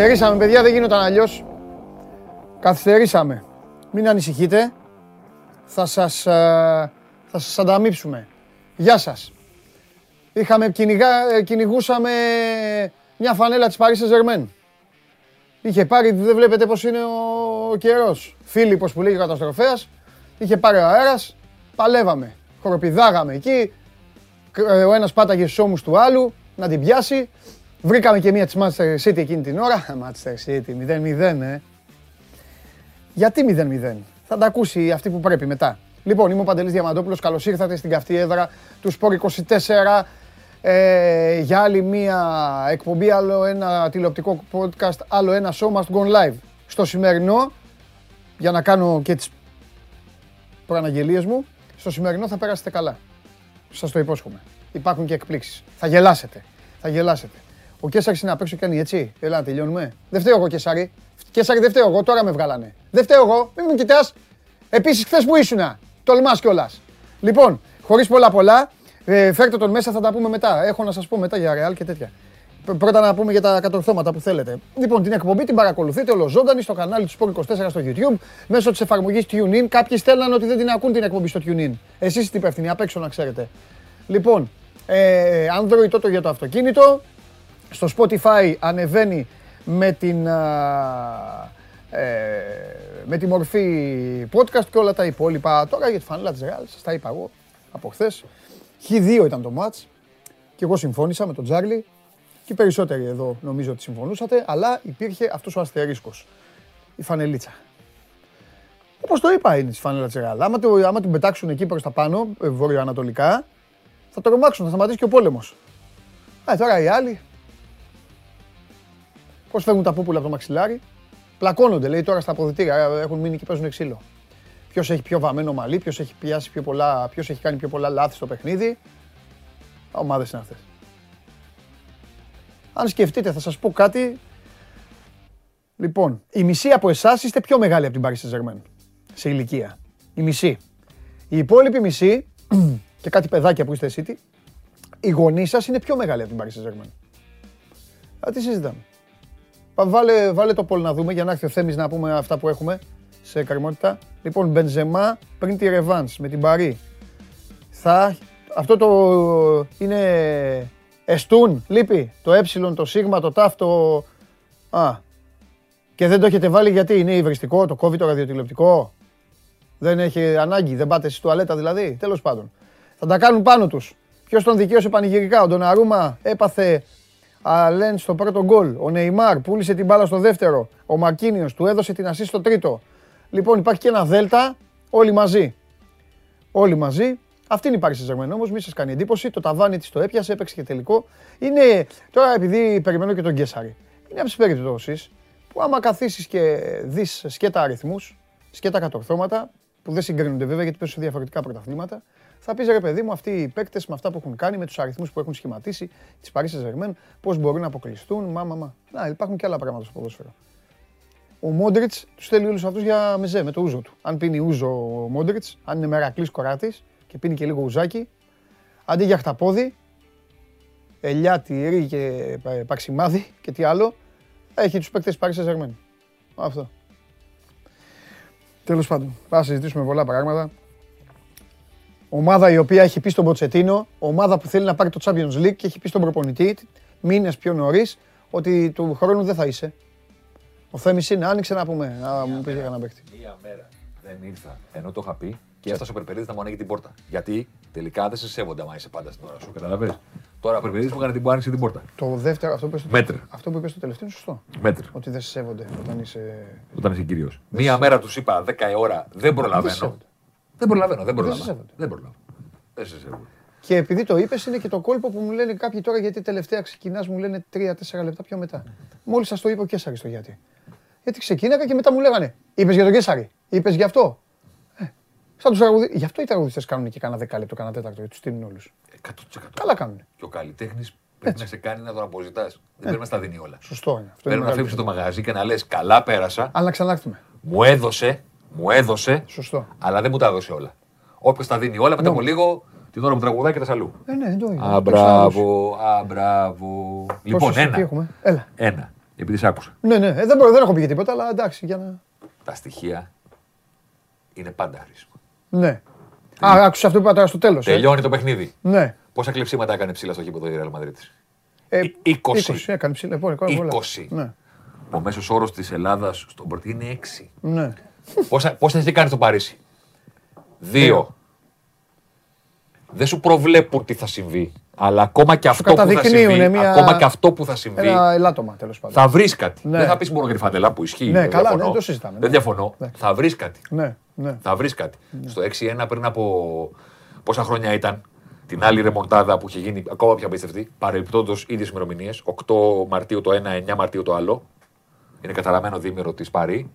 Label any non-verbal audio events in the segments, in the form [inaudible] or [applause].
Καθυστερήσαμε, παιδιά, δεν γίνονταν αλλιώς. Καθυστερήσαμε. Μην ανησυχείτε. Θα σας, ε, θα σας ανταμείψουμε. Γεια σας. Είχαμε κυνηγά, ε, κυνηγούσαμε μια φανέλα της Paris Saint-Germain. Είχε πάρει, δεν βλέπετε πώς είναι ο, ο καιρός. Φίλιππος που λέγει ο καταστροφέας. Είχε πάρει ο αέρας. Παλεύαμε. Χοροπηδάγαμε εκεί. Ε, Ο ένας πάταγε στους ώμους του άλλου να την πιάσει. Βρήκαμε και μία της Manchester City εκείνη την ώρα. Manchester City, 0-0, ε. Γιατί 0-0. Θα τα ακούσει αυτή που πρέπει μετά. Λοιπόν, είμαι ο Παντελής Διαμαντόπουλος. Καλώς ήρθατε στην καυτή έδρα του Sport 24 ε, για άλλη μία εκπομπή, άλλο ένα τηλεοπτικό podcast, άλλο ένα show must go live. Στο σημερινό, για να κάνω και τις προαναγγελίες μου, στο σημερινό θα περάσετε καλά. Σας το υπόσχομαι. Υπάρχουν και εκπλήξεις. Θα γελάσετε. Θα γελάσετε. Ο Κέσσαρης είναι απ' έξω και κάνει έτσι. Έλα να τελειώνουμε. Δεν φταίω εγώ Κέσσαρη. Κέσσαρη δεν φταίω εγώ, τώρα με βγάλανε. Δεν φταίω εγώ, μην μου κοιτάς. Επίσης χθες που ήσουνα. Τολμάς κιόλας. Λοιπόν, χωρίς πολλά πολλά, ε, φέρτε τον μέσα, θα τα πούμε μετά. Έχω να σας πω μετά για Real και τέτοια. Π- Πρώτα να πούμε για τα κατορθώματα που θέλετε. Λοιπόν, την εκπομπή την παρακολουθείτε ολοζώντανη στο κανάλι του Sport 24 στο YouTube μέσω της εφαρμογής TuneIn. Κάποιοι στέλναν ότι δεν την ακούν την εκπομπή στο TuneIn. Εσείς είστε υπεύθυνοι, απ' έξω να ξέρετε. Λοιπόν, ε, Android τότε για το αυτοκίνητο. Στο Spotify ανεβαίνει με την, α, ε, με τη μορφή podcast και όλα τα υπόλοιπα. Τώρα για τη φανέλα της Real, σας τα είπα εγώ από χθες. Χ2 ήταν το match και εγώ συμφώνησα με τον Τζάρλι και οι περισσότεροι εδώ νομίζω ότι συμφωνούσατε, αλλά υπήρχε αυτός ο αστερίσκος, η φανελίτσα. Όπως το είπα είναι η φανέλα της Real. Άμα, το, άμα την πετάξουν εκεί προς τα πάνω, ε, βορειοανατολικά, θα το ρομάξουν, θα σταματήσει και ο πόλεμος. Ε, τώρα οι άλλοι, πώς φεύγουν τα πούπουλα από το μαξιλάρι, πλακώνονται λέει τώρα στα αποδητήρια, ε, έχουν μείνει και παίζουν ξύλο. Ποιος έχει πιο βαμμένο μαλλί, ποιος έχει, πιάσει πιο πολλά, ποιος έχει κάνει πιο πολλά λάθη στο παιχνίδι. Ομάδες είναι αυτές. Αν σκεφτείτε, θα σας πω κάτι. Λοιπόν, η μισή από εσάς είστε πιο μεγάλοι από την Paris Saint-Germain σε ηλικία. Η μισή. Η υπόλοιπη μισή [clears throat] και κάτι παιδάκια που είστε City, οι γονείς σας είναι πιο μεγάλοι από την Paris Saint-Germain. Α, τι συζητάμε. Πα- Βάλε, βάλε το πόλ να δούμε για να έρθει ο Θέμης να πούμε αυτά που έχουμε σε καρμότητα. Λοιπόν, Μπενζεμά πριν τη Ρεβάνς με την Παρή. Θα, αυτό το είναι εστούν, λείπει. Το ε, το σίγμα, το τάφ, το... Α, και δεν το έχετε βάλει γιατί είναι υβριστικό, το κόβει το ραδιοτηλεοπτικό. Δεν έχει ανάγκη, δεν πάτε στη τουαλέτα δηλαδή. Τέλος πάντων. Θα τα κάνουν πάνω τους. Ποιος τον δικαίωσε πανηγυρικά. Ο Ντοναρούμα έπαθε Αλέν στο πρώτο γκολ. Ο Νεϊμάρ πούλησε την μπάλα στο δεύτερο. Ο Μαρκίνιος του έδωσε την ασή στο τρίτο. Λοιπόν, υπάρχει και ένα δέλτα. Όλοι μαζί. Όλοι μαζί. Αυτή είναι η Paris Saint-Germain όμως, μη σας κάνει εντύπωση. Το ταβάνι της το έπιασε, έπαιξε και τελικό. Είναι, τώρα επειδή περιμένω και τον Γκέσαρη, είναι από τις περιπτώσεις που άμα καθίσεις και δεις σκέτα αριθμούς, σκέτα κατορθώματα, που δεν συγκρίνονται βέβαια γιατί παίζουν σε διαφορετικά πρωταθλήματα, θα πεις ρε παιδί μου αυτοί οι παίκτες με αυτά που έχουν κάνει, με τους αριθμούς που έχουν σχηματίσει της Paris Saint-Germain, πώς μπορούν να αποκλειστούν, μα, μα, μα. Να, υπάρχουν και άλλα πράγματα στο ποδόσφαιρο. Ο Μόντριτς τους στέλνει όλους αυτούς για μεζέ με το ούζο του. Αν πίνει ούζο ο Μόντριτς, αν είναι μερακλή κοράτης και πίνει και λίγο ουζάκι, αντί για χταπόδι, ελιά, τυρί και ε, παξιμάδι και τι άλλο, έχει τους παίκτες Paris Saint-Germain. Αυτό. Τέλος πάντων, θα συζητήσουμε πολλά πράγματα. Ομάδα η οποία έχει πει στον Ποτσετίνο, ομάδα που θέλει να πάρει το Champions League και έχει πει στον προπονητή μήνες πιο νωρίς ότι του χρόνου δεν θα είσαι. Ο Θέμης είναι, άνοιξε να πούμε, να μου πει για ένα παίκτη. Μία μέρα δεν ήρθα ενώ το είχα πει και έφτασε ο Περπερίδη να μου ανοίγει την πόρτα. Γιατί τελικά δεν σε σέβονται άμα είσαι πάντα στην ώρα σου. Καταλαβες. Τώρα ο Περπερίδη μου έκανε την που άνοιξε την πόρτα. Το δεύτερο, αυτό που είπες στο, Μέτρ. αυτό που είπες στο τελευταίο είναι σωστό. Μέτρ. Ότι δεν σε σέβονται όταν είσαι... Όταν είσαι κυρίω. Μία μέρα τους είπα 10 η ώρα δεν προλαβαίνω. Σέβονται. Δεν προλαβαίνω, δεν σε προλαβαίνω. σέβονται. Δεν προλαβαίνω. Δεν σε σέβονται. Και επειδή το είπες είναι και το κόλπο που μου λένε κάποιοι τώρα γιατί τελευταία ξεκινάς μου λένε 3-4 λεπτά πιο μετά. Μόλις σας το είπε ο Κέσσαρης το γιατί. Γιατί ξεκίναγα και μετά μου λέγανε είπες για τον Κέσσαρη, είπες για αυτό. Ε, σαν τους τραγουδι... Γι' αυτό οι τραγουδιστές κάνουν και κάνα 10 λεπτό, κάνα τέταρτο, γιατί τους στείλουν όλους. 100%. Καλά κάνουν. Και ο καλλιτέχνης πρέπει να σε κάνει να τον αποζητάς. Δεν πρέπει να στα δίνει όλα. Σωστό είναι. Αυτό Πρέπει είναι να μεγάλο. φεύγει το μαγαζί και να λες: Καλά πέρασα. Αλλά να ξανάρθουμε. Μου έδωσε, μου έδωσε, Σωστό. αλλά δεν μου τα έδωσε όλα. Όποιος τα δίνει όλα, μετά από λίγο την ώρα που τραγουδάει και τα σαλού. Ε, ναι, το ίδιο. Α, μπράβο, α, μπράβο. Λοιπόν, Πόσους ένα. τι έχουμε. Έλα. Ένα. Επειδή σε άκουσα. Ναι, ναι, ε, δεν, μπορώ, δεν έχω πει για τίποτα, αλλά εντάξει, για να. Τα στοιχεία είναι πάντα χρήσιμα. Ναι. Α, άκουσα αυτό που είπα τώρα στο τέλος. Τελειώνει το παιχνίδι. Ναι. Πόσα κλεψίματα έκανε ψηλά στο γήπεδο η Real Madrid; Ε, 20. 20 έκανε ψηλά. Λοιπόν, έκανε πολλά. 20. Ναι. Ο μέσος όρος της Ελλάδας στον πορτί είναι 6. ναι. Πόσα, πόσα έχει κάνει στο Παρίσι; Δύο. Δεν σου προβλέπουν τι θα συμβεί. Αλλά ακόμα και, αυτό που, θα καταδεικνύουν συμβεί, μια- ακόμα και αυτό που θα συμβεί, Ένα ελάττωμα τέλος πάντων. θα βρεις κάτι. Ναι. Δεν θα πεις μόνο για τη φαντελά που ισχύει. Ναι, δεν καλά, διαφωνώ. ναι, το συζητάμε, ναι. Δεν διαφωνώ. Ναι. Θα βρεις κάτι. Ναι, ναι. Θα βρεις κάτι. Στο 6-1 πριν από πόσα χρόνια ήταν, την άλλη ρεμοντάδα που είχε γίνει ακόμα πιο απίστευτη, παρεμπιπτόντως ίδιες ημερομηνίες, 8 Μαρτίου το ένα, 9 Μαρτίου το άλλο. Είναι καταραμένο δίμερο της Παρή.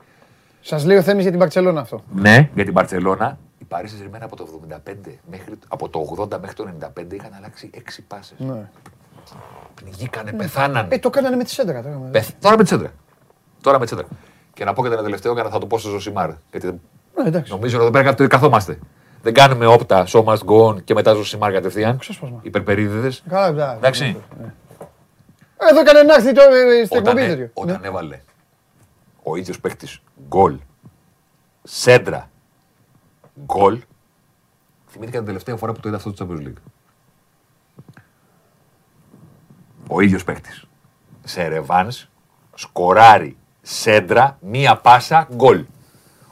Σας λέει ο Θέμης για την Παρσελόνα αυτό. Ναι, για την Παρσελώνα. Η Παρή Saint-Germain από το 75 μέχρι, από το 80 μέχρι το 95 είχαν αλλάξει 6 πάσες. Ναι. Πνιγήκανε, πεθάνανε. Ε, το κάνανε με τη σέντρα τώρα. Πεθ- Τώρα με τη σέντρα. Τώρα με τη σέντρα. Και να πω και ένα τελευταίο, και να θα το πω στο Ζωσιμάρ. Γιατί Ναι, εντάξει. νομίζω ότι εδώ πέρα καθ- καθόμαστε. Δεν κάνουμε όπτα, show must go on και μετά Ζωσιμάρ κατευθείαν. Ξέσπασμα. Υπερπερίδιδε. Καλά, εντάξει. Εντάξει. Εδώ έκανε να έρθει το ε, στην Όταν, εκπομπή έ- τέτοιο. όταν έβαλε ο ίδιος παίκτης γκολ, σέντρα, γκολ, θυμήθηκα την τελευταία φορά που το είδα αυτό στο Champions League. Ο ίδιος παίκτης. Σε ρεβάν, σκοράρει, σέντρα, μία πάσα, γκολ.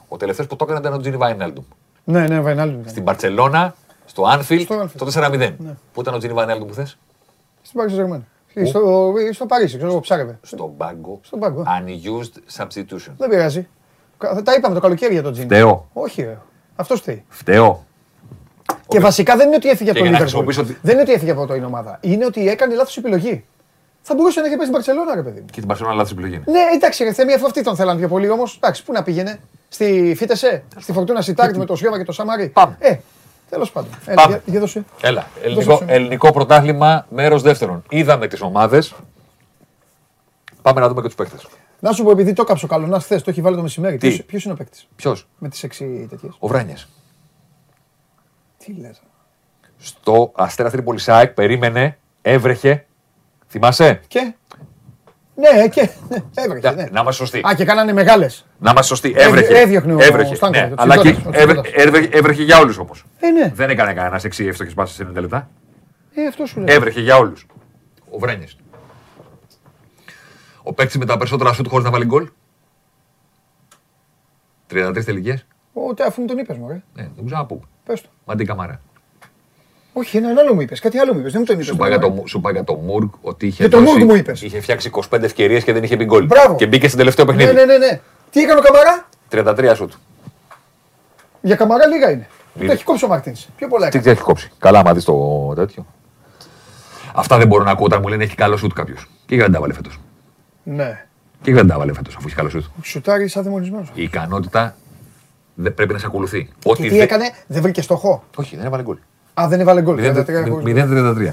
Ο τελευταίος που το έκανε ήταν ο Τζίνι Βάιναλντουμ. Ναι, ναι, Βαϊνάλντου. Στην Παρσελώνα, στο Anfield, Στο Anfield. το 4-0. Ναι. Πού ήταν ο Τζίνι Βάιναλντουμ που θε; Στην Πάρη Ζερμέν. Στο, στο Παρίσι, ξέρω εγώ, ψάρευε. Στον πάγκο. Στον πάγκο. Unused substitution. Δεν πειράζει. Κα- Τα είπαμε το καλοκαίρι για τον Τζίνι. Φταίω. Όχι, ρε. Αυτός φταίει. Φταίω. Και βασικά δεν είναι ότι έφυγε από Και το για να Λίβερπουλ. χρησιμοποιήσω τη- Δεν είναι ότι έφυγε από το είναι ομάδα. Είναι ότι έκανε λάθος επιλογή. Θα μπορούσε να είχε πάει στην Παρσελόνα, ρε παιδί μου. Και την Παρσελόνα λάθος επιλογή είναι. Ναι, εντάξει, ρε Θέμη, αφού αυτοί τον θέλαν πιο πολύ όμως. Εντάξει, πού να πήγαινε. Στη Φίτεσε, στη Φορτούνα Σιτάρτ με το Σιώβα και το Σαμάρι. Πάμε. Ε, τέλος πάντων. Έλα, Πάμε. για, για δώσε. Έλα. Ελληνικό, σου. ελληνικό πρωτάθλημα, μέρος δεύτερον. Είδαμε τις ομάδες. Πάμε να δούμε και τους παίχτε. Να σου πω, επειδή το κάψω καλό, να χθες το έχει βάλει το μεσημέρι. Τι; Ποιο είναι ο παίκτης; Ποιος, με τις έξι τέτοιες. ο Βράνιε. Τι λες. Στο Αστέρα Τρίπολης ΣΑΕΚ περίμενε, έβρεχε. Θυμάσαι; Και; Ναι, και. Ναι, [laughs] έβρεχε. Ναι. Να είμαστε σωστοί. Α, και κάνανε μεγάλες. Να είμαστε σωστοί. Έβρε- Έβρεχε. έδιωχνε ο έβρεχε. Στάνκοβιτ, Ναι, ο αλλά και Τσιγκώτας, ο έβρε- Τσιγκώτας. έβρεχε, έβρεχε για όλους όμως. Ε, ναι. Δεν έκανε κανένας 6 εύστοχες πάσει σε 90 λεπτά. Ε, αυτός σου λέει. Έβρεχε για όλους. Ο Βράνιε. Ο παίκτης με τα περισσότερα σουτ χωρίς να βάλει γκολ. 33 τελικές. Ω, τε, αφού μου τον είπες, μου, Ναι, δεν ξέρω να πούμε. Πες το. Μαντί καμάρα. Όχι, έναν άλλο μου είπες. Κάτι άλλο μου είπες. Δεν μου τον είπες. Σου πάει για το, σου πάει για το Μουργκ ότι είχε, Για το δώσει- Μουργκ μου είπες. είχε φτιάξει 25 ευκαιρίες και δεν είχε μπει γκολ. Μπράβο. Και μπήκε στην τελευταίο Ναι, παιχνίδι. ναι, ναι, ναι. Τι έκανε ο Καμαρά; 33 σουτ. Για Καμαρά λίγα είναι. Λίγα. Το έχει κόψει ο Μαρτίνς. Πιο πολλά Τι έκανε. τι έχει κόψει. Καλά, άμα δεις το τέτοιο. Αυτά δεν μπορώ να ακούω όταν μου λένε έχει καλό σουτ κάποιος. Και δεν τα βάλε φέτος. Ναι. Και δεν τα βάλε φέτος αφού έχει καλό σουτ. Σουτάρει σαν δαιμονισμένο. Η ικανότητα δεν πρέπει να σε ακολουθεί. Ό,τι Και τι δεν- έκανε, δεν βρήκε στοχό. Όχι, δεν έβαλε γκολ. Α, δεν έβαλε γκολ. 33 χωρίς γκολ. 0-33.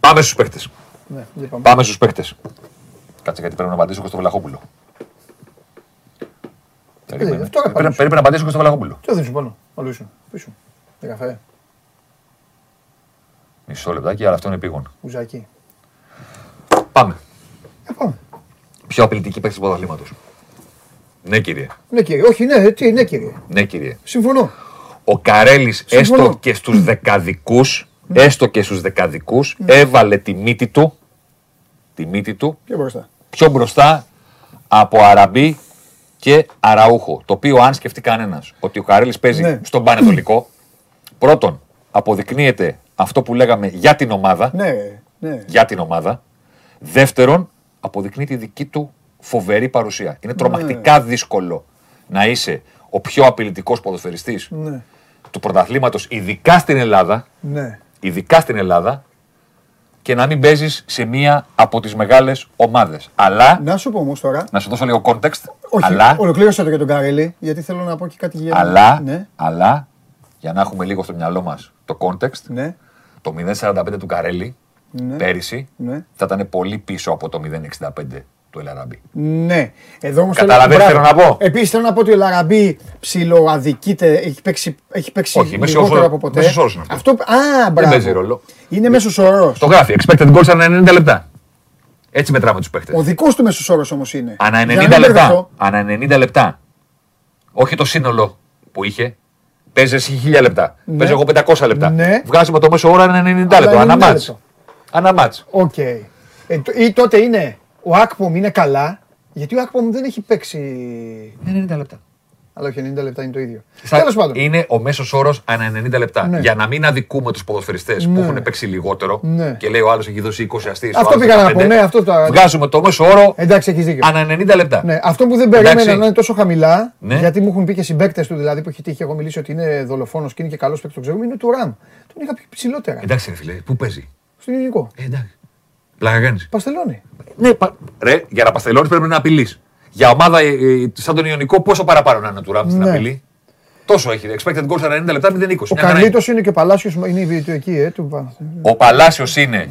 Πάμε στους παίχτε. Ναι, για πάμε. Πάμε στους παίχτε. Κάτσε γιατί πρέπει να απαντήσω και στο Βλαχόπουλο. Περίμενε. Ε, αυτό Πρέπει, απαντήσω. πρέπει να απαντήσω και στο Βλαχόπουλο. Τι δεν σου πάνω. Αλλού ήσουν. Πίσω. Για καφέ. Μισό λεπτάκι, αλλά αυτό είναι επίγον. Ουζάκι. Πάμε. Για πάμε. Πιο απειλητική παίχτη του πρωταθλήματος. Ναι, κύριε. Ναι, κύριε. Όχι, ναι, τι, ναι, κύριε. Ναι, κύριε. Συμφωνώ. Ο Καρέλης, Συμφωνώ. έστω και στους δεκαδικούς, έστω και στους δεκαδικούς, έβαλε τη μύτη του, τη μύτη του Πιο μπροστά. πιο μπροστά από Αραμπί και Αραούχο. Το οποίο, αν σκεφτεί κανένας ότι ο Καρέλης παίζει Ναι. στον Πανετολικό, πρώτον, αποδεικνύεται αυτό που λέγαμε για την ομάδα. Ναι, ναι. Για την ομάδα. Δεύτερον, αποδεικνύει τη δική του φοβερή παρουσία. Είναι τρομακτικά δύσκολο να είσαι ο πιο απειλητικός ποδοσφαιριστής Ναι. Του πρωταθλήματος, ειδικά στην Ελλάδα, Ναι. ειδικά στην Ελλάδα, και να μην παίζεις σε μία από τις μεγάλες ομάδες. Αλλά, Να σου πω όμως τώρα. να σου δώσω λίγο context, Όχι, αλλά, ολοκλήρωσα το για τον Καρέλη, γιατί θέλω να πω και κάτι για. αλλά, Ναι. αλλά, για να έχουμε λίγο στο μυαλό μας το context, Ναι. το 0,45 του Καρέλη Ναι. πέρυσι Ναι. θα ήταν πολύ πίσω από το 0,65 του Ελαραμπή. Ναι. Εδώ όμως. Καταλαβαίνεις τι θέλω να πω; Επίσης θέλω να πω ότι ο Λαραμπή ψιλοαδικείται, έχει παίξει, έχει παίξει Όχι, μέσος λιγότερο όρος- από ποτέ. μέσος όρος είναι αυτό. αυτό. Α, μπράβο. παίζει ρόλο. Είναι μέσος όρος. Το γράφει, expected goals ανά 90 λεπτά. Έτσι μετράμε τους παίχτες. Ο δικός του μέσος όρος όμως είναι. Ανά Για να 90 μην λεπτά. μπερδευτώ. Ανά 90 λεπτά. Όχι το σύνολο που είχε. Παίζει εσύ 1000 λεπτά. Παίζω εγώ 500 λεπτά. Ναι. Βγάζουμε το μέσο όρο ανά 90 Ανά λεπτά. 90 Ανά ματς. λεπτό. Ανά ματς. Οκ. Ε, το- Ή τότε είναι ο Ακπομ είναι καλά, γιατί ο Ακπομ δεν έχει παίξει. 90 λεπτά. Αλλά όχι, 90 λεπτά είναι το ίδιο. Στα- Τέλος πάντων. Είναι ο μέσος όρος ανά 90 λεπτά. Ναι. Για να μην αδικούμε τους ποδοσφαιριστές που Ναι. έχουν παίξει λιγότερο Ναι. και λέει ο άλλος έχει δώσει 20 αστεί. Αυτό πήγα να πω, ναι, αυτό το- Βγάζουμε το μέσο όρο Εντάξει, έχεις δίκιο. ανά 90 λεπτά. Ναι, αυτό που δεν περίμενα Εντάξει. να είναι τόσο χαμηλά, Ναι. γιατί μου έχουν πει και συμπαίκτες του, δηλαδή που έχει τύχει, έχω μιλήσει ότι είναι δολοφόνος και είναι και καλός παίκτης, το ξέρουμε, είναι του Ραμ. Τον είχα πει ψηλότερα. Εντάξει, ρε φίλε, πού παίζει; Στον ελληνικό. Ε, εντάξει. Πλάκα κάνεις. Παστελώνει. Ναι, πα... ρε, για να παστελώνεις πρέπει να απειλείς. Για ομάδα ε, ε, σαν τον Ιωνικό, πόσο παραπάνω να είναι του Ραμ στην Ναι. απειλή; Τόσο έχει. Expected goals στα 90 λεπτά 0-20. Ο Μια χαρά είναι. Καρλίτο είναι και ο Παλάσιος, είναι η- το εκεί, ε, του Παναθηναϊκού. Ο Παλάσιος είναι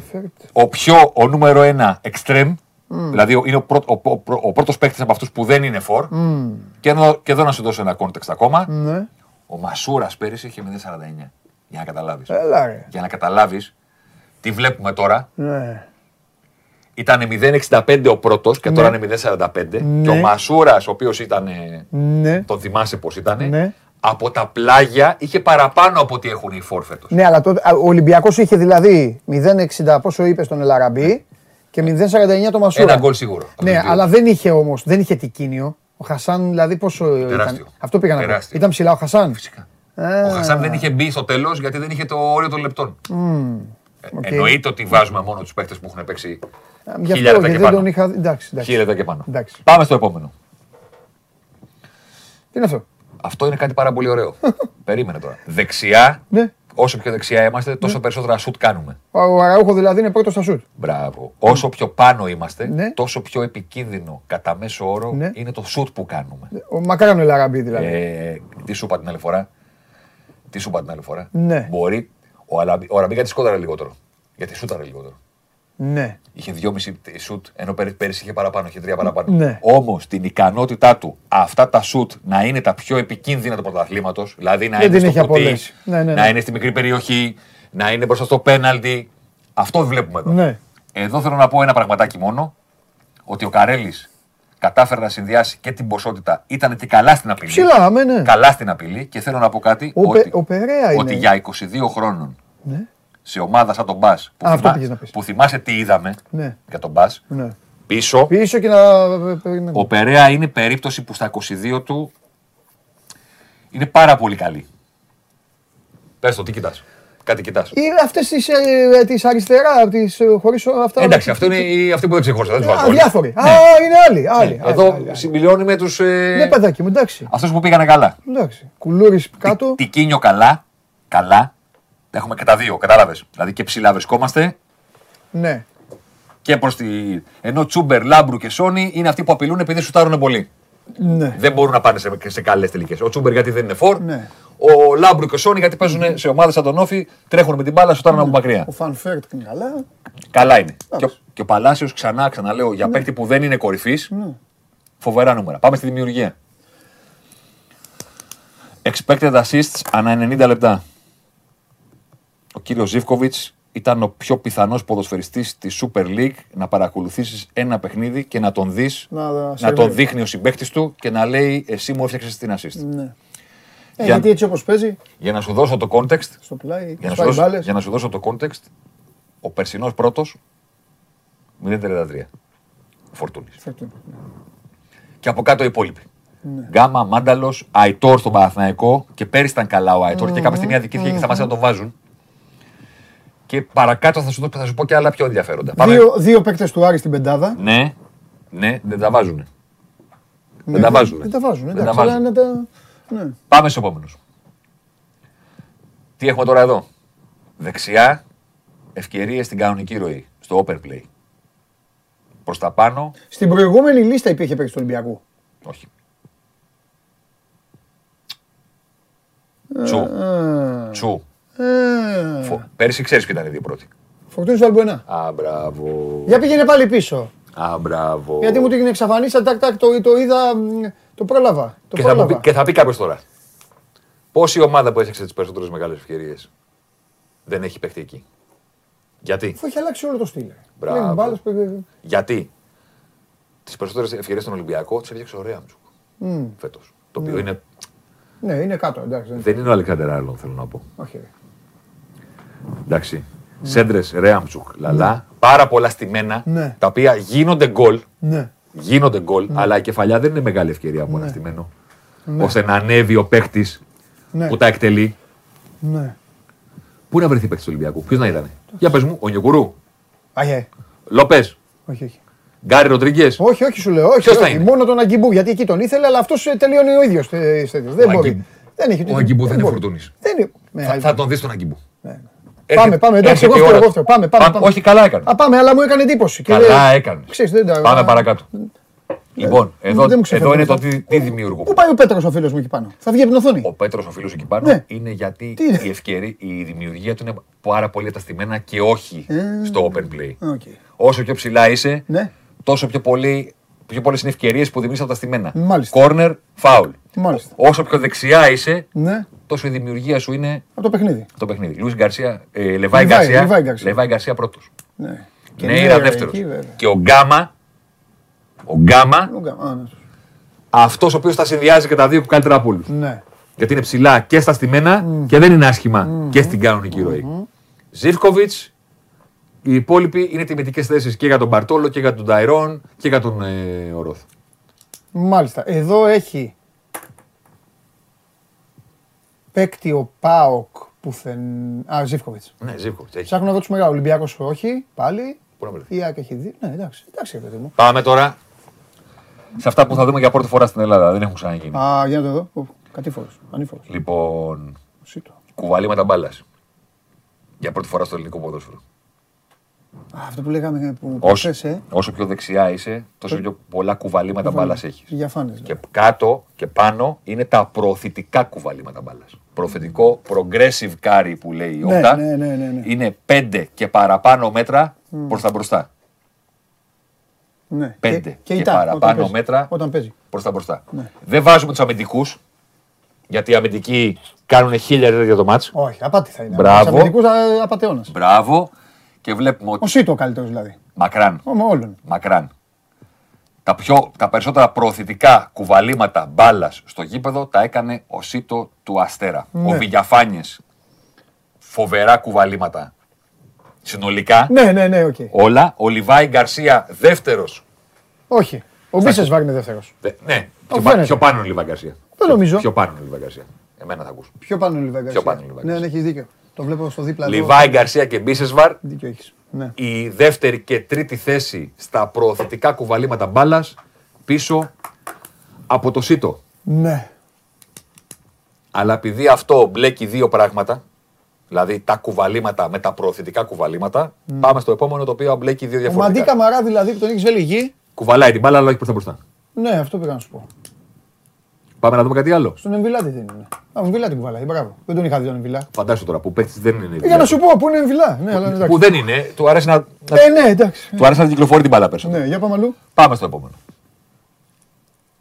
ο πιο, ο νούμερο ένα extreme. Δηλαδή είναι ο, πρώτο, ο, ο, ο πρώτος παίκτης από αυτούς που δεν είναι for. Και, εδώ, και εδώ να σου δώσω ένα context ακόμα. Ναι. Ο Μασούρας πέρυσι είχε 0,49. Για να καταλάβεις. Έλα ρε. Για να καταλάβεις τι βλέπουμε τώρα. Ναι. Ήταν 0,65 ο πρώτος και τώρα είναι 0,45. Ναι. Και ο Μασούρας, ο οποίος ήταν, ε, Ναι. τον θυμάσαι πώς ήταν, Ναι. από τα πλάγια είχε παραπάνω από ό,τι έχουν οι for φέτος. Ναι, αλλά τότε, α, ο Ολυμπιακός είχε δηλαδή 0,60 πόσο είπες στον Ελαραμπή και 0,49 το Μασούρα. Ένα γκολ σίγουρο. από Ναι, τους δύο. αλλά δεν είχε όμως, δεν είχε τικίνιο. Ο Χασάν δηλαδή πόσο Τεράστιο. ήταν. Αυτό πήγα να πω. Τεράστιο. Ήταν ψηλά ο Χασάν; Φυσικά. Α. Ο Χασάν δεν είχε μπει στο τέλος γιατί δεν είχε το όριο των λεπτών. Ε, οκ. Εννοείται ότι βάζουμε μόνο τους παίχτες που έχουν παίξει Α, Γι' χίλια αυτό λεπτά και και δεν τον πάνω. είχα. Εντάξει, εντάξει. Χίλια λεπτά και πάνω. Εντάξει. Πάμε στο επόμενο. Τι είναι αυτό; Αυτό είναι κάτι πάρα πολύ ωραίο. [laughs] Περίμενε τώρα. Δεξιά, Ναι. όσο πιο δεξιά είμαστε, τόσο περισσότερα σουτ κάνουμε. Ο ο Αραούχο δηλαδή είναι πρώτος στα σουτ. Μπράβο. Όσο πιο πάνω είμαστε, Ναι. τόσο πιο επικίνδυνο κατά μέσο όρο Ναι. είναι το σουτ που κάνουμε. Ο Μακάραν ο Ελ Αραμπί δηλαδή. Ε, τι σου είπα την άλλη φορά; Τι σου είπα την άλλη φορά; Ναι. Μπορεί. Ο, Αλαμπή, ο Αραμπί γιατί σκόταρε λιγότερο. Γιατί σούταρε λιγότερο. Ναι. Είχε 2,5 σουτ, ενώ πέρυσι, πέρυσι είχε παραπάνω, είχε 3 παραπάνω. Ναι. Όμως την ικανότητά του αυτά τα σουτ να είναι τα πιο επικίνδυνα του πρωταθλήματος, δηλαδή να Δεν είναι την στο έχει κουτί, απολέσει. Ναι, ναι, ναι. να είναι στη μικρή περιοχή, να είναι μπροστά στο πέναλτι. Αυτό βλέπουμε εδώ. Ναι. Εδώ θέλω να πω ένα πραγματάκι μόνο. Ότι ο Καρέλης κατάφερε να συνδυάσει και την ποσότητα. Ήταν και καλά στην απειλή. Ψηλά, αμέ, ναι. Καλά στην απειλή. Και θέλω να πω κάτι. Ο Πε- ότι, ο Περέα ότι είναι. για 22 χρόνων Ναι. σε ομάδα σαν τον Μπα. Που, Α, αυτό θυμά- πήγες να πεις. που θυμάσαι τι είδαμε Ναι. για τον Μπα. ναι. Πίσω, Πίσω και να. περιμένουμε. ο Περέα είναι περίπτωση που στα 22 του είναι πάρα πολύ καλή. Πες το, τι κοιτάς. Κάτι κοιτάς. Ή αυτές τις της αριστερά, τις, ε, χωρίς αυτά. Εντάξει, αυτό είναι οι- αυτοί που δεν ξεχώρισα. Δεν τους βάζω Α, όλοι. διάφοροι. Α, Ναι. είναι άλλοι. άλλοι, Ναι, άλλοι, Εδώ άλλοι, άλλοι. συμπληρώνει με τους... Ε... Ναι, παιδάκι μου, εντάξει. Αυτούς που πήγανε καλά. εντάξει. Κουλούρις κάτω. Τικίνιο καλά, καλά. Έχουμε και τα δύο, κατάλαβες. Δηλαδή και ψηλά βρισκόμαστε Ναι. και προς τη... Ενώ Τσούμπερ, Λάμπρου και Σόνι είναι αυτοί που απειλούν επειδή σουτάρουν πολύ. Ναι. Δεν μπορούν να πάνε σε, σε καλές τελικές. Ο Τσούμπερ γιατί δεν είναι φορ. Ναι. Ο Λάμπρου και ο Σόνι γιατί παίζουν σε ομάδες σαν τον ΟΦΗ, τρέχουν με την μπάλα, σουτάρουν από μακριά. Ο Φανφέρτ είναι καλά. Καλά είναι. Και ο, και ο Παλάσιος ξανά, ξαναλέω, για παίκτη που δεν είναι κορυφής, φοβερά νούμερα. Πάμε στη δημιουργία. Expected assists ανά 90 λεπτά. Ο κύριος Ζήφκοβιτς ήταν ο πιο πιθανός ποδοσφαιριστής της Super League να παρακολουθήσεις ένα παιχνίδι και να τον δεις, Να- να, σερβίρει. τον δείχνει ο συμπαίκτης του και να λέει Εσύ μου έφτιαξες την assist. Ναι. Ε, Για- γιατί έτσι όπως παίζει, Για να σου δώσω το context, στο πλάι, για να, σου σπάει δώσω, μπάλες. για να σου δώσω το context, ο περσινός πρώτος 0,33. Ο Φορτούνης. Φερτούν. Και από κάτω οι υπόλοιποι. Γκάμα, Μάνταλος, Αϊτόρ στον Παναθηναϊκό και πέρυσι ήταν καλά ο Αϊτόρ και κάποια στιγμή αδικήθηκε και σταμάτησε να τον βάζουν. Και παρακάτω θα σου, δω- θα σου πω και άλλα πιο ενδιαφέροντα. Πάμε. Δύο, δύο παίκτες του Άρη στην πεντάδα. Ναι, ναι, δεν τα βάζουν. Ναι, τα βάζουν. Δεν τα βάζουν. Δεν εντάξει, τα αλλά βάζουν. να τα- Ναι. Πάμε στους επόμενους. Τι έχουμε τώρα εδώ; Δεξιά, ευκαιρίες στην κανονική ροή, στο open play. Προς τα πάνω, Στην προηγούμενη λίστα υπήρχε παίκτης του Ολυμπιακού. όχι. Τσου. Α, Τσου. Ε, Φο- Πέρσι ξέρεις ποιοι ήταν οι δύο πρώτοι. Φορτούνης Βαλμπουενά. Α, μπράβο. Για πήγαινε πάλι πίσω. Α, μπράβο. Γιατί μου την εξαφανίσα, τάκ, τάκ, το, το είδα, μ, το πρόλαβα. Το και, θα μου πρόλαβα. πει, και θα πει κάποιος τώρα. Πόση ομάδα που έφτιαξε τις περισσότερες μεγάλες ευκαιρίες δεν έχει παίχτη εκεί; Γιατί; Αφού έχει αλλάξει όλο το στυλ. Μπράβο. Πλέον μπάλες, ε, Γιατί; Τις περισσότερες ευκαιρίες στον Ολυμπιακό τις έφτιαξε ο Ρέαμτσουκ μμ. φέτος. Το οποίο είναι, Ναι, είναι κάτω, εντάξει. δεν- δεν είναι ο Αλεξάνδρ Άρλον, θέλω να πω. Όχι. ρε. Εντάξει. Σέντρες, Ρέαμτσουκ, Λαλά. Πάρα πολλά στημένα Ναι. τα οποία γίνονται γκολ. Ναι. Γίνονται γκολ, αλλά η κεφαλιά δεν είναι μεγάλη ευκαιρία από ένα στημένο. ώστε να ανέβει ο παίχτη Ναι. που τα εκτελεί. Ναι. Πού να βρεθεί παίχτη του Ολυμπιακού, ποιος να ήταν. Για πες μου, ο Νιοκουρού, Αγέ. Λόπες, Όχι, όχι. Γκάρι Ροντρίγκες. Όχι, όχι, σου λέω. Όχι, Ποιος θα όχι. είναι; Μόνο τον Αγκιμπού, γιατί εκεί τον ήθελε, αλλά αυτός τελειώνει ο ίδιος. Δεν Ο μπορεί. Αγκιμπού- Δεν έχει Ο Αγκιμπού δεν είναι μπορεί. φορτούνης. Δεν είναι. Ναι, Θα, θα τον δεις τον Αγκιμπού. ναι. Έρχεται- Πάμε, πάμε, εντάξει, εγώ έρχεται η φταίω, ώρα. εγώ φταίω. Πάμε, πάμε, πάμε. Όχι, καλά έκανε. Α, πάμε, αλλά μου έκανε εντύπωση. Και Καλά λέει- έκανε. Ξέρεις, δεν τα- Πάμε παρακάτω. Λοιπόν, εδώ, δεν μου ξεφεύγει εδώ είναι το αυτό. τι, τι δημιουργού. Πού πάει ο Πέτρος ο φίλος μου εκεί πάνω; Θα βγει από την οθόνη. Ο Πέτρος, ο φίλος εκεί πάνω, Ναι. είναι γιατί Τι είναι; η ευκαιρία, η δημιουργία του είναι πάρα πολύ από τα στημένα και όχι Ε. στο open play. OK. Όσο πιο ψηλά είσαι, Ναι. τόσο πιο, πολύ, πιο πολλές είναι ευκαιρίες που δημιουργείς από τα στημένα. Μάλιστα. Κόρνερ, φάουλ. Μάλιστα. Όσο πιο δεξιά είσαι, Ναι, τόσο η δημιουργία σου είναι από το παιχνίδι. το παιχνίδι. Λουίς Γκαρσία, ε, Λιβάι Λιβάι, Γκαρσία. Λιβάι Γκαρσία. Λιβάι Γκαρσία πρώτος. Ναι. Και Νέιρα ναι, δεύτερος. εκεί, βέβαια. Και ο Γκάμα, ο Γκάμα, Λούγκα, α, ναι. αυτός ο οποίος τα συνδυάζει και τα δύο καλύτερα από όλου. Ναι. Γιατί είναι ψηλά και στα στημένα και δεν είναι άσχημα και στην κανονική ροή. Ζήφκοβιτς, οι υπόλοιποι είναι τιμητικές θέσεις και για τον Μπαρτόλο και για τον Ταϊρόν και για τον ε, Ορόθ. Μάλιστα. Εδώ έχει παίκτη ο Πάοκ που θεν... Α, Ζήφκοβιτς. Ναι, Ζήφκοβιτς. Έχει. Ψάχνω εδώ τους μεγάλους. Ολυμπιακός όχι, πάλι. Πού να βρεθεί. Η ΑΕΚ έχει δει. Ναι, εντάξει, εντάξει, ρε παιδί μου. Πάμε τώρα σε αυτά που θα δούμε για πρώτη φορά στην Ελλάδα. Δεν έχουν ξαναγίνει. Α, για να το δω. Κατήφορο. Ανήφορο. Λοιπόν, Σίτο. κουβαλήματα μπάλας. Για πρώτη φορά στο ελληνικό ποδόσφαιρο. Α, αυτό που λέγαμε που Όσο, προχθές, ε. όσο πιο δεξιά είσαι, τόσο πιο πολλά κουβαλήματα μπάλας έχεις. Για φάνε. Και κάτω και πάνω είναι τα προωθητικά κουβαλήματα μπάλας. Προωθητικό progressive carry που λέει η Ναι, Όπτα. ναι, ναι, ναι, ναι. Είναι 5 και παραπάνω μέτρα προς τα μπροστά. Ναι. Πέντε και η τά, παραπάνω όταν παίζει. μέτρα. Όταν παίζει. Προς τα μπροστά. Ναι. Δεν βάζουμε τους αμυντικούς. Γιατί οι αμυντικοί κάνουν χίλια ρέδια για το μάτς. Όχι, απάτη θα είναι. Μπράβο. Στους αμυντικούς, α, απατεώνας. Μπράβο. Και βλέπουμε Ο ότι. Σίτο ο καλύτερος δηλαδή. Μακράν. Ο, με όλων. Μακράν. Τα, πιο, τα περισσότερα προωθητικά κουβαλήματα μπάλας στο γήπεδο τα έκανε ο Σίτο του Αστέρα. Ναι. Ο Βηγιαφάνιε. Φοβερά κουβαλήματα. Συνολικά Ναι, ναι, ναι, οκ. όλα. Ο Λιβάη Γκαρσία δεύτερος. Όχι. Ο Μπίσεσβαρ είναι δεύτερος. Ναι, πιο, Ο πα- φαίνεται. πιο πάνω είναι ο Λιβάη Γκαρσία. Δεν νομίζω. Πιο πάνω είναι ο Λιβάη Γκαρσία. Εμένα θα ακούσω. Πιο πάνω είναι ο Λιβάη Γκαρσία. πάνω είναι ο Λιβάη Ναι, ναι, έχεις δίκιο. Το βλέπω στο δίπλα. εδώ. Λιβάη Γκαρσία και Μπίσεσβαρ. Δίκιο έχεις. Ναι. Η δεύτερη και τρίτη θέση στα προωθητικά κουβαλήματα μπάλας πίσω από το Σίτο. ναι. Αλλά επειδή αυτό μπλέκει δύο πράγματα, δηλαδή τα κουβαλήματα με τα προωθητικά κουβαλήματα, πάμε στο επόμενο το οποίο μπλέκει δύο Ο Μαντί διαφορετικά. Καμαρά δηλαδή που τον έχεις βέλει γη. Κουβαλάει την μπάλα, αλλά όχι προ τα μπροστά. Ναι, αυτό πήγα να σου πω. Πάμε να δούμε κάτι άλλο. Στον Εμβιλά τι δεν είναι. Α, Εμβιλά την κουβαλάει. Μπράβο. Δεν τον είχα δει τον Εμβιλά. Φαντάσου τώρα που παίχτη δεν είναι. Για να σου πω, πού είναι Εμβιλά. Ναι, αλλά εντάξει. Που δεν είναι, του άρεσε να, να- Ε, ναι, εντάξει. του άρεσε να κυκλοφορεί την μπάλα περισσότερο. Ναι, για πάμε αλλού. Πάμε στο επόμενο.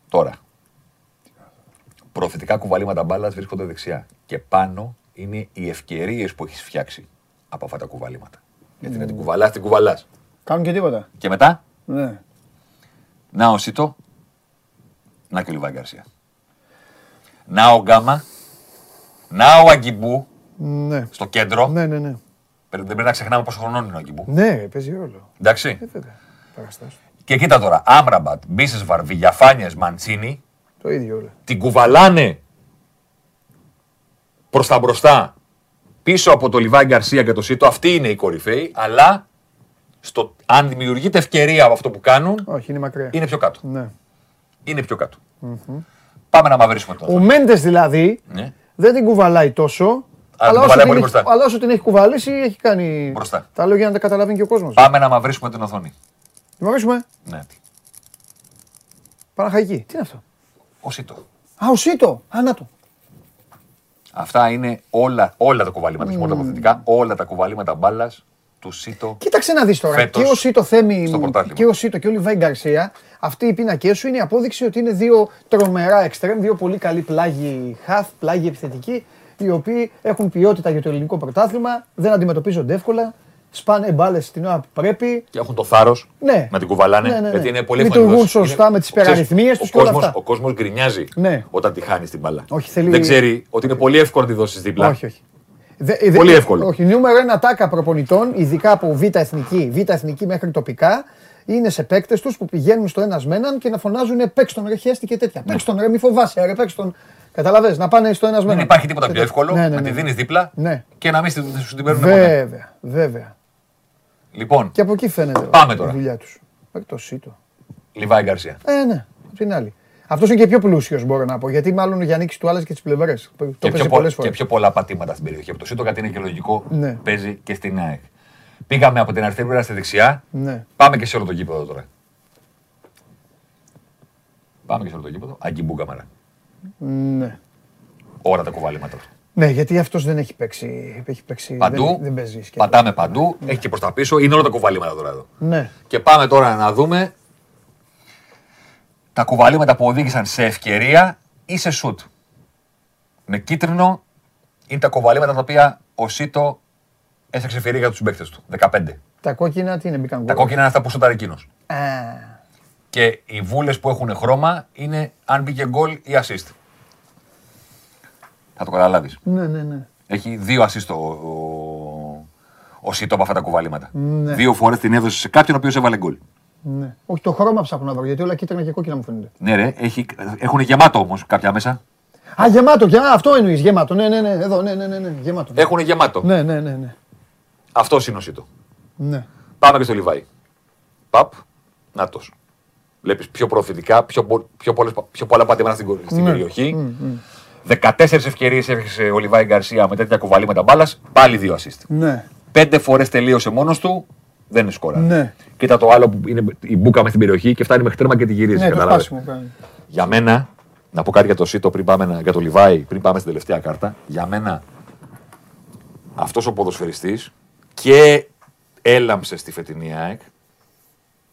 Τώρα. Προθετικά κουβαλήματα μπάλας βρίσκονται δεξιά. Και πάνω είναι οι ευκαιρίες που έχεις φτιάξει από αυτά τα κουβαλήματα. Γιατί να την κουβαλάς, την κουβαλάς. Κάνουν και τίποτα. Και μετά, Ναι. να ο Σίτο, να και ο Λιβάη Γκαρσία. Να ο Γκάμα, να ο Αγκιμπού Ναι. στο κέντρο. Ναι, ναι, ναι. Δεν πρέπει να ξεχνάμε πόσο χρονών είναι ο Αγκιμπού. Ναι, παίζει ρόλο. Εντάξει. Ε, βέβαια. Παραστάσεις. Και κοίτα τώρα, Άμραμπατ, Μπίσεσβαρ, Βηγιαφάνιε, Μαντσίνη, Το ίδιο όλο. την κουβαλάνε προς τα μπροστά πίσω από το Λιβάη Γκαρσία και το Σίτο. Αυτή είναι η κορυφαίοι, αλλά στο, αν δημιουργείται ευκαιρία από αυτό που κάνουν, Όχι, είναι μακριά. είναι πιο κάτω. Ναι. Είναι πιο κατω Πάμε να μαυρίσουμε Ο τώρα. Μέντες δηλαδή Ναι. δεν την κουβαλάει τόσο. την όσο κουβαλάει την πολύ έχει- μπροστά. αλλά όσο την έχει κουβαλήσει, έχει κάνει. Μπροστά. Τα λόγια να τα καταλαβαίνει και ο κόσμος. Πάμε να μαυρίσουμε την οθόνη. Την μαγίσουμε. Ναι. Παναχαϊκή. Τι είναι αυτό; Ο Σίτο. Α, ο Σίτο. Α, να το. Αυτά είναι όλα, όλα τα κουβαλήματα, όχι μόνο τα αποθετικά, όλα τα κουβαλήματα μπάλας του Σίτο. Κοίταξε να δεις τώρα. Φέτος και ο Σίτο Θέμη στο πρωτάθλημα. και ο Σίτο και ο Λιβάη Γκαρσία, αυτοί οι πίνακές σου είναι η απόδειξη ότι είναι δύο τρομερά εξτρέμ, δύο πολύ καλοί πλάγοι χαφ, πλάγοι επιθετικοί, οι οποίοι έχουν ποιότητα για το ελληνικό πρωτάθλημα, δεν αντιμετωπίζονται εύκολα σπάνε μπάλες την ώρα που πρέπει. Και έχουν το θάρρος Ναι. να την κουβαλάνε. Ναι, ναι, ναι. Γιατί είναι πολύ Λειτουργούν εύκολο. σωστά Είναι- με τις ξέρεις, υπεραρρυθμίες ο τους και όλα κόσμος- αυτά. Ο κόσμος γκρινιάζει Ναι. όταν τη χάνεις την μπάλα. Όχι, θέλει- Δεν ξέρει ότι είναι πολύ εύκολο να τη δώσεις δίπλα. Όχι, όχι. Δε- δε- Πολύ εύκολο. Όχι, νούμερο ένα τάκα προπονητών, ειδικά από β' εθνική, β' εθνική μέχρι τοπικά, είναι σε παίκτες τους που πηγαίνουν στο ένας με έναν και να φωνάζουν παίξ τον ρε χέστη και τέτοια. Παίξ τον ρε, μη φοβάσαι, ρε, παίξ τον. Καταλαβες, να πάνε στο ένας με έναν. Δεν υπάρχει τίποτα πιο Τέτοια. εύκολο Ναι, ναι, να ναι. τη δίνεις δίπλα Ναι. και να μην στη- σου την παίρνουν ποτέ. Βέβαια, βέβαια. Λοιπόν, Και από εκεί φαίνεται Πάμε τώρα. η δουλειά τους. Παίκ το σίτο. Λιβάη Γκαρσία. Ε, ναι, απ' την άλλη. Αυτός είναι και πιο πλούσιος, μπορώ να πω. Γιατί μάλλον ο Γιάννη του άλλε και τις πλευρές. Το Και έπαιζε πιο, πολλές πο- φορές. και πιο πολλά πατήματα στην περιοχή. Από το ΣΥΤΟ κάτι είναι και λογικό. Ναι. Παίζει και στην ΑΕΚ. Πήγαμε από την αριστερή πλευρά στη δεξιά. Ναι. Πάμε και σε όλο το γήπεδο τώρα. Πάμε και σε όλο το γήπεδο. Αγκιμπού καμαρά. ναι. Ώρα τα κουβαλήματα του. Ναι, γιατί αυτός δεν έχει παίξει. Έχει παίξει Παντού. Δεν, δεν παίζει. σκέτο. πατάμε παντού. Έχει και προς τα πίσω. Είναι όλα τα κουβαλήματα τώρα εδώ. Ναι. Και πάμε τώρα να δούμε τα κουβαλήματα που οδήγησαν σε ευκαιρία ή σε σουτ. Με κίτρινο είναι τα κουβαλήματα τα οποία ο Σίτο έφτιαξε ευκαιρία για τους συμπαίκτε του. 15. Τα κόκκινα τι είναι, μπήκαν Τα γκολ. κόκκινα είναι αυτά που σούταρε εκείνος. Α, Και οι βούλες που έχουν χρώμα είναι αν μπήκε γκολ ή assist. Θα το καταλάβεις. ναι, ναι, ναι. Έχει δύο assist ο, ο, ο Σίτο από αυτά τα κουβαλήματα. Ναι. Δύο φορές την έδωσε σε κάποιον ο οποίος έβαλε γκολ. Ναι. Όχι, το χρώμα ψάχνω να βρω γιατί όλα κίτρινα και κόκκινα μου φαίνονται. Ναι, ρε, έχει, έχουν γεμάτο όμως κάποια μέσα. Α, γεμάτο, γεμάτο. Αυτό εννοείς, γεμάτο. Ναι, ναι, ναι. Εδώ, ναι, ναι, ναι, ναι. Γεμάτο. Έχουν γεμάτο. Ναι, ναι, ναι. ναι. Αυτό είναι ο Σίτο. ναι. Πάμε και στο Λιβάη. Παπ, νάτος. Βλέπεις πιο προωθητικά, πιο, πο- πιο, πολλές, πιο πολλά πατήματα στην, κο- στην Ναι. περιοχή. 14 ευκαιρίες έφτιαξε ο Λιβάη Γκαρσία με τέτοια κουβαλήματα μπάλας. Πάλι δύο assist. ναι. Πέντε φορές τελείωσε μόνος του. Δεν είναι σκορά. Ναι. Κοίτα το άλλο που είναι η μπουκα με στην περιοχή και φτάνει μέχρι τέρμα και τη γυρίζει. Ναι, το κατάλαβες. σπάσιμο κάνει. Για μένα, να πω κάτι για το Σίτο πριν πάμε να- για το Λιβάη, πριν πάμε στην τελευταία κάρτα. Για μένα, αυτός ο ποδοσφαιριστής και έλαμψε στη φετινή ΑΕΚ,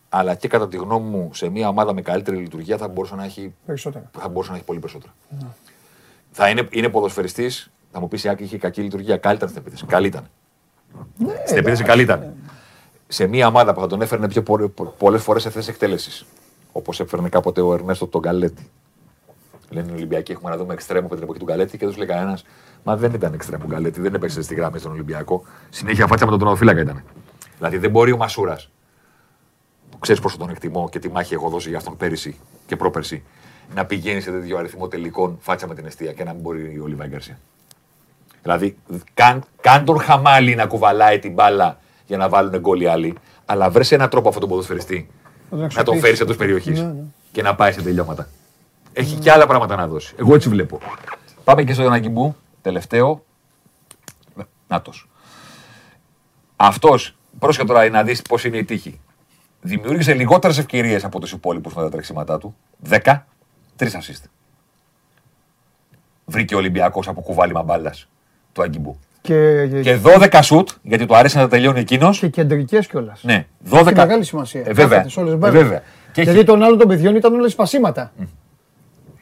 αλλά και κατά τη γνώμη μου σε μια ομάδα με καλύτερη λειτουργία θα μπορούσε να έχει, Περισσότερα. θα μπορούσε να έχει πολύ περισσότερα. Θα είναι, είναι ποδοσφαιριστής, θα μου πεις η ΑΕΚ είχε κακή λειτουργία, καλή ήταν στην επίθεση. Καλή ήταν. στην επίθεση καλή ήταν. Σε μια ομάδα που θα τον έφερνε πιο πολλές φορές σε θέσεις εκτέλεσης. Όπως έφερνε κάποτε ο Ερνέστο τον Καλέτη. Λένε οι Ολυμπιακοί, έχουμε να δούμε εξτρέμο από την εποχή του Γκαλέτη και δεν τους λέει κανένας. Μα δεν ήταν εξτρέμο ο Γκαλέτη, δεν έπαιξε στη γράμμη στον Ολυμπιακό. Συνέχεια φάτσα με τον τρονοφύλακα ήταν. Δηλαδή δεν μπορεί ο Μασούρας, που ξέρεις πόσο τον εκτιμώ και τι μάχη έχω δώσει για αυτόν πέρυσι και πρόπερσι, να πηγαίνει σε τέτοιο αριθμό τελικών φάτσα με την αιστεία και να μην μπορεί ο Λιβάη Γκαρσία. Δηλαδή, κάν, κάν τον χαμάλι να κουβαλάει την μπάλα για να βάλουν γκολ οι άλλοι, αλλά βρες έναν τρόπο αυτόν τον ποδοσφαιριστή τον να τον αξιοποιήσεις. φέρει εντός περιοχής Ναι, ναι. και να πάει σε τελειώματα. Έχει και άλλα πράγματα να δώσει. Εγώ έτσι βλέπω. Πάμε και στο Αναγκιμπού, τελευταίο. Νάτος. Αυτός, πρόσεχε τώρα να δεις πώς είναι η τύχη. Δημιούργησε λιγότερες ευκαιρίες από τους υπόλοιπους με τα τρεξίματά του. 10, 3 assist. Βρήκε ο Ολυμπιακός από κουβάλιμα μπάλας του Αγκιμπού. Και, και, Και 12 σουτ, γιατί του αρέσει να τα τελειώνει εκείνος. και κεντρικές κιόλας. Ναι, 12. Έχει μεγάλη σημασία. Ε, βέβαια. Κάθεται σε όλες τις Ε, μπάλες. βέβαια. Και Γιατί έχει- των άλλων των παιδιών ήταν όλε σπασίματα.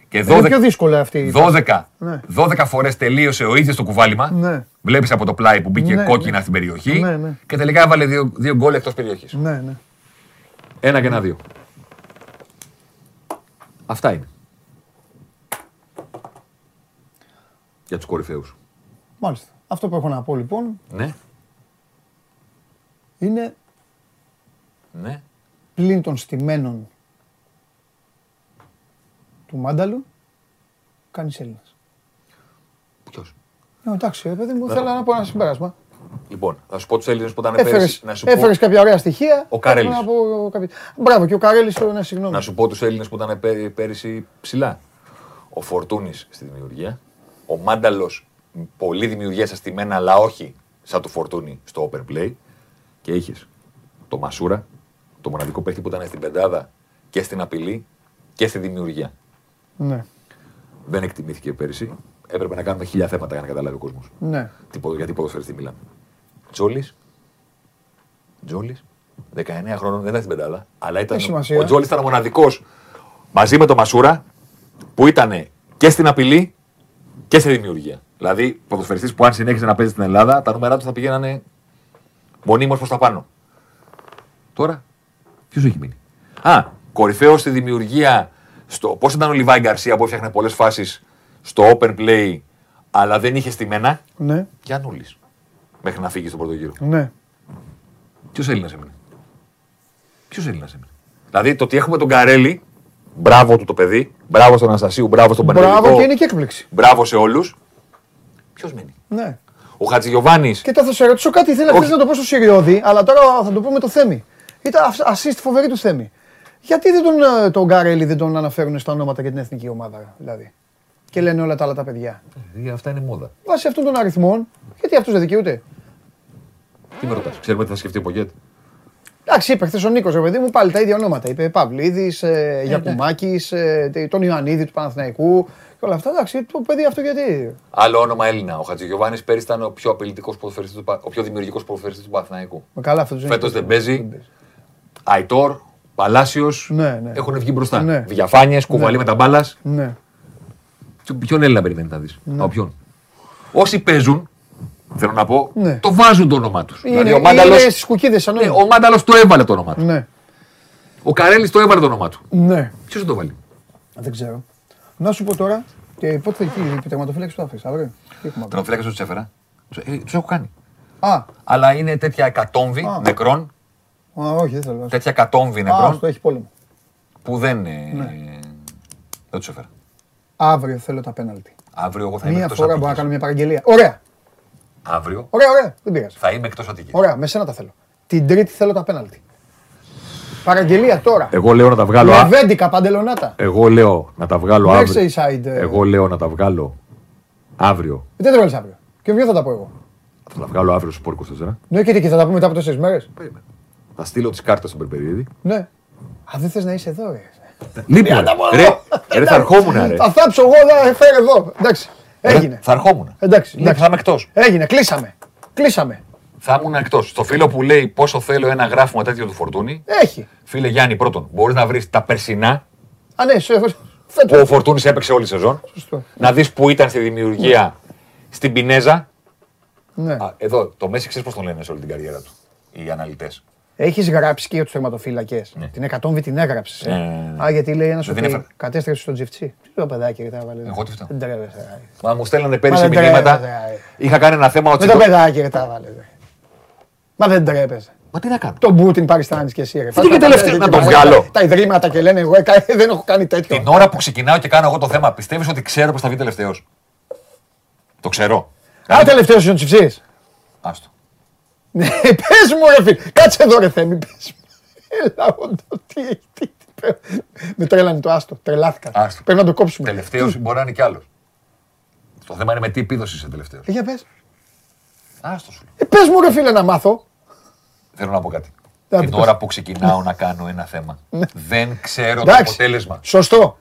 Και Είναι 12, πιο δύσκολο αυτή. η 12, Ναι. 12 φορές τελείωσε ο ίδιος το κουβάλιμα. Ναι. Βλέπεις από το πλάι που μπήκε Ναι, κόκκινα ναι. στην περιοχή. Ναι, ναι. Και τελικά έβαλε δύο, δύο γκολ εκτός περιοχής. Ναι, ναι. Ένα και ένα δύο. Αυτά είναι. Για τους κορυφαίους. Μάλιστα. Αυτό που έχω να πω λοιπόν Ναι, είναι ναι. πλην των στημένων του Μάνταλου κάνεις Έλληνας. Ποιος; Ναι, εντάξει, ρε παιδί μου, θέλω να πω ένα συμπέρασμα. Λοιπόν, θα σου πω τους Έλληνες που ήταν Έφερες, πέρυσι. Να σου, έφερες κάποια ωραία στοιχεία. Ο Καρέλης. Θέλω Να πω, κάποια... Μπράβο, και ο Καρέλης, ναι, συγγνώμη. πω, να σου πω τους Έλληνες που ήταν πέ- πέρυσι ψηλά. Ο Φορτούνης στη δημιουργία. Ο Μάνταλος, πολύ δημιουργία στα στημένα, αλλά όχι σαν του Φορτούνη στο open play. Και είχες το Μασούρα, το μοναδικό παίχτη που ήταν στην πεντάδα και στην απειλή και στη δημιουργία. Ναι, Δεν εκτιμήθηκε πέρυσι. Έπρεπε να κάνουμε χίλια θέματα για να καταλάβει ο κόσμος. ναι. Γιατί ποδοσφαιριστή μιλάμε. Τζόλη. Τζόλη. 19 χρόνων δεν ήταν στην πεντάδα. Αλλά ήταν, Έχει σημασία. ο Τζόλη ήταν ο μοναδικός μαζί με τον Μασούρα που ήταν και στην απειλή και στη δημιουργία. Δηλαδή, ποδοσφαιριστής που αν συνέχιζε να παίζει στην Ελλάδα, τα νούμερα του θα πηγαίνανε Μονίμως προς τα πάνω. Τώρα, ποιος έχει μείνει; Α, κορυφαίος στη δημιουργία. Στο... Πώς ήταν ο Λιβάη Γκαρσία που έφτιαχνε πολλές φάσεις στο open play, αλλά δεν είχε στημένα; Ναι, Γιάννουλη. Μέχρι να φύγει στον πρώτο γύρο. ναι. Ποιος Έλληνας έμεινε; Ποιος Έλληνας έμεινε; Δηλαδή το ότι έχουμε τον Καρέλη, μπράβο του το παιδί, μπράβο στον Αναστασίου, μπράβο στον Μπράβο Παναγιώτο, και είναι και έκπληξη. μπράβο σε όλους. Ποιος μένει; Ναι. Ο Χατζηγιοβάνης. Και θα σε ρωτήσω κάτι, ήθελα Όχι. χθες να το πω στο Σιριώδη, αλλά τώρα θα το πω με το Θέμη. Ήταν assist φοβερή του Θέμη. Γιατί δεν τον, ε, τον Γκαρέλη δεν τον αναφέρουν στα ονόματα για την εθνική ομάδα, δηλαδή; Και λένε όλα τα άλλα τα παιδιά. Αυτά είναι μόδα. Βάσει αυτών των αριθμών, γιατί αυτούς δεν δικαιούται; Τι με ρωτάς, ξέρουμε τι θα σκεφτεί ο Πογκέτ. Εντάξει, είπε χθες ο Νίκος, ρε παιδί μου, πάλι τα ίδια ονόματα. Είπε Παυλίδης, ε, Γιακουμάκης, ε, τον Ιωαννίδη του Παναθηναϊκού και όλα αυτά. Εντάξει, το παιδί αυτό γιατί; Άλλο όνομα Έλληνα. Ο Χατζηγιοβάνη πέρυσι ήταν ο πιο απειλητικός ποδοσφαιριστής του Πα- ο πιο δημιουργικός ποδοσφαιριστής του Παναθηναϊκού. Με καλά αυτός τους Φέτος είναι. δεν παίζει. Αϊτόρ, Παλάσιος Ναι, ναι. έχουν βγει μπροστά. Ναι. Διαφάνειες, κουβαλή με τα μπάλας. Ναι. Ποιον Έλληνα περιμένει να δεις; Από ποιον; Όσοι παίζουν, θέλω να πω, Ναι. το βάζουν το όνομά τους. Είναι, Δηλαδή ο Μάνταλο. είναι στις κουκίδες σαν Ναι, ο Μάνταλος το έβαλε το όνομά του. Ναι, Ο Καρέλης το έβαλε το όνομά του. ναι. Ποιος θα το βάλει; Δεν ξέρω. Να σου πω τώρα, και πότε θα εκεί η τερματοφύλαξη που θα αφήσει, αύριο. Τι έχουμε αύριο; Τερματοφύλακε του έφερα. Τους έχω κάνει. Α, Αλλά είναι τέτοια εκατόμβη Α. νεκρών. α, όχι, δεν θέλω. Τέτοια εκατόμβη Α, νεκρών αυτό έχει πόλεμο. που δεν. ε, Ναι. Δεν τους έφερα. Αύριο θέλω τα πέναλτι. Αύριο εγώ θα είμαι Μία εκτός φορά μπορώ να Αττική. κάνω μια παραγγελία. Ωραία, Αύριο ωραία, ωραία. Δεν πειράζει. θα είμαι εκτός Αττική. Ωραία, με σένα τα θέλω. Την Τρίτη θέλω τα πέναλτι. Παραγγελία τώρα. Εγώ λέω να τα βγάλω. α- Λεβέντικα, παντελονάτα. Εγώ λέω να τα βγάλω αύριο. Merseyside. ε. Εγώ λέω να τα βγάλω αύριο. Δεν το βάλει αύριο. Και ποιο θα τα πω εγώ. Θα τα βγάλω αύριο στου Sport 24. Ναι, και τι, και θα τα πούμε μετά από τέσσερις μέρες; Θα στείλω τις κάρτες στον Περπερίδη. Ναι. Α, δεν θες να είσαι εδώ, ρε. Λοιπόν, τα πω ρε, εγώ. ρε, θα ερχόμουν, ρε. Θα θάψω εγώ, θα φέρω εδώ. Εντάξει. Έγινε. Ρε, Θα ερχόμουν. Εντάξει, Ναι, εντάξει. θα είμαι εκτός. Έγινε, κλείσαμε. Κλείσαμε. Θα ήμουν εκτός. Στο φίλο που λέει πόσο θέλω ένα γράφημα τέτοιο του Φορτούνη, Έχει. φίλε Γιάννη, πρώτον, μπορείς να βρεις τα περσινά Α, ναι, σε, που φέτος. ο Φορτούνης έπαιξε όλη τη σεζόν. Σωστό. Να δεις που ήταν στη δημιουργία στην Πινέζα. Ναι. Α, εδώ, το Μέση ξέρεις πώς τον λένε σε όλη την καριέρα του. Οι αναλυτές. Έχεις γράψει και για τους τερματοφύλακε. Ναι. Την 100 την έγραψες. Ναι, ναι, ναι. Α, γιατί λέει ένας σου Δεν πει, έφερα. κατέστρεψε στον τζιφτσί. Τι το παιδάκι ρε, τα βάλε. Εγώ τι φταίω. Δεν τρέπεσαι. ρε. Μα μου στέλνανε πέρυσι δεν μηνύματα. τρέπεσαι, ρε. Είχα κάνει ένα θέμα ότι. Με το παιδάκι ρε, τα βάλε. ρε. Μα δεν τρέπεσαι. Μα τι να κάνω; Τον Πούτιν παριστάνεις και εσύ. Ρε. Τι και τελευταίο, να τον τα- βγάλω; Τα ιδρύματα και λένε εγώ έκα- [laughs] δεν έχω κάνει τέτοιο. Την ώρα που ξεκινάω και κάνω εγώ το θέμα, πιστεύεις ότι ξέρω πώς θα βγει τελευταίος; Το ξέρω. Α, τελευταίος είναι ο Τσιφτσί. Άστο. Ναι, πες μου, ρε φίλε. Κάτσε εδώ, ρε Θέμη. Πες μου. Έλα, όντω. Τι έχει. τι- τι- Με τρέλανε το άστο. Τρελάθηκα. Άστο. Πρέπει να το κόψουμε. Τελευταίος μπορεί να είναι κι άλλος. Το θέμα είναι με τι επίδοση είσαι τελευταίος. Ε, Για πες. Άστο σου. λέω. Ε, πες μου, ρε φίλε, να μάθω. Θέλω να πω κάτι. Να Την πες. ώρα που ξεκινάω να κάνω ένα θέμα, δεν ξέρω το Εντάξει. αποτέλεσμα. Σωστό.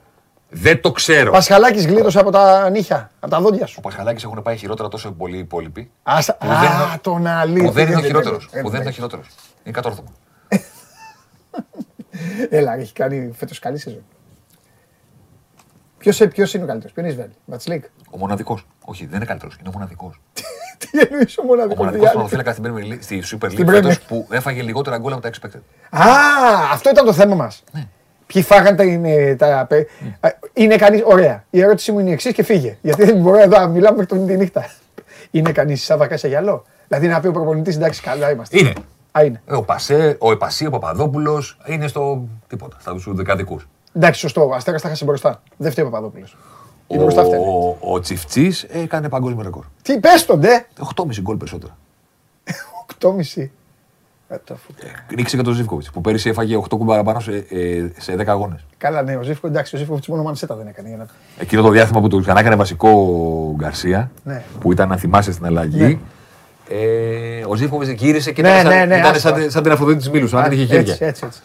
Δεν το ξέρω. Πασχαλάκης γλίτωσε από τα νύχια, από τα δόντια σου. Ο Πασχαλάκης έχουν πάει χειρότερα τόσο πολλοί υπόλοιποι. Άστα. Που δεν είναι- Α, τον αλήθεια. Που δεν είναι ο ρε, χειρότερος. ρε, Που δεν είναι ο ρε. χειρότερος. Είναι κατόρθωμα. [laughs] Έλα, έχει κάνει φέτος καλή σεζόν. Ποιος ποιος είναι ο καλύτερος, ποιος είναι η Σβέλ, Βατσλίκ. Ο μοναδικός. Όχι, δεν είναι καλύτερος. Είναι ο μοναδικός. [laughs] Τι εννοείς ο Ο μοναδικός μοναδικό πρωτοφύλακα στην Premier League- στη Super Στην League Premier. φέτος που έφαγε λιγότερα γκολ από τα expected. Α, αυτό ήταν το θέμα μας. Ναι. Ποιοι φάγαν τα. Είναι, τα πε- Α, είναι κανεί. Ωραία. Η ερώτησή μου είναι η εξής και φύγε. Γιατί δεν μπορώ εδώ να μιλάμε μέχρι τον τη νύχτα. Είναι κανείς σαν βακά σε γυαλό; Δηλαδή να πει ο προπονητής εντάξει, καλά είμαστε. Είναι. Α, είναι. Ε, Ο Πασέ, ο Επασί, ο Παπαδόπουλος είναι στο τίποτα, στα τους δεκαδικούς. Εντάξει, σωστό. Ο Αστέρας τα χάσε μπροστά. Δεν φταίει ο Παπαδόπουλος. Η μπροστά φταίει. Ο, ο Τσιφτσής έκανε παγκόσμιο ρεκόρ. Τι πες τον, ντε. 8,5 γκολ περισσότερα. 8,5. [laughs] Ε, το φου- Νίξε και τον Ζήφκοβιτς που πέρυσι έφαγε 8 γκολ παραπάνω σε, ε, σε 10 αγώνες. Καλά, ναι, ο Ζήφκο, εντάξει, ο Ζήφκο μόνο μανσέτα δεν έκανε. Για να... Εκείνο το διάστημα που του ξανά έκανε βασικό ο Γκαρσία, Ναι. που ήταν να θυμάσαι στην αλλαγή. Ε, ο Ζήφκοβιτς γύρισε και Ναι, ήταν, σαν, ναι, ναι, ήταν άστο, σαν, σαν την Αφροδίτη της Μήλου, σαν να δεν είχε χέρια. Έτσι, έτσι, έτσι.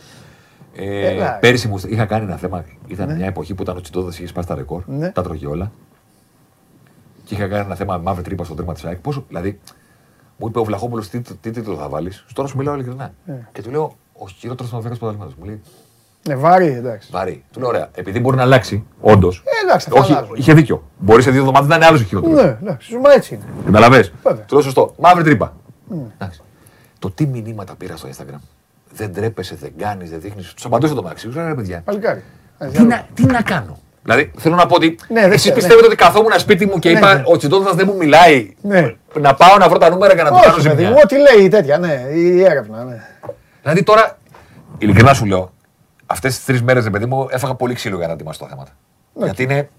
Ε, Έλα. πέρυσι μου είχα κάνει ένα θέμα. Ήταν μια εποχή που ήταν ο Τσιτόδας είχε σπάσει τα ρεκόρ. Ναι. Τα τρώγε όλα. Και είχα κάνει ένα θέμα με μαύρη τρύπα στο τέρμα της ΑΕΚ. Πόσο, δηλαδή, μου είπε ο Βλαχόπουλος τι, τι τίτλο θα βάλεις. Τώρα σου μιλάω ειλικρινά. Και του λέω, ο χειρότερος των 10 πρωταθλήματο. Μου λέει, Ναι, βάρη, εντάξει. βαρύ. Του λέω, ωραία, επειδή μπορεί να αλλάξει, όντως. Ε, εντάξει, θα Όχι, αλλάζουν. είχε δίκιο. Μπορεί σε δύο εβδομάδες να είναι άλλος ο χειρότερος. Ναι, εντάξει, μα έτσι είναι. Καταλαβέ. Βέβαια. Του λέω σωστό. Μαύρη τρύπα. Εντάξει. το τι μηνύματα πήρα στο Instagram. Δεν τρέπεσαι, δεν κάνεις, δεν δείχνεις. Τους απαντούσα το μάξι. Ξέρω ρε παιδιά. Παλικάρι. Ε, Τι να, τι να κάνω. Δηλαδή θέλω να πω ότι Ναι, δεν εσείς ξέρω, πιστεύετε ότι καθόμουν σπίτι μου και Ναι, είπα ναι. ο Τσιντόδας δεν μου μιλάει. Ναι. Να πάω να βρω τα νούμερα και να του κάνω Όχι, παιδί μου, ζημιά. ό,τι λέει η τέτοια, ναι, η έρευνα, ναι. Δηλαδή τώρα, ειλικρινά σου λέω, αυτές τις τρεις μέρες, παιδί μου, έφαγα πολύ ξύλο για να ετοιμάσω τα θέματα. Γιατί είναι,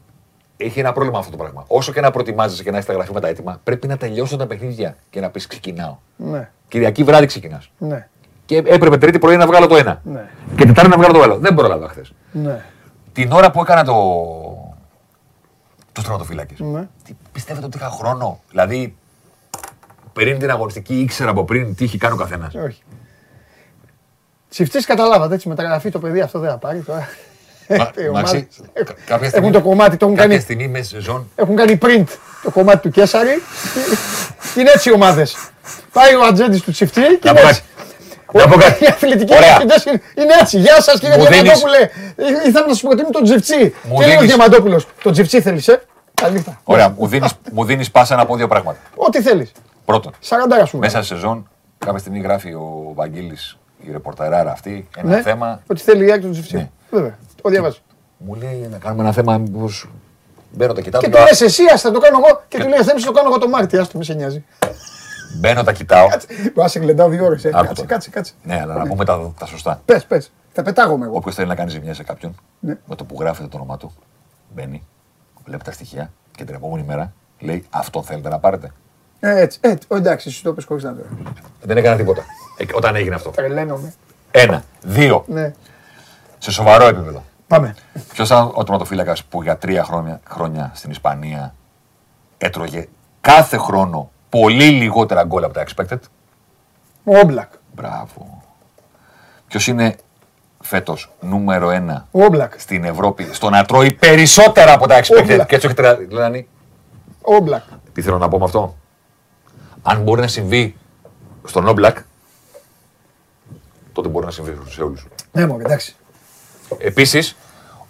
έχει ένα πρόβλημα αυτό το πράγμα. Όσο και να προετοιμάζεσαι και να έχεις τα γραφή με τα έτοιμα, πρέπει να τελειώσουν τα παιχνίδια και να πεις ξεκινάω. Ναι, Κυριακή βράδυ ξεκινάς. ναι, Και έπρεπε Τρίτη πρωί να βγάλω το ένα. Ναι. Και Τετάρτη να βγάλω το άλλο. Δεν πρόλαβα χθες. ναι. Την ώρα που έκανα το. τους στρατοφύλακε. Ναι. Πιστεύετε ότι είχα χρόνο; Δηλαδή, πριν την αγωνιστική ήξερα από πριν τι έχει κάνει ο καθένας. Όχι. Τσιφτής καταλάβατε έτσι, μεταγραφή το παιδί αυτό δεν θα πάρει τώρα. Οι [laughs] ομάδες κάποια Έχουν το κομμάτι, το έχουν κάποια κάνει, στιγμή μέσα σε ζώνη. έχουν κάνει print το κομμάτι του Κέσαρη. Και είναι έτσι οι ομάδες. Πάει ο ατζέντης του Τσιφτή και Να είναι πω έτσι. Κάτι. Να πω κάτι. Οι αθλητικοί Ωραία. διευθυντές είναι είναι έτσι. Γεια σας κύριε Μου δίνεις- Διαμαντόπουλε. Ε, Ήθελα να σου προτείνω τον Τζιφτσί. Μου Και λέει ο δίνεις- Διαμαντόπουλος; Τον Τζιφτσί θέλεις, ε; Καληνύχτα. Ωραία, μου δίνεις, μου δίνεις πάσα να πω δύο πράγματα. Ό,τι θέλεις. Πρώτον, Σαραντάρα σου. μέσα σε σεζόν, κάποια στιγμή γράφει ο Βαγγέλης, η ρεπορταράρα αυτή, ένα Ναι. θέμα. Ότι θέλει η άκρη του Τζιφτσί. Ναι. Βέβαια. Το διαβάζω. Μου λέει να κάνουμε ένα θέμα, μήπως μπαίνω τα κοιτάω. Και του το λέω, λες εσύ, ας θα το κάνω εγώ. Και του λέει, θέλεις το κάνω εγώ το Μάρτι. Ας το μη σε νοιάζει. Μπαίνω τα κοιτάω. Μπορεί να σε γλεντάω δύο ώρες. ε. Άκου Κάτσε, το. κάτσε, κάτσε. Ναι, αλλά να πούμε τα, τα σωστά. Πες, πες. Θα πετάγομαι εγώ. Όποιος θέλει να κάνει ζημιά σε κάποιον, Ναι. με το που γράφεται το όνομά του, μπαίνει, βλέπει τα στοιχεία και την επόμενη μέρα λέει Αυτό θέλετε να πάρετε. Ε, Έτσι, έτσι. Ω, εντάξει, εσύ το πες χωρίς να το. Δεν έκανα τίποτα. Ε, όταν έγινε αυτό. Τρελαίνομαι. Ένα. Δύο. Ναι. Σε σοβαρό επίπεδο. Πάμε. Ποιος ήταν ο τερματοφύλακας που για τρία χρόνια, χρόνια στην Ισπανία έτρωγε κάθε χρόνο πολύ λιγότερα γκολ από τα expected. Ο Όμπλακ. Μπράβο. Ποιος είναι φέτος νούμερο ένα Ο Όμπλακ. στην Ευρώπη στο να τρώει περισσότερα από τα expected. Όπλα. Και έτσι όχι τρελάνει. Ο Όμπλακ. Τι θέλω να πω με αυτό; Αν μπορεί να συμβεί στον Όμπλακ, τότε μπορεί να συμβεί σε όλους. Ναι, μόνο εντάξει. Επίσης,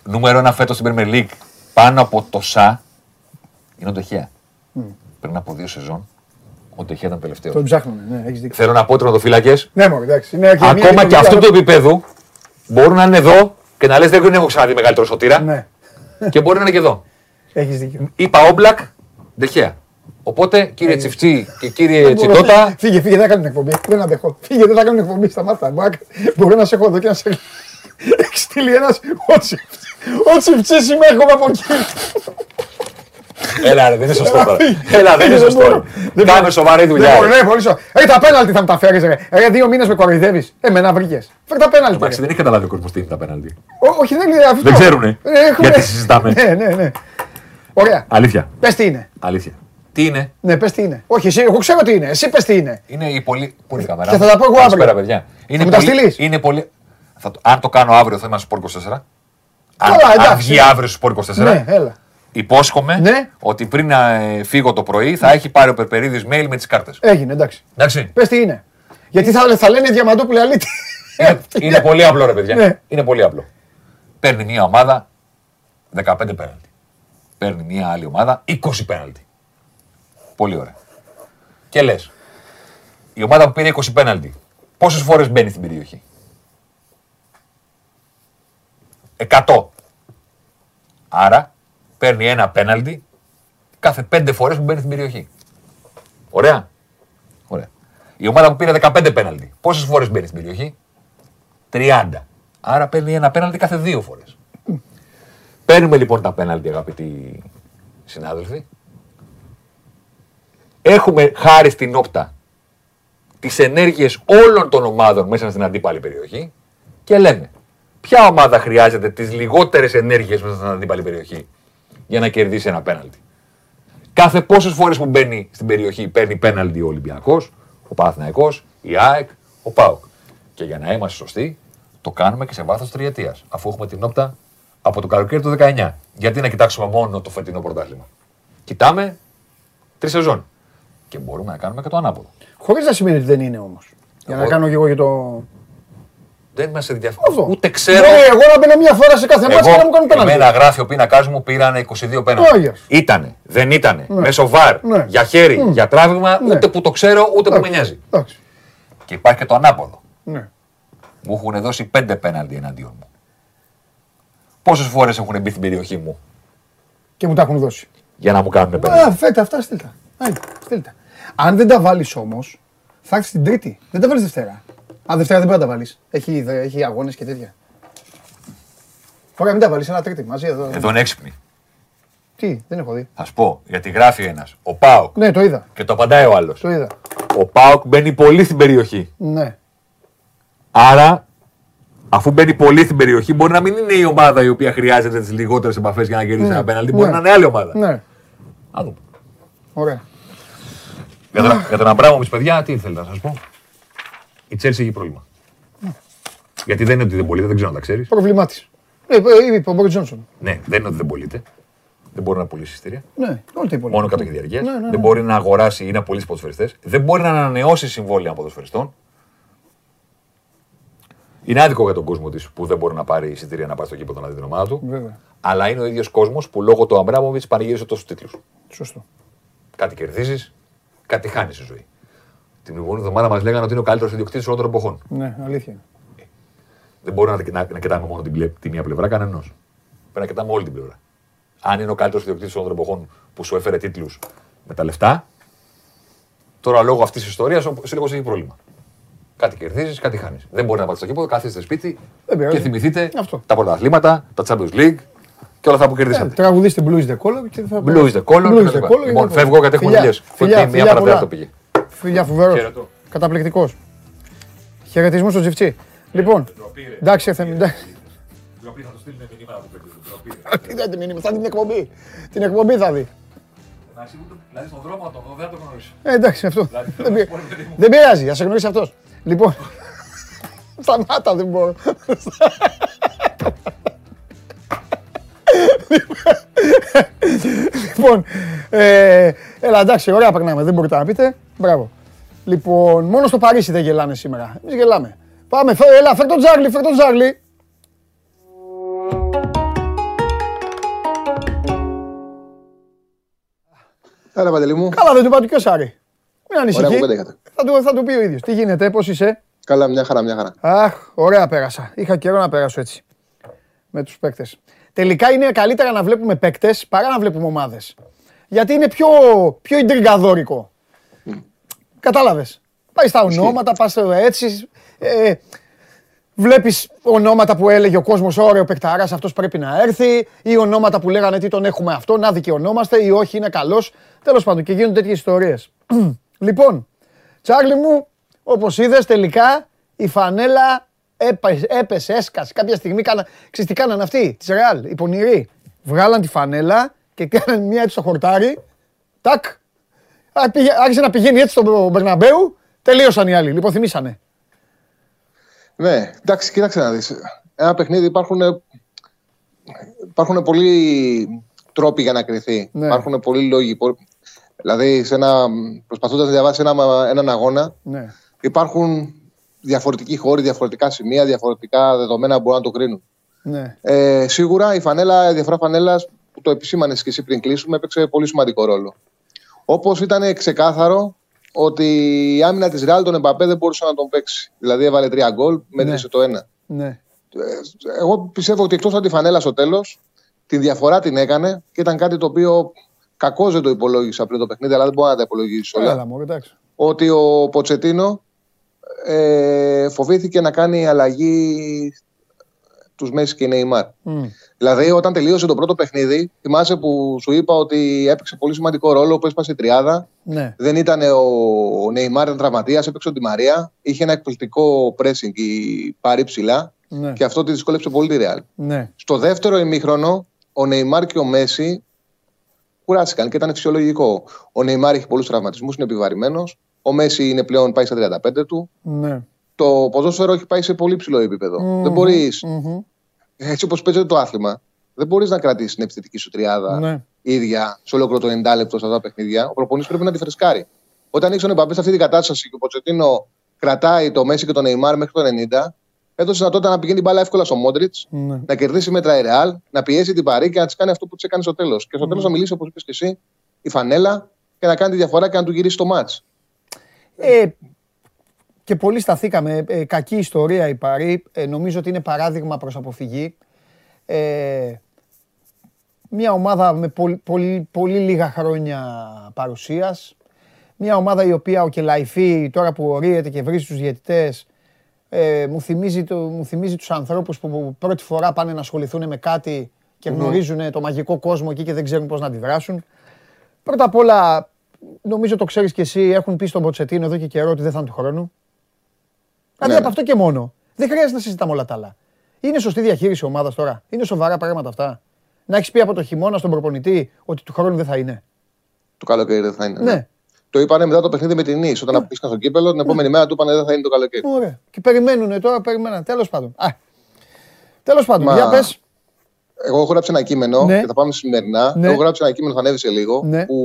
νούμερο ένα φέτος στην Premier League πάνω από το ΣΑ είναι ο Ντεχέα. Πριν από δύο σεζόν, ο Ντεχέα ήταν τελευταίο. Τον ψάχνουμε. Ναι, έχεις δίκιο. Θέλω να πω τερματοφύλακε, Ναι, μόνο εντάξει. Είναι και μια ακόμα και λειτουργία- αυτού του επίπεδου μπορούν να είναι εδώ και να λες δεν έχω ξαναδεί μεγαλύτερο σωτήρα Ναι, και μπορεί να είναι και εδώ. έχεις δίκιο. Είπα Όμπλακ, Ντεχέα. Οπότε κύριε Τσιφτσί και κύριε Δεν μπορώ. Τσιτότα, Φύγε, φύγε, δεν θα κάνουν εκπομπή. Δεν αντέχω. Φύγε, δεν θα κάνουν εκπομπή. Σταμάτα. Μπορεί να- Μπορεί να σε έχω εδώ και να σε. Έχει στείλει ένα. Ο Τσιφτσί. Ο Τσιφτσί είμαι, έρχομαι από εκεί. Έλα, ρε, δεν είναι σωστό τώρα. Έλα, δεν είναι Δεν σωστό. μπορώ. Δεν Κάμε μπορώ. σοβαρή Δεν δουλειά. μπορεί, ναι, πολύ σωστά. Ε, τα πέναλτι θα μου τα φέρεις, ρε. Ε, δύο μήνες με κοροϊδεύεις. Εμένα βρήκες. Φέρ τα πέναλτι. Εντάξει, ρε. δεν έχει καταλάβει ο κόσμος τι είναι τα πέναλτι. Ό- Όχι, δεν είναι αυτό. Δεν ξέρουνε. Ε, έχουμε- Γιατί συζητάμε. Ναι, ναι, ναι. Ωραία. Αλήθεια. Πες τι είναι. Αλήθεια. Τι είναι; Ναι, πες τι είναι. Όχι, εσύ, εγώ ξέρω τι είναι. Εσύ πες τι είναι. Είναι η πολύ. Πού είναι η κάμερα. Και θα τα πω εγώ Καλησπέρα, αύριο. παιδιά. Είναι μου τα πολύ... στείλεις; Είναι πολύ... Θα... το- Αν το κάνω αύριο θα είμαστε στο Sport 24. Αν, Καλά, αν εντάξει. βγει αύριο στο Sport 24, Ναι, έλα. Υπόσχομαι Ναι. ότι πριν να ε, φύγω το πρωί θα έχει πάρει ο Περπερίδης mail με τις κάρτες. Έγινε, εντάξει. Εντάξει. Πες τι είναι. Γιατί θα, θα λένε Διαμαντόπουλε αλήτη. είναι, είναι [laughs] πολύ απλό, ρε παιδιά. Ναι. Είναι πολύ απλό. Παίρνει μια ομάδα 15 πέναλτι. Παίρνει μια άλλη ομάδα 20 πέναλτι. Πολύ ωραία. Και λες, η ομάδα που πήρε 20 πέναλτι, πόσες φορές μπαίνει στην περιοχή; 100. Άρα παίρνει ένα πέναλτι κάθε 5 φορές που μπαίνει στην περιοχή. Ωραία. Ωραία. Η ομάδα που πήρε 15 πέναλτι, πόσες φορές μπαίνει στην περιοχή; 30. Άρα παίρνει ένα πέναλτι κάθε δύο φορές. Παίρνουμε λοιπόν τα πέναλτι, αγαπητοί συνάδελφοι. Έχουμε χάρη στην όπτα τις ενέργειες όλων των ομάδων μέσα στην αντίπαλη περιοχή και λέμε ποια ομάδα χρειάζεται τις λιγότερες ενέργειες μέσα στην αντίπαλη περιοχή; Για να κερδίσει ένα πέναλτι. Κάθε πόσες φορές που μπαίνει στην περιοχή παίρνει πέναλτι ο Ολυμπιακός, ο Παναθηναϊκός, η ΑΕΚ, ο ΠΑΟΚ. Και για να είμαστε σωστοί, το κάνουμε και σε βάθος τριετίας, αφού έχουμε την όπτα από το καλοκαίρι του 19. Γιατί να κοιτάξουμε μόνο το φετινό πρωτάθλημα. Κοιτάμε τρεις σεζόν. Και μπορούμε να κάνουμε και το ανάποδο. Χωρίς να σημαίνει ότι δεν είναι όμως. Για να Εγώ- κάνω και εγώ και το. Δεν μας ενδιαφέρει. Αυτό. Ούτε ξέρω. Μπορεί εγώ να μπαίνω μια φορά σε κάθε μάτσο και να μου κάνουν πέναλτι. εμένα γράφει ο πίνακά μου πήραν 22 πέναλτι. Άγιος. Ήτανε, δεν ήτανε. Μέσω βαρ, Ναι. για χέρι, για τράβηγμα, Ναι. ούτε που το ξέρω, ούτε που με νοιάζει. Εντάξει. Και υπάρχει και το ανάποδο. Ναι. Μου έχουν δώσει πέντε πέναλτι εναντίον μου. Πόσες φορές έχουν μπει στην περιοχή μου; Και μου τα έχουν δώσει. για να μου κάνουν πέναλτι. Α, φέτα αυτά στείλτα. Άντε, στείλτα. Αν δεν τα βάλεις όμως, θα έρθεις την Τρίτη. Δεν τα βάλεις Δευτέρα. Αν Δευτέρα δεν μπορεί να τα βάλεις. Έχει, δε- έχει αγώνες και τέτοια. Ωραία, μην τα βάλεις ένα Τρίτη μαζί εδώ. Εδώ είναι έξυπνοι. Τι, δεν έχω δει. Θα σου πω, γιατί γράφει ένας. Ο Πάοκ. Ναι, το είδα. Και το απαντάει ο άλλος. Το είδα. Ο Πάοκ μπαίνει πολύ στην περιοχή. Ναι. Άρα, αφού μπαίνει πολύ στην περιοχή, μπορεί να μην είναι η ομάδα η οποία χρειάζεται τις λιγότερες επαφές για να κερδίσει Ναι. ένα πέναλτι. Μπορεί Ναι. να είναι άλλη ομάδα. Ναι. Α δούμε. Ωραία. Για τον, για τον Αμπράμοβιτ, παιδιά, τι ήθελα να σας πω; Η Τσέλση έχει πρόβλημα. Γιατί δεν είναι ότι δεν πωλείται, δεν ξέρω αν τα ξέρεις. Πρόβλημά τη. Ε, ε, είπε ο Μπόρι Τζόνσον. Ναι, δεν είναι ότι δεν πωλείται. Δεν μπορεί να πουλήσει εισιτήρια. Ναι, όλοι τα υπόλοιπα. Μόνο κάτω και διαρκεία. Ναι, ναι, ναι. Δεν μπορεί να αγοράσει ή να πουλήσει ποδοσφαιριστές. Δεν μπορεί να ανανεώσει συμβόλαια ποδοσφαιριστών. Είναι άδικο για τον κόσμο της που δεν μπορεί να πάρει εισιτήρια να πάει στο κήπο να δει την ομάδα του. Βέβαια. Αλλά είναι ο ίδιος κόσμος που λόγω του Αμπράμοβιτς πανηγύρισε τόσους τίτλους. Σωστό. Κάτι κερδίζεις, κάτι χάνεις στη ζωή. Την προηγούμενη εβδομάδα μας λέγανε ότι είναι ο καλύτερος ιδιοκτήτης όλων των εποχών. Ναι, αλήθεια. είναι. Δεν μπορούμε να, να, να κοιτάμε μόνο την, πλε- τη μία πλευρά κανενό. Πρέπει να κοιτάμε όλη την πλευρά. Αν είναι ο καλύτερος ιδιοκτήτης όλων των εποχών που σου έφερε τίτλους με τα λεφτά, τώρα λόγω αυτής της ιστορίας ο σύλλογος έχει πρόβλημα. Κάτι κερδίζεις, κάτι χάνεις. Δεν μπορεί να πάτε στο κήπο, κάθεστε σπίτι Δεν πειράζει. και θυμηθείτε Αυτό. τα πρωταθλήματα, τα Champions League και όλα αυτά που Ε, κερδίσατε. Τραγουδίστε Blues the Color και θα Blues the Color Blues και the τα Color λοιπά. και Λοιπόν, θα- φεύγω γιατί έχουμε Φιλιά, δουλειές. φιλιά, Μια φιλιά παρατέταρτο πολλά. πήγε. Φιλιά φοβερός. Χαιρετώ. Καταπληκτικός. Χαιρετισμό στο Τζιφτσί. Λοιπόν, εντάξει, ήρθε. εντάξει. θα το στείλουν μηνύματα που παίρνει. Τι δεν την [laughs] μήνυμα, θα δει την εκπομπή. Την εκπομπή θα δει. Δηλαδή στον δρόμο το δεν το γνωρίζει. Ε, εντάξει, αυτό. Δηλαδή, Δεν πει- Δεν πειράζει, ας σε γνωρίσει αυτός. Λοιπόν. [laughs] Σταμάτα, δεν μπορώ. [laughs] Λοιπόν, ε, έλα εντάξει, ωραία περνάμε, δεν μπορείτε να πείτε. Μπράβο. Λοιπόν, μόνο στο Παρίσι δεν γελάνε σήμερα. Εμείς γελάμε. Πάμε, φέρ, έλα, φέρ τον Τζάρλι, φέρ τον Τζάρλι. Έλα, Παντελή μου. Καλά, δεν του είπα του και ο Σάρη. Μην Ωραία ανησυχεί. κουβέντα είχατε. Θα του, θα του πει ο ίδιος. Τι γίνεται, πώς είσαι; Καλά, μια χαρά, μια χαρά. Αχ, ωραία πέρασα. Είχα καιρό να πέρασω έτσι. Με τους παίκτες. Τελικά είναι καλύτερα να βλέπουμε παίκτες παρά να βλέπουμε ομάδες. Γιατί είναι πιο, πιο ιντριγκαδόρικο. Κατάλαβες. Πάει στα ονόματα, πας έτσι. Ε, βλέπεις ονόματα που έλεγε ο κόσμος ωραίο παικταράς, αυτός πρέπει να έρθει. Ή ονόματα που λέγανε τι τον έχουμε αυτό, να δικαιωνόμαστε ή όχι, είναι καλός. Τέλος πάντων και γίνονται τέτοιες ιστορίες. [clears throat] λοιπόν, Τσάρλι μου, όπως είδες τελικά η φανέλα έπεσε, έπεσε έσκασε. Κάποια στιγμή κάνα, ξέρεις τι κάνανε αυτοί, της Ρεάλ, οι πονηροί. Βγάλαν τη φανέλα και κάνανε μια έτσι στο χορτάρι. Τάκ. Α, πήγε- Άρχισε να πηγαίνει έτσι στον Μπερναμπέου. Τελείωσαν οι άλλοι. Λιποθυμήσανε. Ναι, εντάξει, κοίταξε να δεις. Ένα παιχνίδι υπάρχουν, υπάρχουν πολλοί τρόποι για να κρυθεί. Ναι. Υπάρχουν πολλοί λόγοι. πο- Δηλαδή, σε ένα, προσπαθώντας να διαβάσεις ένα, έναν αγώνα, Ναι. υπάρχουν διαφορετικοί χώροι, διαφορετικά σημεία, διαφορετικά δεδομένα που μπορούν να το κρίνουν. Ναι. Ε, σίγουρα η φανέλα, η διαφορά φανέλας που το επισήμανες και εσύ πριν κλείσουμε έπαιξε πολύ σημαντικό ρόλο. Όπως ήταν ξεκάθαρο ότι η άμυνα της Ρεάλ τον Εμπαπέ δεν μπορούσε να τον παίξει. Δηλαδή έβαλε τρία γκολ, μέτρησε το ένα. Ναι. Ε, Εγώ πιστεύω ότι εκτός από τη φανέλα στο τέλος, τη διαφορά την έκανε και ήταν κάτι το οποίο κακώς δεν το υπολόγισα πριν το παιχνίδι, αλλά δεν μπορώ να τα υπολογίσει όλα Έλα μου, εντάξει. ότι ο Ποτσετίνο ε, φοβήθηκε να κάνει αλλαγή τους Μέση και Νεϊμάρ. Μμ. Δηλαδή, όταν τελείωσε το πρώτο παιχνίδι, θυμάσαι που σου είπα ότι έπαιξε πολύ σημαντικό ρόλο που έσπασε η τριάδα. Ναι. Δεν ήταν ο, ο Νεϊμάρ, ήταν τραυματίας, έπαιξε ο Τη Μαρία. Είχε ένα εκπληκτικό pressing η πάρη ψηλά Ναι. και αυτό τη δυσκόλεψε πολύ τη Ρεάλ. Ναι. Στο δεύτερο ημίχρονο, ο Νεϊμάρ και ο Μέση κουράστηκαν και ήταν φυσιολογικό. Ο Νεϊμάρ έχει πολλούς τραυματισμούς, είναι επιβαρημένος. Ο Μέση είναι πλέον πάει στα 35 του. Ναι. Το ποδόσφαιρο έχει πάει σε πολύ ψηλό επίπεδο. Μμμ. Δεν μπορεί, Μμμ. έτσι όπως παίζεται το άθλημα, δεν μπορείς να κρατήσεις την επιθετική σου τριάδα Ναι. ίδια σε ολόκληρο το 90 λεπτό σε αυτά τα παιχνίδια. Ο προπονητής πρέπει να τη φρεσκάρει. Όταν έχει τον Εμπαπέ σε αυτή την κατάσταση και ο Ποτσετίνο κρατάει το Μέση και τον Νεϊμάρ μέχρι το 90, έδωσε δυνατότητα να πηγαίνει την μπάλα εύκολα στο Μόντριτς, Ναι. να κερδίσει μέτρα η Ρεάλ, να πιέσει την Παρή και να της κάνει αυτό που της έκανε στο τέλος. Και στο τέλος να μιλήσει, όπως είπες και εσύ, η φανέλα και να κάνει τη διαφορά και να του γυρίσει το μάτς. Ε, και πολύ σταθήκαμε. Ε, κακή ιστορία η Παρή. Ε, νομίζω ότι είναι παράδειγμα προς αποφυγή. Ε, μια ομάδα με πολύ, πολύ, πολύ λίγα χρόνια παρουσίας. Μια ομάδα η οποία ο Κελαϊφή τώρα που ορίεται και βρίζει τους διαιτητές ε, μου, θυμίζει το, μου θυμίζει τους ανθρώπους που πρώτη φορά πάνε να ασχοληθούν με κάτι και γνωρίζουν το μαγικό κόσμο εκεί και δεν ξέρουν πώς να αντιδράσουν. Πρώτα απ' όλα, νομίζω το ξέρεις και εσύ, έχουν πει στον Ποτσετίνο εδώ και καιρό ότι δεν θα είναι του χρόνου. Δηλαδή από αυτό και μόνο. Δεν χρειάζεται να συζητάμε όλα τα άλλα. Είναι σωστή διαχείριση ομάδας τώρα. Είναι σοβαρά πράγματα αυτά. Να έχεις πει από το χειμώνα στον προπονητή ότι του χρόνου δεν θα είναι. Το καλοκαίρι δεν θα είναι. Ναι. Το είπανε μετά το παιχνίδι με την Νης. Όταν απίστηκαν στο κύπελο, την επόμενη μέρα του είπανε δεν θα είναι το καλοκαίρι. Ωραία. Και περιμένουν τώρα, περιμένουν. Τέλος πάντων. Τέλος πάντων, Μα- για πες. Εγώ έχω γράψει ένα κείμενο Ναι. και θα πάμε σημερινά. Ναι. Έχω γράψει ένα κείμενο, θα ανέβει σε λίγο. Ναι. Που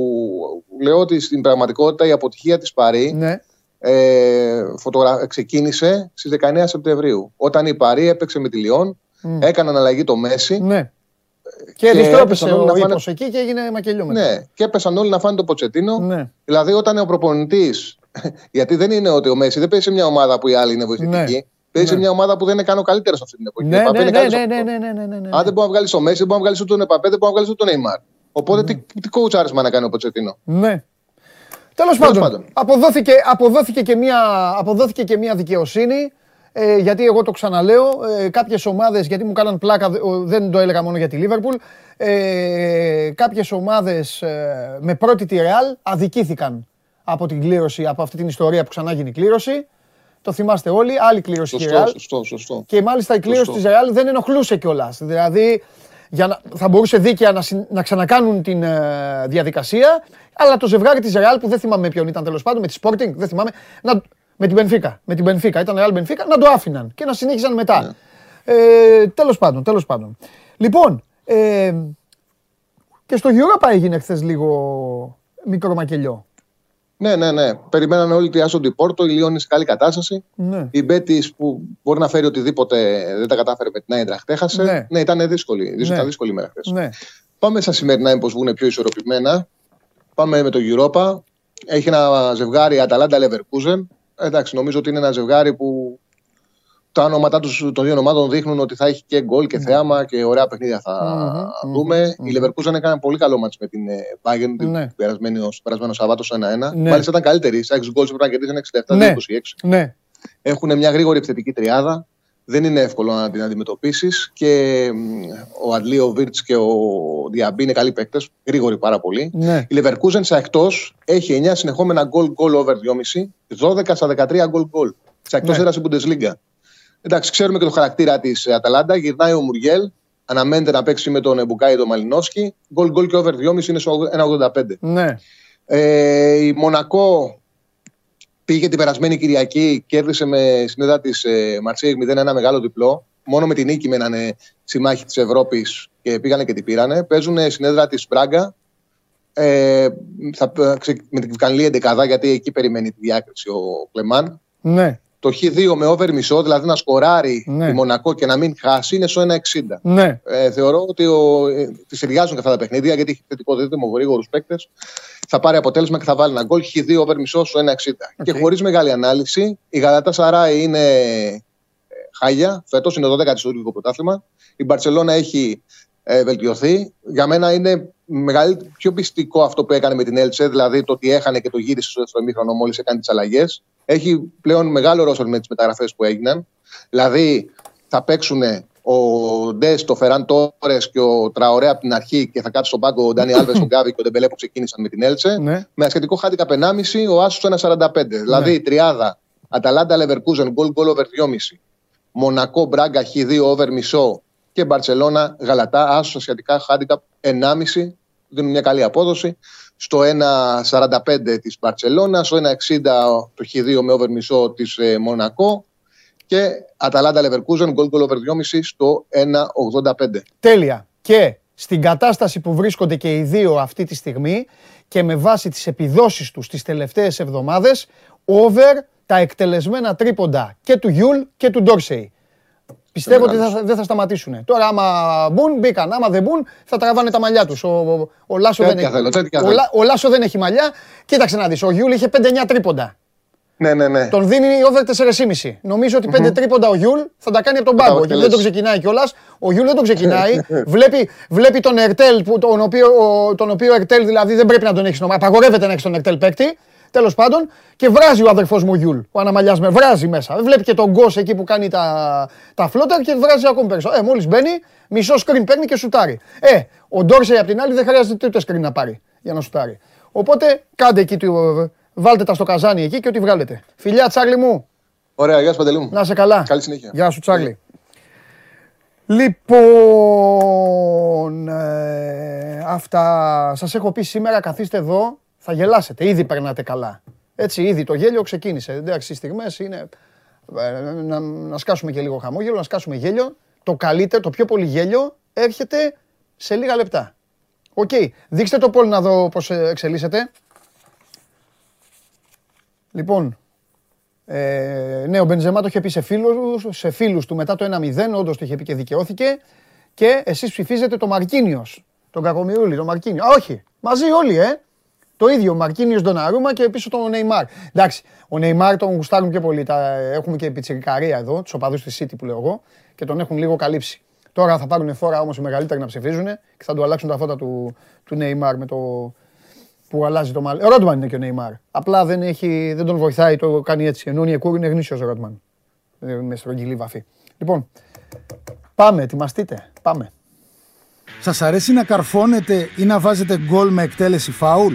λέω ότι στην πραγματικότητα η αποτυχία της Παρή Ναι. ε, φωτογρα... ξεκίνησε στις 19 Σεπτεμβρίου. Όταν η Παρή έπαιξε με τη Λιόν, Μμ. έκαναν αλλαγή το Μέση. Ναι. Και, Και διστρόπησε έπεσαν όλοι ο να φάνε- ύπος εκεί και έγινε μακελιό μετά. Ναι, και έπεσαν όλοι να φάνε το Ποτσετίνο. Ναι. Δηλαδή, όταν ο προπονητής. [laughs] Γιατί δεν είναι ότι ο Μέση δεν παίζει σε μια ομάδα που οι άλλοι είναι βοηθητικοί. Ναι. Παίζει σε Ναι. μια ομάδα που δεν είναι καν ο καλύτερος αυτή την εποχή. Ναι, Ο Εμπαπέ ναι, είναι ναι, καλύτερος ναι, από ναι, αυτό. ναι, ναι, ναι, ναι. Αν δεν μπορεί να βγάλει το Μέση, δεν μπορεί να βγάλει ούτε τον Επαπέ, δεν μπορεί να βγάλει ούτε τον Νεϊμάρ. Οπότε τι, τι coach να κάνει ο Ποτσετίνο; Ναι. Τέλος πάντων, πάντων. Αποδόθηκε, αποδόθηκε, και μια, αποδόθηκε και μια δικαιοσύνη. Ε, γιατί εγώ το ξαναλέω, ε, κάποιες ομάδες, γιατί μου κάναν πλάκα, δε- ο- δεν το έλεγα μόνο για τη Λίβερπουλ, ε, κάποιες ομάδες ε, με πρώτη τη Ρεάλ αδικήθηκαν από την κλήρωση, από αυτή την ιστορία που ξανά γίνει κλήρωση. Το θυμάστε όλοι, άλλη κλήρωση η Ρεάλ. Σωστό, σωστό, σωστό. Και μάλιστα η κλήρωση Σωστό. της Ρεάλ δεν ενοχλούσε κιόλας. Δηλαδή για να, θα μπορούσε δίκαια να, συν- να ξανακάνουν την ε, διαδικασία, αλλά το ζευγάρι της Ρεάλ που δεν θυμάμαι με ποιον ήταν τέλος πάντων, με τη Sporting, δεν θυμάμαι, να, με την Benfica. Με την Benfica, ήταν Real Benfica, να το άφηναν και να συνέχιζαν μετά. Ναι. Ε, τέλος πάντων, τέλος πάντων. Λοιπόν, ε, και στο Europa έγινε χθες λίγο μικρό μακελιό. Ναι, ναι, ναι. Περιμένανε όλοι τη Άσον Πόρτο. Η Λιόν είναι σε καλή κατάσταση. Ναι. Η Μπέτης που μπορεί να φέρει οτιδήποτε δεν τα κατάφερε με την Άιντραχτ έχασε. Ναι. Ναι, ήταν δύσκολη. δύσκολη Ναι. Ήταν δύσκολη ημέρα χθες. Ναι. Πάμε στα σημερινά, μήπως βγουν πιο ισορροπημένα. Πάμε με το Europa. Έχει ένα ζευγάρι Αταλάντα Leverkusen. Εντάξει, νομίζω ότι είναι ένα ζευγάρι που τα ονόματά τους, των δύο ομάδων δείχνουν ότι θα έχει και γκολ και θέαμα και ωραία παιχνίδια θα Μμμ, δούμε. Η Leverkusen έκανε ένα πολύ καλό μάτς με την ε, Bayern την Ναι. περασμένη, ως- περασμένο Σαββάτο στο 1-1. Ναι. Μάλιστα ήταν καλύτερη. Στα 6 γκολ πρέπει να κερδίσουν 67-26. Ναι. Ναι. Έχουν μια γρήγορη επιθετική τριάδα. Δεν είναι εύκολο να την αντιμετωπίσεις. Και μ, ο Αντλή, ο Βίρτς και ο Διαμπή είναι καλοί παίκτες. Γρήγοροι πάρα πολύ. Ναι. Η Leverkusen σε εκτός έχει 9 συνεχόμενα γκολ γκολ over 2,5. 12 στα 13 γκολ γκολ. Σε εκτός Ναι. έδρα στην Bundesliga. Εντάξει, ξέρουμε και το χαρακτήρα της Αταλάντα. Γυρνάει ο Μουριέλ. Αναμένεται να παίξει με τον Μπουκάη τον Μαλινόσκι. Γκολ γκολ και over 2,5 είναι στο 1,85. Ναι. Ε, η Μονακό πήγε την περασμένη Κυριακή, κέρδισε με συνέδρα της ε, Μαρσέη 0 ένα μεγάλο διπλό. Μόνο με την νίκη μένανε συμμάχοι της Ευρώπης και πήγανε και την πήρανε. Παίζουν συνέδρα της Μπράγκα. Ε, θα, ξε- με την καλή εντεκαδά, γιατί εκεί περιμένει τη διάκριση ο Κλεμάν. Ναι. Το Χ2 με over μισό, δηλαδή να σκοράρει Ναι. η Μονακό και να μην χάσει, είναι στο 1,60. Ναι. Ε, θεωρώ ότι ο, ε, τη ταιριάζουν και αυτά τα παιχνίδια γιατί έχει θετικό δίδυμο γρήγορους παίκτες. Θα πάρει αποτέλεσμα και θα βάλει ένα γκολ. Χ2 over μισό στο 1,60. Και χωρίς μεγάλη ανάλυση, η Γαλατά Σαράι είναι ε, χάλια. Φέτος είναι 12η στο τουρκικό πρωτάθλημα. Η Μπαρσελόνα έχει ε, βελτιωθεί. Για μένα είναι μεγαλύ- πιο πειστικό αυτό που έκανε με την Έλτσε, δηλαδή το ότι έχανε και το γύρισε στο δεύτερο ημίχρονο μόλις έκανε τις αλλαγές. Έχει πλέον μεγάλο ρόλο με τις μεταγραφές που έγιναν. Δηλαδή θα παίξουν ο Ντεστ, ο Φεράν Τόρες και ο Τραωρέ από την αρχή και θα κάτσει στον πάγκο ο Ντάνι Άλβες, ο Γκάβι και ο Ντεμπελέ που ξεκίνησαν με την Έλτσε. Ναι. Με ασιατικό χάντικαπ 1,5, ο άσος 1,45. Δηλαδή η τριάδα Αταλάντα Λεβερκούζεν, γκολ γκολ over 2,5. Μονακό Μπράγκα Χ2 over μισό και Μπαρσελόνα Γαλατά, άσο ασιατικά χάντικα 1,5. Δίνουν μια καλή απόδοση. Στο 1,45 της Μπαρσελόνα, στο 1,60 το Χ2 με over μισό της ε, Μονακό και Αταλάντα Λεβερκούζεν, γκολ γκολ over 2,5 στο 1,85. Τέλεια. Και στην κατάσταση που βρίσκονται και οι δύο αυτή τη στιγμή και με βάση τις επιδόσεις τους τις τελευταίες εβδομάδες, over τα εκτελεσμένα τρίποντα και του Γιούλ και του Ντόρσεϊ. Πιστεύω ότι θα- δεν θα σταματήσουν. Τώρα άμα μπουν, μπήκαν. Άμα δεν μπουν, θα τραβάνε τα μαλλιά τους. Ο, ο, ο Λάσο δεν Τέτοια έχει. θέλω, τέτοια ο, θέλω. Λα- ο Λάσο δεν έχει μαλλιά. Κοίταξε να δεις, ο Γιούλ είχε 5-9 τρίποντα. Ναι, ναι, ναι. Τον δίνει over 4,5. Νομίζω ότι πέντε τρίποντα ο Γιούλ θα τα κάνει από τον τα πάγκο. Ο Γιούλ δεν τον αποτελέσει. ξεκινάει κιόλας. Ο Γιούλ δεν τον ξεκινάει. [laughs] βλέπει, βλέπει τον Ερτέλ, που, τον, οποίο, ο- τον οποίο Ερτέλ δηλαδή δεν πρέπει να τον έχεις στο Απαγορεύεται να έχεις τον Ερτέλ παίκτη. Τέλος πάντων, και βράζει ο αδερφός μου ο Γιούλ, ο Αναμαλιάς με βράζει μέσα. Βλέπει και τον Γκος εκεί που κάνει τα, τα floater και βράζει ακόμη περισσότερο. Ε, μόλις μπαίνει, μισό screen παίρνει και σουτάρει. Ε, ο Ντόρσεϊ απ' την άλλη δεν χρειάζεται ούτε screen να πάρει για να σουτάρει. Οπότε κάντε εκεί, του, βάλτε τα στο καζάνι εκεί και ό,τι βγάλετε. Φιλιά, Τσάρλι μου, Ωραία, γεια σου Παντελή μου. να είσαι καλά. Καλή συνέχεια. Γεια σου, Τσάρλι. Λοιπόν, ε, αυτά σας έχω πει σήμερα, καθίστε εδώ, θα γελάσετε, ήδη περνάτε καλά. Έτσι, ήδη το γέλιο ξεκίνησε. Εντάξει, οι στιγμές είναι ε, να, να σκάσουμε και λίγο χαμόγελο, να σκάσουμε γέλιο. Το καλύτερο, το πιο πολύ γέλιο έρχεται σε λίγα λεπτά. Οκ, δείξτε το poll να δω πώς ε, εξελίσσεται. Λοιπόν, ε, ναι, ο Μπενζεμά το είχε πει σε φίλους, σε φίλους του μετά το 1-0, όντως το είχε πει και δικαιώθηκε. Και εσείς ψηφίζετε το Μαρκίνιος, τον Κακομοιρούλη, τον Μαρκίνιο. Α, όχι, μαζί όλοι, ε. Το ίδιο, ο Μαρκίνιος Ντοναρούμα και πίσω τον Νεϊμάρ. Εντάξει, ο Νεϊμάρ τον γουστάρουν πιο πολύ. Τα, έχουμε και πιτσιρικαρία εδώ, τους οπαδούς της City που λέω εγώ, και τον έχουν λίγο καλύψει. Τώρα θα πάρουν φόρα όμως οι μεγαλύτεροι να ψηφίζουν και θα του αλλάξουν τα φώτα του, του Νεϊμάρ με το, που αλλάζει το μαλλί. Ο Ρότμαν είναι και ο Νεϊμάρ. Απλά δεν, έχει, δεν τον βοηθάει, το κάνει έτσι. Ενώ ο Νιεκούρ είναι γνήσιος ο Ρότμαν. Ε, Με στρογγυλή βαφή. Λοιπόν, πάμε, ετοιμαστείτε. Πάμε. Σας αρέσει να καρφώνετε ή να βάζετε γκολ με εκτέλεση φάουλ;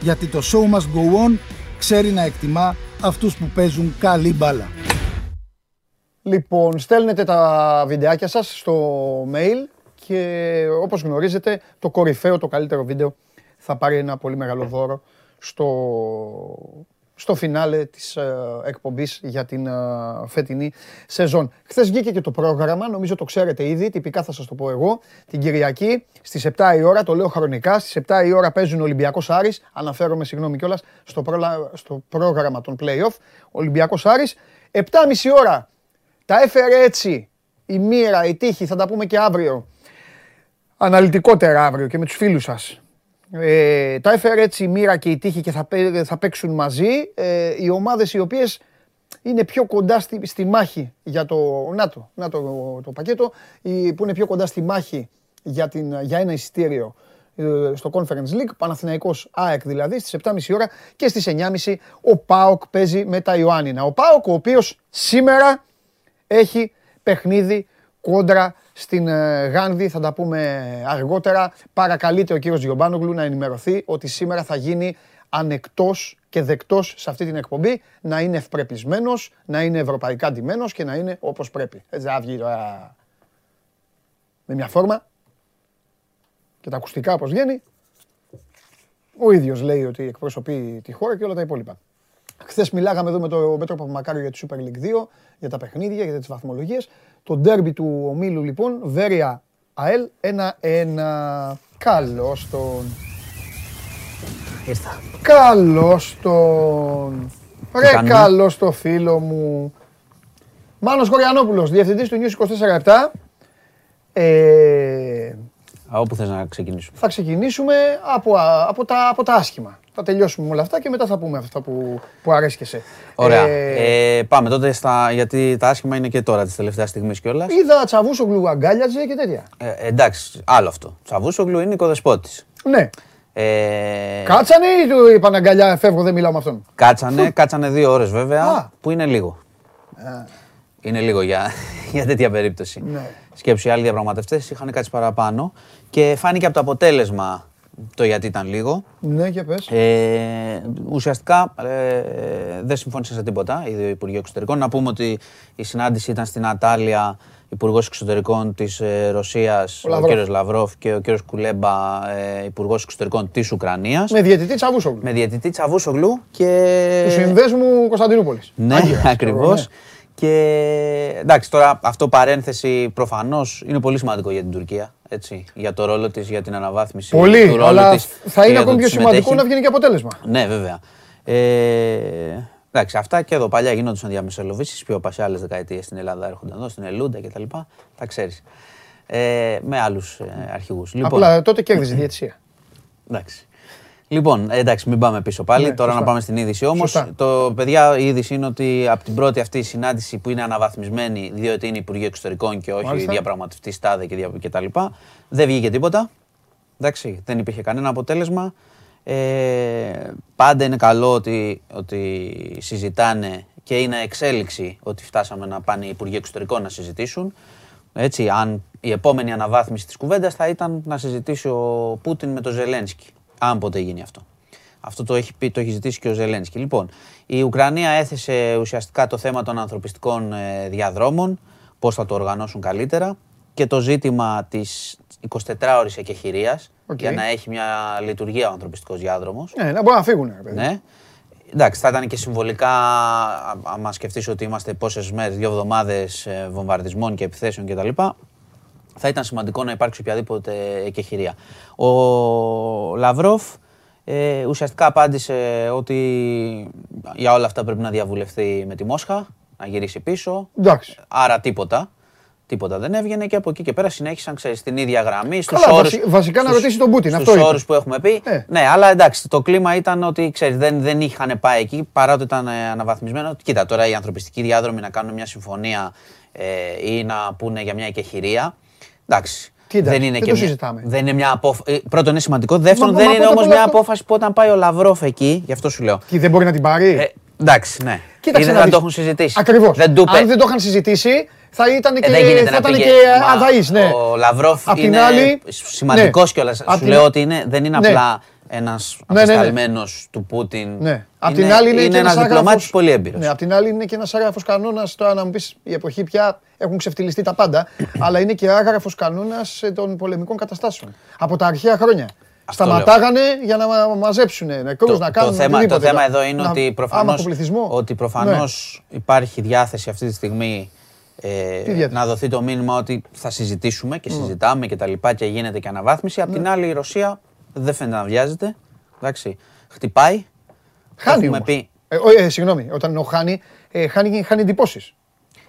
Γιατί το show must go on ξέρει να εκτιμά αυτούς που παίζουν καλή μπάλα. Λοιπόν, στέλνετε τα βιντεάκια σας στο mail και όπως γνωρίζετε το κορυφαίο, το καλύτερο βίντεο θα πάρει ένα πολύ μεγάλο δώρο στο, στο φινάλε της ε, εκπομπής για την ε, φετινή σεζόν. Χθες βγήκε και το πρόγραμμα, νομίζω το ξέρετε ήδη, τυπικά θα σας το πω εγώ. Την Κυριακή στις 7 η ώρα, το λέω χρονικά, στις 7 η ώρα παίζουν Ολυμπιακός Άρης, αναφέρομαι συγγνώμη κιόλας στο, πρόλα- στο πρόγραμμα των play-off, Ολυμπιακός Άρης. 7.30 ώρα τα έφερε έτσι η μοίρα, η τύχη, θα τα πούμε και αύριο. Αναλυτικότερα αύριο και με τους φίλους σας. Ε, τα έφερε έτσι η μοίρα και η τύχη και θα, πέ- θα παίξουν μαζί ε, οι ομάδες οι οποίες είναι πιο κοντά στη, στη μάχη για το, να το, να το, το πακέτο, οι, που είναι πιο κοντά στη μάχη για, την, για ένα εισιτήριο ε, στο Conference League, Παναθηναϊκός ΑΕΚ δηλαδή, στις 7.30 ώρα και στις 9.30 ο ΠΑΟΚ παίζει με τα Ιωάννινα. Ο ΠΑΟΚ ο οποίος σήμερα έχει παιχνίδι κόντρα στην ε, Γάνδη, θα τα πούμε αργότερα. Παρακαλείται ο κύριος Γιωμπάνογλου να ενημερωθεί ότι σήμερα θα γίνει ανεκτός και δεκτός σε αυτή την εκπομπή, να είναι ευπρεπισμένος, να είναι ευρωπαϊκά ντυμένος και να είναι όπως πρέπει. Έτσι θα βγει τώρα με μια φόρμα και τα ακουστικά όπως βγαίνει. Ο ίδιος λέει ότι εκπροσωπεί τη χώρα και όλα τα υπόλοιπα. Χθες μιλάγαμε εδώ με τον Πέτρο Παπαμακάριο για τη Super League 2, για τα παιχνίδια, για τις βαθμολογίες. Το ντέρμπι του ομίλου λοιπόν, Βέρεια ΑΕΛ 1-1. Καλώς τον. Ήρθα. Καλώς τον. Ρε κάνουμε; καλώς το φίλο μου. Μάνος Κοριανόπουλος, διευθυντής του News 24 ε, Α, όπου θες να ξεκινήσουμε. θα ξεκινήσουμε από, από, τα, από τα άσχημα. Θα τελειώσουμε με όλα αυτά και μετά θα πούμε αυτά που, που αρέσκεσαι. Ωραία. Ε, Ε, πάμε τότε στα. Γιατί τα άσχημα είναι και τώρα τη τελευταία στιγμή κιόλας. Είδα Τσαβούσογλου αγκάλιαζε και τέτοια. Ε, εντάξει, άλλο αυτό. Τσαβούσογλου είναι οικοδεσπότης. Ναι. Ε, Κάτσανε ή του είπαν αγκαλιά, φεύγω, δεν μιλάω με αυτόν. κάτσανε, κάτσανε δύο ώρες βέβαια, Α. που είναι λίγο. Είναι λίγο για, [laughs] για τέτοια περίπτωση. Ναι. Σκέψου, οι άλλοι διαπραγματευτές είχαν κάτσει παραπάνω και φάνηκε από το αποτέλεσμα το γιατί ήταν λίγο. Ναι, και πες. Ε, ουσιαστικά ε, δεν συμφώνησαν σε τίποτα οι δύο Υπουργοί Εξωτερικών. Να πούμε ότι η συνάντηση ήταν στην Ατάλια Υπουργός Εξωτερικών της Ρωσίας, ο, Λαυρόφ. κύριος Λαυρόφ και ο κύριος Κουλέμπα, ε, Υπουργός Εξωτερικών της Ουκρανίας. Με διαιτητή Τσαβούσογλου. Με διαιτητή Τσαβούσογλου και. Τους συνδέσμου Κωνσταντινούπολης. Ναι, ακριβώς. Και εντάξει, τώρα αυτό παρένθεση προφανώς είναι πολύ σημαντικό για την Τουρκία. Έτσι, για το ρόλο της, για την αναβάθμιση. του Πολύ, ρόλου αλλά της θα και είναι για το ακόμη πιο ότι σημαντικό συμμετέχει. να βγαίνει και αποτέλεσμα. Ναι, βέβαια. Ε, εντάξει, αυτά και εδώ παλιά γινόντουσαν διαμεσολαβήσεις. Πιο πας άλλες δεκαετίες στην Ελλάδα έρχονταν εδώ, στην Ελούντα κτλ. Τα ξέρεις. Ε, με άλλους ε, αρχηγούς. Λοιπόν, Απλά τότε κέρδιζε η διαιτησία. εντάξει. Λοιπόν, ε, εντάξει, μην πάμε πίσω πάλι. Ναι, Τώρα σωστά. να πάμε στην είδηση όμως. Σωστά. Το παιδιά, η είδηση είναι ότι από την πρώτη αυτή συνάντηση που είναι αναβαθμισμένη, διότι είναι Υπουργείο Εξωτερικών και όχι Μάλιστα. διαπραγματευτή στάδε και, δια- και τα λοιπά, δεν βγήκε τίποτα. Εντάξει, δεν υπήρχε κανένα αποτέλεσμα. Ε, πάντα είναι καλό ότι, ότι συζητάνε και είναι εξέλιξη ότι φτάσαμε να πάνε οι Υπουργοί Εξωτερικών να συζητήσουν. Έτσι, αν η επόμενη αναβάθμιση της κουβέντας θα ήταν να συζητήσει ο Πούτιν με τον Ζελένσκι. Αν ποτέ γίνει αυτό. Αυτό το έχει, πει, το έχει ζητήσει και ο Ζελένσκι. Λοιπόν, η Ουκρανία έθεσε ουσιαστικά το θέμα των ανθρωπιστικών ε, διαδρόμων, πώς θα το οργανώσουν καλύτερα και το ζήτημα της 24ωρης εκεχηρίας Οκ. για να έχει μια λειτουργία ο ανθρωπιστικός διάδρομος. Ναι, να μπορούν να φύγουν. ρε παιδί. Ναι. Εντάξει, θα ήταν και συμβολικά, α- άμα σκεφτείς ότι είμαστε πόσες μέρες, δύο εβδομάδες ε, βομβαρδισμών και επιθέσεων κτλ. Θα ήταν σημαντικό να υπάρξει οποιαδήποτε εκεχηρία. Ο Λαυρόφ ε, ουσιαστικά απάντησε ότι για όλα αυτά πρέπει να διαβουλευτεί με τη Μόσχα, να γυρίσει πίσω. Εντάξει. Άρα τίποτα. Τίποτα δεν έβγαινε και από εκεί και πέρα συνέχισαν ξέρεις, στην ίδια γραμμή. Στους Καλά, όρους, βασι- βασικά να στους- ρωτήσει τον Πούτιν, στους αυτό είπε. όρους που έχουμε πει. Ε. Ναι, αλλά εντάξει, το κλίμα ήταν ότι ξέρεις, δεν, δεν είχαν πάει εκεί παρά ότι ήταν ε, αναβαθμισμένο. Κοίτα, τώρα οι ανθρωπιστικοί διάδρομοι να κάνουν μια συμφωνία ε, ή να πούνε για μια εκεχηρία. Εντάξει. Τι εντάξει, δεν είναι δεν και το μια, συζητάμε. δεν είναι μια απόφαση. Πρώτον είναι σημαντικό. Δεύτερον, Μα- δεν μα είναι πρώτα όμως απ' όλα μια αυτό- απόφαση που όταν πάει ο Λαυρόφ εκεί, γι' αυτό σου λέω. Και δεν μπορεί να την πάρει. Ε, εντάξει, ναι. Κοίταξε είναι να να το δεις. έχουν συζητήσει. Ακριβώς. Δεν του είπε. Αν δεν το είχαν συζητήσει, θα ήταν και, Ε, δεν γίνεται θα να ήταν πήγε. και Μα, αδαής, ναι. Ο Λαυρόφ Απ' την είναι άλλη- σημαντικός ναι. κιόλας. Απ' Σου την- λέω ότι είναι, δεν είναι Ναι. απλά ένας Ναι, ναι, ναι. απεσταλμένος του Πούτιν. Ναι. Απ' την άλλη είναι, και ένας ένας διπλωμάτης άγραφος- πολύ έμπειρος. Ναι, απ' την άλλη είναι και ένας άγραφο κανόνας. Τώρα να μου πεις η εποχή πια έχουν ξεφτυλιστεί τα πάντα, [coughs] αλλά είναι και άγραφος κανόνας των πολεμικών καταστάσεων. Από τα αρχαία χρόνια. Αυτό Σταματάγανε για να μα- μαζέψουν νεκρούς, Το, να το, κάνουν θέμα, το οτιδήποτε. θέμα Να- εδώ είναι να- ότι άμα προφανώς, από πληθυσμό. ότι Ναι. προφανώς υπάρχει διάθεση αυτή τη στιγμή ε, διάθεση; να δοθεί το μήνυμα ότι θα συζητήσουμε και συζητάμε και τα λοιπά και γίνεται και αναβάθμιση. Απ' Ναι. την άλλη η Ρωσία δεν φαίνεται να βιάζεται. Εντάξει, χτυπάει. Χάνει Έχουμε όμως. πει- Ε, ο- ε, συγγνώμη, όταν ο χάνει, ε, χάνει, χάνει εντυπώσεις.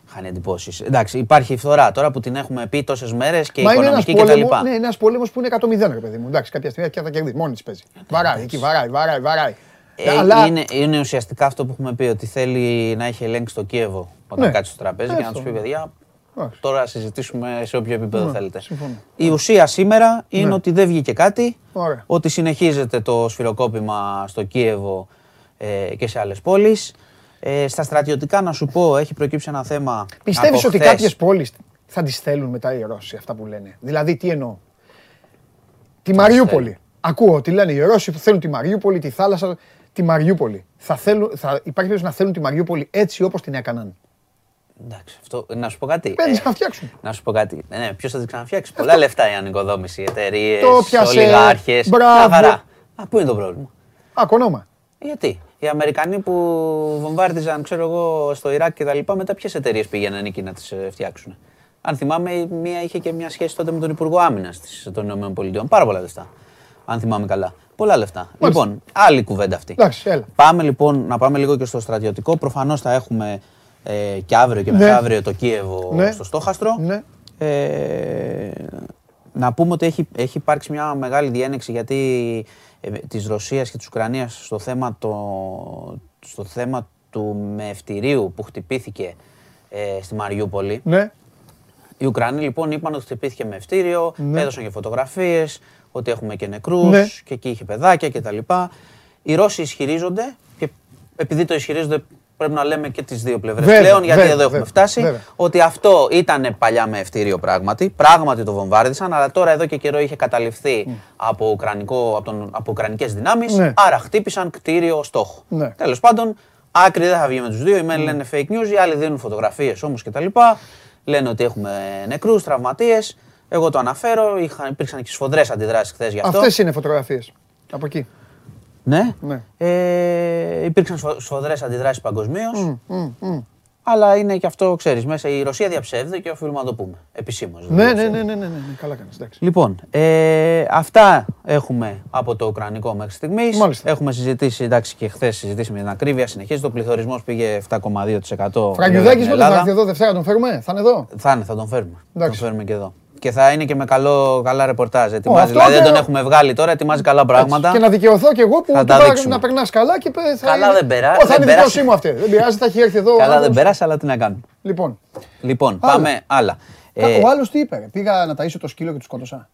Χάνει εντυπώσεις. Εντάξει, υπάρχει η φθορά τώρα που την έχουμε πει τόσες μέρες και Μα είναι ένας οικονομική κτλ. πόλεμο ναι, ένας πόλεμος που είναι 100-0, ρε παιδί μου. Εντάξει, κάποια στιγμή και θα κερδίσει. Μόνη της παίζει. Βαράει, εκεί βαράει, βαράει, βαράει. Ε, Αλλά είναι, είναι ουσιαστικά αυτό που έχουμε πει ότι θέλει να έχει ελέγξει το Κίεβο όταν Ναι. κάτσει στο τραπέζι Ε, και να αυτό. του πει παιδιά. Εντάξει. Τώρα συζητήσουμε σε όποιο επίπεδο Ναι, θέλετε. συμφωνώ. Η ουσία σήμερα είναι Ναι. ότι δεν βγήκε κάτι. Ωραία. Ότι συνεχίζεται το σφυροκόπημα στο Κίεβο ε, και σε άλλες πόλεις. Ε, στα στρατιωτικά, να σου πω, έχει προκύψει ένα θέμα. Πιστεύεις από ότι χθες. κάποιες πόλεις θα τις θέλουν μετά οι Ρώσοι, αυτά που λένε; Δηλαδή, τι εννοώ; Τη Μαριούπολη. Ακούω τι λένε οι Ρώσοι που θέλουν τη Μαριούπολη, τη θάλασσα, τη Μαριούπολη. Θα θέλουν, θα, υπάρχει περίπτωση να θέλουν τη Μαριούπολη έτσι όπως την έκαναν. Εντάξει, αυτό, να σου πω κάτι. Παίρνεις Ε, να φτιάξουν. Να σου πω κάτι. Ναι, ναι, ποιος θα την ξαναφτιάξει; Πολλά λεφτά η ανοικοδόμηση, εταιρείες, Το πιάσε. ολιγάρχες. Μπράβο. χαρά. Α, πού είναι το πρόβλημα; Α, κονόμα. Γιατί; Οι Αμερικανοί που βομβάρδιζαν, ξέρω εγώ, στο Ιράκ και τα λοιπά, μετά ποιες εταιρείες πήγαιναν εκεί να τις φτιάξουν. Αν θυμάμαι, η μία είχε και μια σχέση τότε με τον Υπουργό Άμυνας των ΗΠΑ. Πάρα πολλά λεφτά. Αν θυμάμαι καλά. Πολλά λεφτά. Λοιπόν, άλλη κουβέντα αυτή. Εντάξει, έλα. Πάμε λοιπόν να πάμε λίγο και στο στρατιωτικό. Προφανώς θα έχουμε ε, και αύριο και Ναι. μεθαύριο το Κίεβο Ναι. στο Στόχαστρο. Ναι. Ε, να πούμε ότι έχει, έχει υπάρξει μια μεγάλη διένεξη γιατί ε, της Ρωσίας και της Ουκρανίας στο θέμα, το, στο θέμα του μευτηρίου που χτυπήθηκε ε, στη Μαριούπολη. Ναι. Οι Ουκρανοί λοιπόν είπαν ότι χτυπήθηκε με ευτήριο, Ναι. έδωσαν και φωτογραφίες, ότι έχουμε και νεκρούς Ναι. και εκεί είχε παιδάκια κτλ. Οι Ρώσοι ισχυρίζονται και επειδή το ισχυρίζονται πρέπει να λέμε και τις δύο πλευρές Βέβαια, πλέον γιατί βέβαια, εδώ έχουμε βέβαια, φτάσει βέβαια. ότι αυτό ήταν παλιά με ευτήριο πράγματι, πράγματι το βομβάρδισαν αλλά τώρα εδώ και καιρό είχε καταληφθεί από, ουκρανικό, από, τον, από ουκρανικές δυνάμεις Ναι. άρα χτύπησαν κτίριο στόχο. Ναι. Τέλος πάντων, άκρη δεν θα βγει με τους δύο, οι μεν λένε fake news, οι άλλοι δίνουν φωτογραφίες όμως κτλ. Λένε ότι έχουμε νεκρούς, τραυματίες. Εγώ το αναφέρω. Είχαν, υπήρξαν και σφοδρές αντιδράσεις χθες γι' αυτό. Αυτές είναι φωτογραφίες. Από εκεί. Ναι. Ναι. Ε, υπήρξαν σφοδρές αντιδράσεις παγκοσμίως. Μμ, μμ. Αλλά είναι και αυτό, ξέρεις, μέσα η Ρωσία διαψεύδεται και οφείλουμε να το πούμε. Επισήμως. Ναι, ναι, ναι, ναι, ναι, ναι, ναι. Καλά κάνεις, εντάξει. Λοιπόν, ε, αυτά έχουμε από το Ουκρανικό μέχρι στιγμής. Μάλιστα. Έχουμε συζητήσει, εντάξει, και χθες συζητήσαμε την ακρίβεια. Συνεχίζεται. Ο πληθωρισμός πήγε 7,2%. για Φραγκιουδάκης την πότε θα Ελλάδα. έρθει εδώ, Δευτέρα τον φέρουμε, θα είναι εδώ. Θα είναι, θα τον φέρουμε. Θα τον Εντάξει. φέρουμε και εδώ. Και θα είναι και με καλό, καλά ρεπορτάζ. Ετοιμάζει, αυτό δηλαδή δεν και- τον έχουμε βγάλει τώρα, ετοιμάζει καλά πράγματα. Και να δικαιωθώ κι εγώ που Θα του τα είπα δείξουμε. να περνάς καλά και πε- θα Καλά είναι- δεν περά- Ω, Θα δεν είναι περάσει. δικαιοσύνη μου αυτή. Δεν πειράζει, θα έχει έρθει εδώ. ο Καλά δεν άλλος. πέρασε, αλλά τι να κάνουμε. Λοιπόν, Λοιπόν, Άλλα. πάμε άλλα. κα- Ε, ο άλλος τι είπε, ρε, πήγα να ταΐσω το σκύλο και του σκότωσα.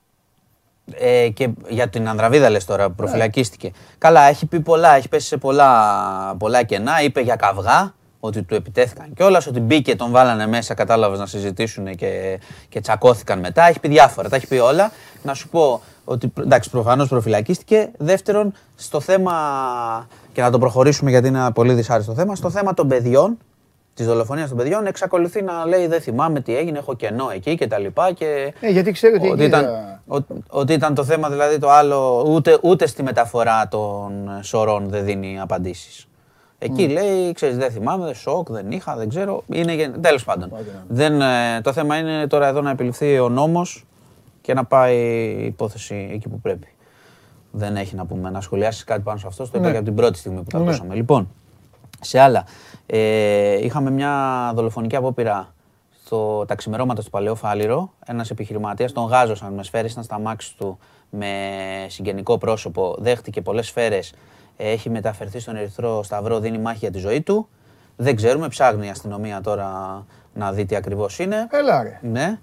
Ε, και για την Ανδραβίδα λες τώρα που προφυλακίστηκε. Καλά, έχει πει πολλά, έχει πέσει σε πολλά, πολλά κενά. Είπε για καυγά, ότι του επιτέθηκαν κιόλας, ότι μπήκε, τον βάλανε μέσα, κατάλαβες να συζητήσουν και, και τσακώθηκαν μετά. Έχει πει διάφορα, τα έχει πει όλα. Να σου πω ότι εντάξει, προφανώς προφυλακίστηκε. Δεύτερον, στο θέμα, και να το προχωρήσουμε γιατί είναι ένα πολύ δυσάρεστο θέμα, στο θέμα των παιδιών, της δολοφονίας των παιδιών, εξακολουθεί να λέει Δεν θυμάμαι τι έγινε, έχω κενό εκεί και τα λοιπά. Και Ε, γιατί ξέρει ότι ότι εκεί ήταν, θα- ότι, ότι ήταν το θέμα δηλαδή το άλλο, ούτε, ούτε στη μεταφορά των σωρών δεν δίνει απαντήσεις. Εκεί λέει, ξέρεις, δεν θυμάμαι, δεν σοκ, δεν είχα, δεν ξέρω. Είναι, γεν- τέλος πάντων. Δεν, ε, το θέμα είναι τώρα εδώ να επιληφθεί ο νόμος και να πάει η υπόθεση εκεί που πρέπει. Δεν έχει να πούμε, να σχολιάσεις κάτι πάνω σε αυτό, το είπα Ναι. και από την πρώτη στιγμή που τα Ναι. ακούσαμε. Λοιπόν, σε άλλα, ε, είχαμε μια δολοφονική απόπειρα στο, τα ξημερώματα στο Παλαιό Φάληρο. Ένας επιχειρηματίας, τον γάζωσαν με σφαίρες, ήταν στα μάξι του με συγγενικό πρόσωπο, δέχτηκε πολλές σφαίρες, ε, έχει μεταφερθεί στον Ερυθρό Σταυρό, δίνει μάχη για τη ζωή του. Δεν ξέρουμε, ψάχνει η αστυνομία τώρα να δει τι ακριβώς είναι. Έλα ρε. Ναι.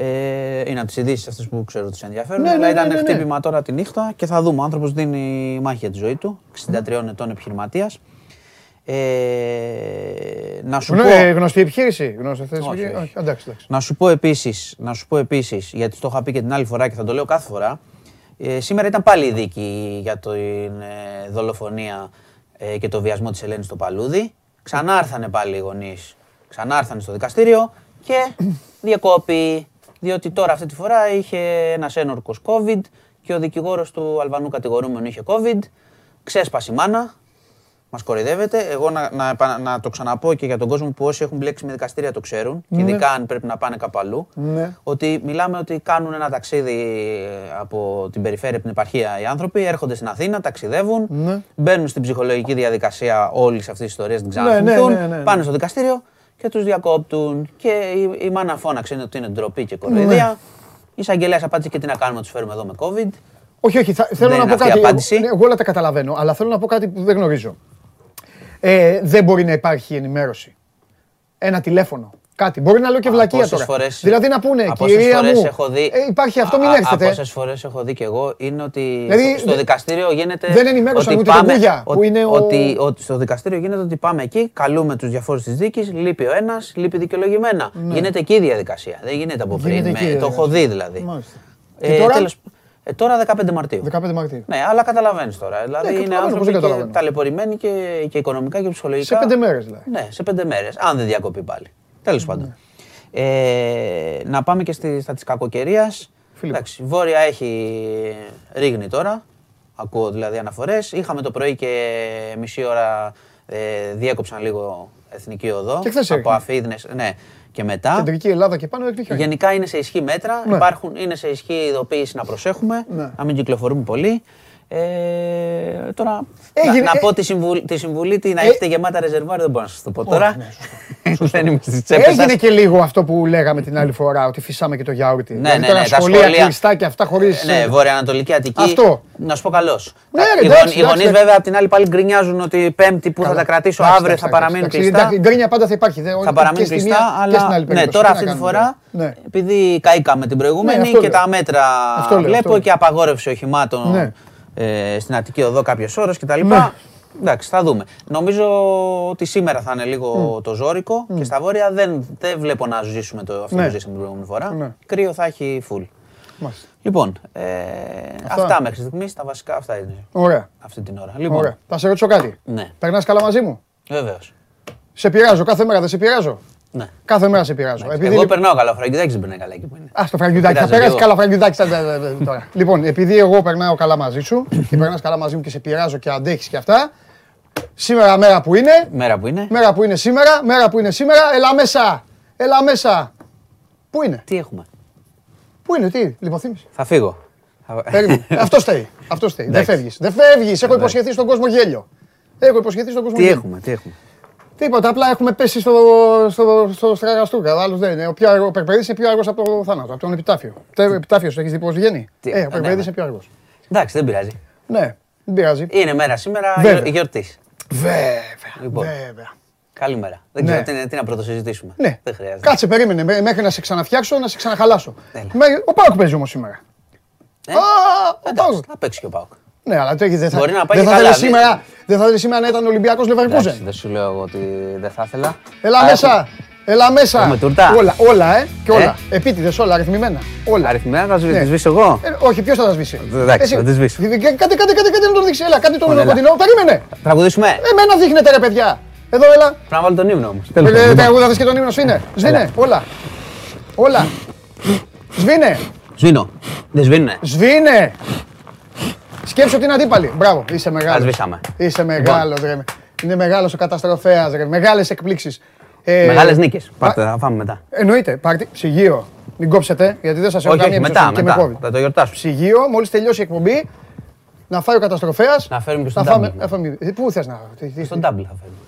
Ε, είναι από τις ειδήσεις αυτές που ξέρω ότι σε ενδιαφέρουν. Ναι, ναι, αλλά ναι, ήταν ναι, ναι. χτύπημα τώρα τη νύχτα και θα δούμε. Ο άνθρωπος δίνει μάχη για τη ζωή του. 63 ετών επιχειρηματίας. Ε, να σου Γνω- πω. ε, Γνωστή επιχείρηση. Γνωστή θέση Όχι, επιχείρηση. όχι. Όχι, εντάξει, εντάξει. Να σου πω επίσης, να σου πω επίσης, γιατί το είχα πει και την άλλη φορά και θα το λέω κάθε φορά, ε, σήμερα ήταν πάλι η δίκη για την ε, δολοφονία ε, και το βιασμό της Ελένης στο Παλούδι. Ξανάρθανε πάλι οι γονείς, ξανάρθανε στο δικαστήριο και [clears throat] διακόπη, διότι τώρα αυτή τη φορά είχε ένας ένορκος COVID και ο δικηγόρος του Αλβανού κατηγορούμενου είχε COVID, ξέσπασε η μάνα, Μας κοροϊδεύετε. Εγώ να, να, επα- να το ξαναπώ και για τον κόσμο που όσοι έχουν μπλέξει με δικαστήρια το ξέρουν, και ειδικά αν πρέπει να πάνε κάπου αλλού. Ναι. Ότι μιλάμε ότι κάνουν ένα ταξίδι ε, από την περιφέρεια, από την επαρχία οι άνθρωποι, έρχονται στην Αθήνα, ταξιδεύουν, Ναι. μπαίνουν στην ψυχολογική διαδικασία όλης αυτής της ιστορίας, την Ναι, ξαναθυμηθούν, ναι, ναι, ναι. πάνε στο δικαστήριο και τους διακόπτουν. Και η, η μάνα φώναξε είναι ότι είναι ντροπή και κοροϊδία. Ναι. Η εισαγγελέας απάντησε και τι να κάνουμε, τους φέρουμε εδώ με COVID. Όχι, όχι, θα- θέλω Δεν να είναι πω αυτή η κάτι. απάντηση. Εγώ, ναι, εγώ όλα τα καταλαβαίνω, αλλά θέλω να πω κάτι που δεν γνωρίζω. Ε, δεν μπορεί να υπάρχει ενημέρωση. Ένα τηλέφωνο. Κάτι. Μπορεί να λέω και Α, βλακεία πόσες τώρα. φορές- δηλαδή να πούνε, Α, πόσες κυρία φορές μου, έχω δει- ε, υπάρχει αυτό, μην Α, έρθετε. Α, πόσες φορές έχω δει και εγώ είναι ότι Δηλαδή, στο δεν- δικαστήριο γίνεται. δεν ενημέρωσαν ότι ούτε τον πάμε- Κούγια, που ότι- είναι ο- Ότι, ότι στο δικαστήριο γίνεται ότι πάμε εκεί, καλούμε τους διαφόρους της δίκης, λείπει ο ένας, λείπει δικαιολογημένα. Γίνεται εκεί η διαδικασία. Δεν γίνεται από πριν. Ναι. Γίνεται εκεί η με- το έχω δει δηλαδή. Μάλιστα. Ε, Και τώρα; τέλος- ε, τώρα 15 Μαρτίου. 15 Μαρτίου. Ναι, αλλά καταλαβαίνεις τώρα. Δηλαδή είναι καταλαβαίνω, πώς άνθρωποι δεν και καταλαβαίνω. ταλαιπωρημένοι και, και οικονομικά και ψυχολογικά. Σε πέντε μέρες δηλαδή. Ναι, σε πέντε μέρες. Αν δεν διακοπεί πάλι. Τέλος πάντων. Ε, να πάμε και στη, στα της κακοκαιρίας. Φίλιππο. Εντάξει, η Βόρεια έχει ρίγνη τώρα. Ακούω δηλαδή αναφορές. Είχαμε το πρωί και μισή ώρα ε, διέκοψαν λίγο εθνική οδό. Και χθες από έριχνε. Αφίδνες, ναι, και μετά. Κεντρική Ελλάδα και πάνω έχει χιόνια. Γενικά είναι σε ισχύ μέτρα. Ναι. Υπάρχουν, είναι σε ισχύ ειδοποίηση να προσέχουμε, Ναι. να μην κυκλοφορούμε πολύ. Ε, τώρα, Έγινε- να, να ε- πω τη συμβουλή, τη συμβουλή τι να Ε- έχετε γεμάτα ρεζερβάρ δεν μπορώ να σας το πω τώρα. ναι, [laughs] δεν είμαι στις τσέπες Έγινε και λίγο αυτό που λέγαμε την άλλη φορά, ότι φυσάμε και το γιαούρτι. Ναι, Δηλαδή ναι, τώρα ναι, τα σχολεία σχολεία- κλειστά και αυτά χωρίς... Ναι, Βορειοανατολική Αττική. Αυτό. Να σου πω καλώς. Ναι, ρε, οι εντάξει, γονείς εντάξει, εντάξει. βέβαια απ' την άλλη πάλι γκρινιάζουν ότι Πέμπτη που θα Καλά. τα κρατήσω Εντάξει, αύριο εντάξει, θα παραμείνουν εντάξει, κλειστά. εντάξει, Γκρίνια πάντα θα υπάρχει. δεν- Θα και παραμείνουν στη κλειστά, μία και στην αλλά άλλη ναι, περίπτωση. τώρα Τι να αυτή τη κάνουμε φορά, τώρα. Ναι. επειδή καήκαμε την προηγούμενη Ναι, αυτό και λέω. τα μέτρα Αυτό λέω, αυτό βλέπω λέω. και απαγόρευση οχημάτων Ναι. Ε, στην Αττική Οδό κάποιες ώρες κτλ. Ναι. Εντάξει, θα δούμε. Νομίζω ότι σήμερα θα είναι λίγο το ζόρικο και στα βόρεια δεν, δεν βλέπω να ζήσουμε το αυτό Ναι. που ζήσαμε την προηγούμενη φορά. Ναι. Κρύο θα έχει full. Μάλιστα. Λοιπόν, ε, αυτά. μέχρι στιγμής τα βασικά αυτά είναι Ωραία. αυτή την ώρα. Λοιπόν, Ωραία. Θα σε ρωτήσω κάτι. ναι, Περνάς καλά μαζί μου; βεβαίως. Σε πειράζω κάθε μέρα, δεν σε πειράζω; Ναι. Κάθε μέρα σε πειράζω. Επειδή Εγώ λοιπόν- περνάω καλά, ο Φραγκιδάκης δεν περνάει καλά εκεί που είναι. Α, το φραγκιουδάκι. Θα Πειράζει περάσει λίγο. καλά, φραγκιουδάκι. θα- θα- θα- θα- τώρα. [laughs] Λοιπόν, επειδή εγώ περνάω καλά μαζί σου και περνάς καλά μαζί μου και σε πειράζω και αντέχεις και αυτά. Σήμερα μέρα που είναι, Μέρα που είναι. μέρα που είναι σήμερα, μέρα που είναι σήμερα, έλα μέσα. Έλα μέσα. Πού είναι, Τι έχουμε; πού είναι, τι, λιποθύμηση; Θα φύγω. Θα- Περίμενε. [laughs] Αυτό φταίει. Αυτό φταίει. Δεν Εντάξει. φεύγεις. Δεν φεύγεις. Έχω υποσχεθεί στον κόσμο γέλιο. Έχω υποσχεθεί στον κόσμο Τι γέλιο. έχουμε, τι έχουμε; Τίποτα, απλά έχουμε πέσει στο, στο, στο στραγαστούκα. Ο άλλος δεν είναι. Ο, πιο αργό, ο Περπερίδης είναι πιο αργός από το θάνατο, από τον επιτάφιο. Το επιτάφιος σου έχεις δει πώς βγαίνει; Τι, ε, ο ναι, Περπερίδης ναι. είναι πιο αργός. Εντάξει, δεν πειράζει. Ναι, δεν πειράζει. Είναι μέρα σήμερα Βέβαια. γιορτής. Βέβαια. Λοιπόν. Βέβαια. Καλημέρα. Δεν Ναι. ξέρω τι, είναι- τι να πρωτοσυζητήσουμε. Ναι, Δεν χρειάζεται. κάτσε, περίμενε μέ- μέχρι να σε ξαναφτιάξω, να σε ξαναχαλάσω. Έλα. Με- Ο Πάοκ παίζει όμως σήμερα. Ε, Α, ο Εντάξει, Πάοκ. θα παίξει και ο Πάοκ. Ναι, αλλά το έχεις, δεν θα, Μπορεί να πάει δεν και θα καλά, θέλει ναι. σήμερα, δεν θα θέλεις σήμερα να ήταν Ολυμπιακός Εντάξει, Λεβερκούζεν. δεν σου λέω εγώ ότι δεν θα ήθελα. Έλα Α, μέσα. Έλα μέσα. Έχουμε τούρτα. Όλα, όλα, ε. Και όλα. Ε. Επίτηδες, όλα, αριθμημένα. Όλα. Αριθμένα θα Ναι. τη σβήσω εγώ; Ε, όχι, ποιος θα τα σβήσει; Εντάξει, Εσύ. θα τη σβήσω. Δι- δι- Κάτι, κάτι, κάτι, κάτι να τον δείξει. Έλα, κάτι τον Λοιπόν, έλα. κοντινό. Περίμενε. Τραγουδήσουμε. Εμένα δείχνετε ρε παιδιά. Εδώ, έλα. Πρέπει να βάλω τον ύμνο όμως. Ε, Τραγούδα και τον ύμνο. Σβήνε. Σβήνε. Όλα. Όλα. Σβήνε. Σβήνω. Δεν σβήνουνε. Σβήνε. Σκέψου την αντίπαλη. Μπράβο. Είσαι μεγάλος. σβήσαμε. Είσαι μεγάλος. ρε. Είναι μεγάλος ο καταστροφέας. Μεγάλες εκπλήξεις. Ε, Μεγάλες νίκες. Πάρτε, θα φάμε μετά. Εννοείται. Πάρτι. Ψυγείο. Μην κόψετε, γιατί δεν σας έχω Όχι, κάνει όχι, εμπιστοσύνη μετά. και με μετά. κόβει. Θα το γιορτάσουμε. Ψυγείο, μόλις τελειώσει η εκπομπή, να φάει ο καταστροφέας. Να φέρουμε και στον φάμε. double. να φάμε- Ε, Πού θες να. τι- τι- Στον double θα φέρουμε.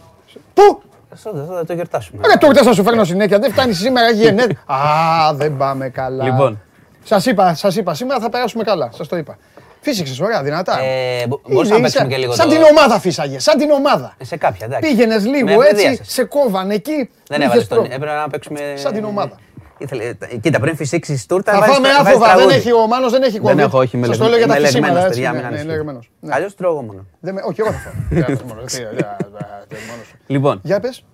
Πού! Στο- Θα το γιορτάσουμε. Ρε τούρτε θα σου φέρνω συνέχεια. Δεν φτάνει σήμερα, έχει γενέθλια. [laughs] Α, δεν πάμε καλά. Λοιπόν. Σας είπα, σας είπα, σήμερα θα περάσουμε καλά. Σας το είπα. Φύσηξες, ωραία, δυνατά. Ε, μπο- Είναι, Μπορείς να είσαι- παίξουμε και λίγο Σαν το- την ομάδα φύσαγε, σαν την ομάδα. Ε, Σε κάποια, εντάξει. Πήγαινες Με λίγο έτσι, ευνηδίασες. σε κόβαν εκεί. Δεν μη έβαλες θες τον. πρόβλημα. Έπρεπε να παίξουμε. Σαν την ομάδα. Ήθελε- Κοίτα, πριν φυσήξεις τούρτα. Θα βάζεις- φάμε βάζεις άφοβα, δεν τραγούδι. έχει ο Μάνος, δεν έχει COVID. Δεν έχω, όχι, είμαι Σας το λέω για τα είμαι φυσίματα, λεγμένος, έτσι. παιδιά, Ναι, μην ναι, ανησυχείτε. λεγμένος. Ναι. Αλλιώς τρώω εγώ μόνος. Δεν με- Όχι, εγώ θα φάω. [laughs] Δεν θα φάω μόνος. Τι, ε, ε, ε, ε, μόνος σου. Λοιπόν, Για πες.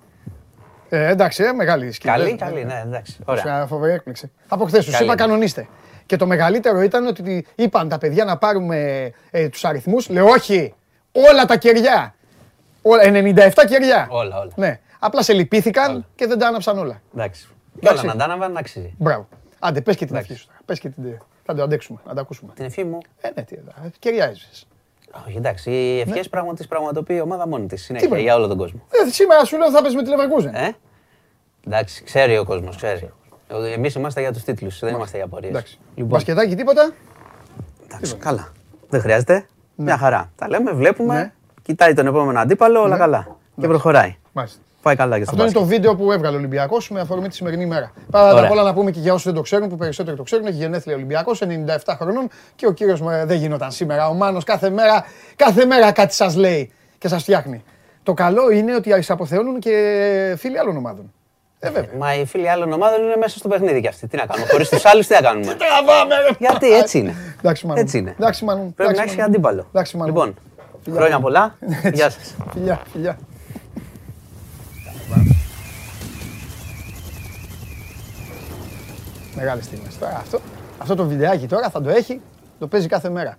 Ε, εντάξει, ε, μεγάλη σκηνή. καλή, Ε, καλή, ναι, εντάξει. Ωραία. Ωραία. Φοβερή έκπληξη. Από χθες τους Καλή. είπα κανονίστε. Και το μεγαλύτερο ήταν ότι είπαν τα παιδιά να πάρουμε ε, τους αριθμούς. Λέω όχι, όλα τα κεριά. Όλα, 97 κεριά. Όλα, όλα. Ναι. Απλά σε λυπήθηκαν Όλα. και δεν τα άναψαν όλα. Εντάξει. Και όλα Εντάξει. να τα άναβαν, αξίζει. Μπράβο. Άντε, πες και την Εντάξει. ευχή σου. Πες και την. Θα το αντέξουμε, να τα ακούσουμε. Την ευχή μου. Ε, ναι, τι εδώ. Κεριά έσβησες. Όχι, εντάξει. Οι ευχές πράγμα τη πραγματοποιεί η ομάδα μόνη της. Συνέχεια πράγμα; για όλο τον κόσμο. Ε, σήμερα σου λέω θα πες με τη Leverkusen. Ε; Εντάξει, ξέρει ο κόσμος, ξέρει. Εμείς είμαστε για τους τίτλους, δεν είμαστε για πορείε. Εντάξει. Λοιπόν, Μπασκετάκι τίποτα; εντάξει, καλά. Δεν χρειάζεται. Μια χαρά. Τα λέμε, βλέπουμε. Ναι. Κοιτάει τον επόμενο αντίπαλο, όλα καλά. Και προχωράει. Μάλιστα. Πάει καλά και στο Αυτό είναι μπάσκετ. το βίντεο που έβγαλε ο Ολυμπιακός με αφορμή τη σημερινή ημέρα. Πάρα Ωραία. απ' όλα να πούμε και για όσους δεν το ξέρουν, που περισσότεροι το ξέρουν, έχει γενέθλια Ολυμπιακός, 97 χρονών και ο κύριος δεν γινόταν σήμερα. Ο Μάνος κάθε μέρα, κάθε μέρα κάτι σας λέει και σας φτιάχνει. Το καλό είναι ότι σε αποθεώνουν και φίλοι άλλων ομάδων. Ε, βέβαια. Μα οι φίλοι άλλων ομάδων είναι μέσα στο παιχνίδι κι αυτοί. Τι να κάνουμε. Χωρίς τους άλλους τι να κάνουμε; [laughs] Τραβάμε, ρε. Γιατί έτσι είναι. Εντάξει, Μάνο. Έτσι είναι. Εντάξει, Μάνο. Πρέπει να Εντάξει, έχει Μάνο. αντίπαλο. Εντάξει, Μάνο. Λοιπόν, χρόνια πολλά. [laughs] Γεια σας. Φιλιά, φιλιά. Μεγάλη στιγμή. Τώρα αυτό, αυτό το βιντεάκι τώρα θα το έχει, το παίζει κάθε μέρα.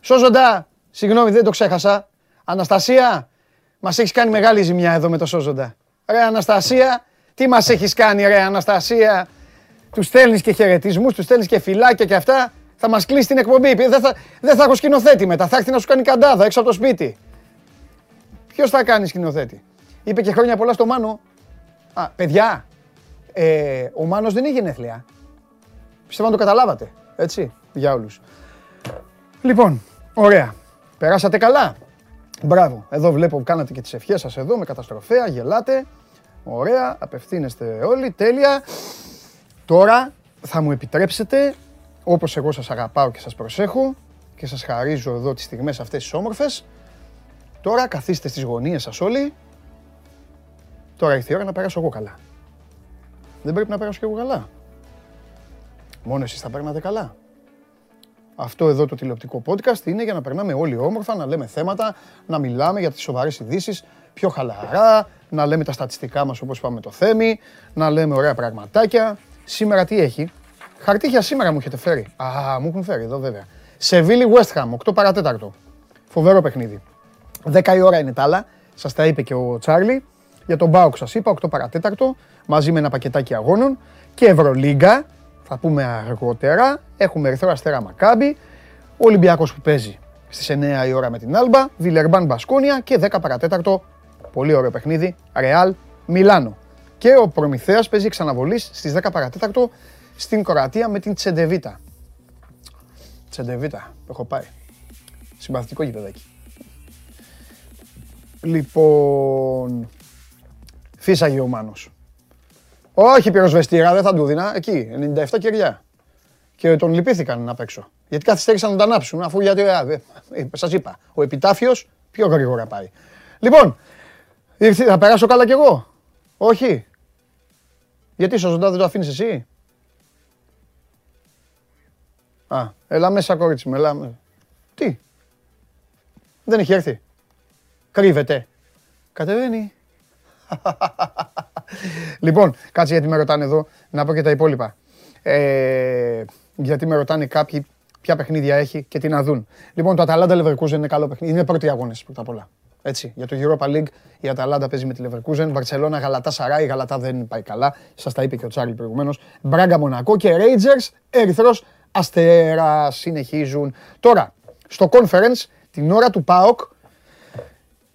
Σώζοντα, συγγνώμη δεν το ξέχασα. Αναστασία, μας έχεις κάνει μεγάλη ζημιά εδώ με το Σώζοντα. Ρε Αναστασία, τι μας έχεις κάνει ρε Αναστασία; Τους στέλνεις και χαιρετισμούς, τους στέλνεις και φυλάκια και αυτά. Θα μας κλείσει την εκπομπή. Δεν θα, δεν θα έχω σκηνοθέτη μετά. Θα έρθει να σου κάνει καντάδα έξω από το σπίτι. Ποιος θα κάνει σκηνοθέτη; Είπε και χρόνια πολλά στο Μάνο. Α, παιδιά, ε, ο Μάνος δεν έχει γενέθλια. Πιστεύω να το καταλάβατε. Έτσι, για όλους. Λοιπόν, ωραία. Περάσατε καλά. Μπράβο. Εδώ βλέπω που κάνατε και τις ευχές σας εδώ με καταστροφέα, γελάτε. Ωραία, απευθύνεστε όλοι, τέλεια. Τώρα θα μου επιτρέψετε, όπως εγώ σας αγαπάω και σας προσέχω και σας χαρίζω εδώ τις στιγμές αυτές τις όμορφες, Τώρα καθίστε στις γωνίες σας όλοι. Τώρα ήρθε η ώρα να περάσω εγώ καλά. Δεν πρέπει να περάσω και εγώ καλά. Μόνο εσείς θα περνάτε καλά. Αυτό εδώ το τηλεοπτικό podcast είναι για να περνάμε όλοι όμορφα, να λέμε θέματα, να μιλάμε για τις σοβαρές ειδήσεις πιο χαλαρά, να λέμε τα στατιστικά μας όπως είπαμε το θέμη, να λέμε ωραία πραγματάκια. Σήμερα τι έχει; Χαρτί σήμερα μου έχετε φέρει. Α, μου έχουν φέρει εδώ βέβαια. Σεβίλη West Ham, 8 παρατέταρτο. Φοβερό παιχνίδι. 10 η ώρα είναι τα άλλα. Σας τα είπε και ο Τσάρλι. Για τον Μπάουκ σας είπα, 8 παρατέταρτο, μαζί με ένα πακετάκι αγώνων και Ευρωλίγκα, θα πούμε αργότερα. Έχουμε Ερυθρό Αστέρα Μακάμπι, ο Ολυμπιακός που παίζει στις 9 η ώρα με την Άλμπα, Βιλερμπάν Μπασκόνια και 10 παρατέταρτο, πολύ ωραίο παιχνίδι, Ρεάλ Μιλάνο. Και ο Προμηθέας παίζει ξαναβολής στις 10 παρατέταρτο στην Κροατία με την Τσεντεβίτα. Τσεντεβίτα, το έχω πάει. Συμπαθητικό γηπεδάκι. Λοιπόν, φύσαγε ο Μάνος. Όχι πυροσβεστήρα, δεν θα του δίνα. Εκεί, 97 κεριά. Και τον λυπήθηκαν να παίξω. Γιατί καθυστέρησαν να τον ανάψουν, αφού γιατί, ε, σας είπα, ο επιτάφιος πιο γρήγορα πάει. Λοιπόν, ήρθε, θα περάσω καλά κι εγώ; Όχι. Γιατί στο ζωντά δεν το αφήνεις εσύ; Α, έλα μέσα κορίτσι μου, έλα. με- Τι; Δεν έχει έρθει. Κρύβεται. Κατεβαίνει. [laughs] λοιπόν, κάτσε γιατί με ρωτάνε εδώ, να πω και τα υπόλοιπα. Ε, γιατί με ρωτάνε κάποιοι ποια παιχνίδια έχει και τι να δουν. Λοιπόν, το Αταλάντα Leverkusen είναι καλό παιχνίδι. Είναι πρώτοι αγώνες πρώτα απ' όλα. Έτσι, για το Europa League η Αταλάντα παίζει με τη Leverkusen. Βαρσελόνα, Γαλατά Σαρά. Η Γαλατά δεν πάει καλά. Σας τα είπε και ο Τσάρλι προηγουμένως. Μπράγκα Μονακό και Rangers Ερυθρός Αστέρας συνεχίζουν. Τώρα, στο conference, την ώρα του ΠΑΟΚ,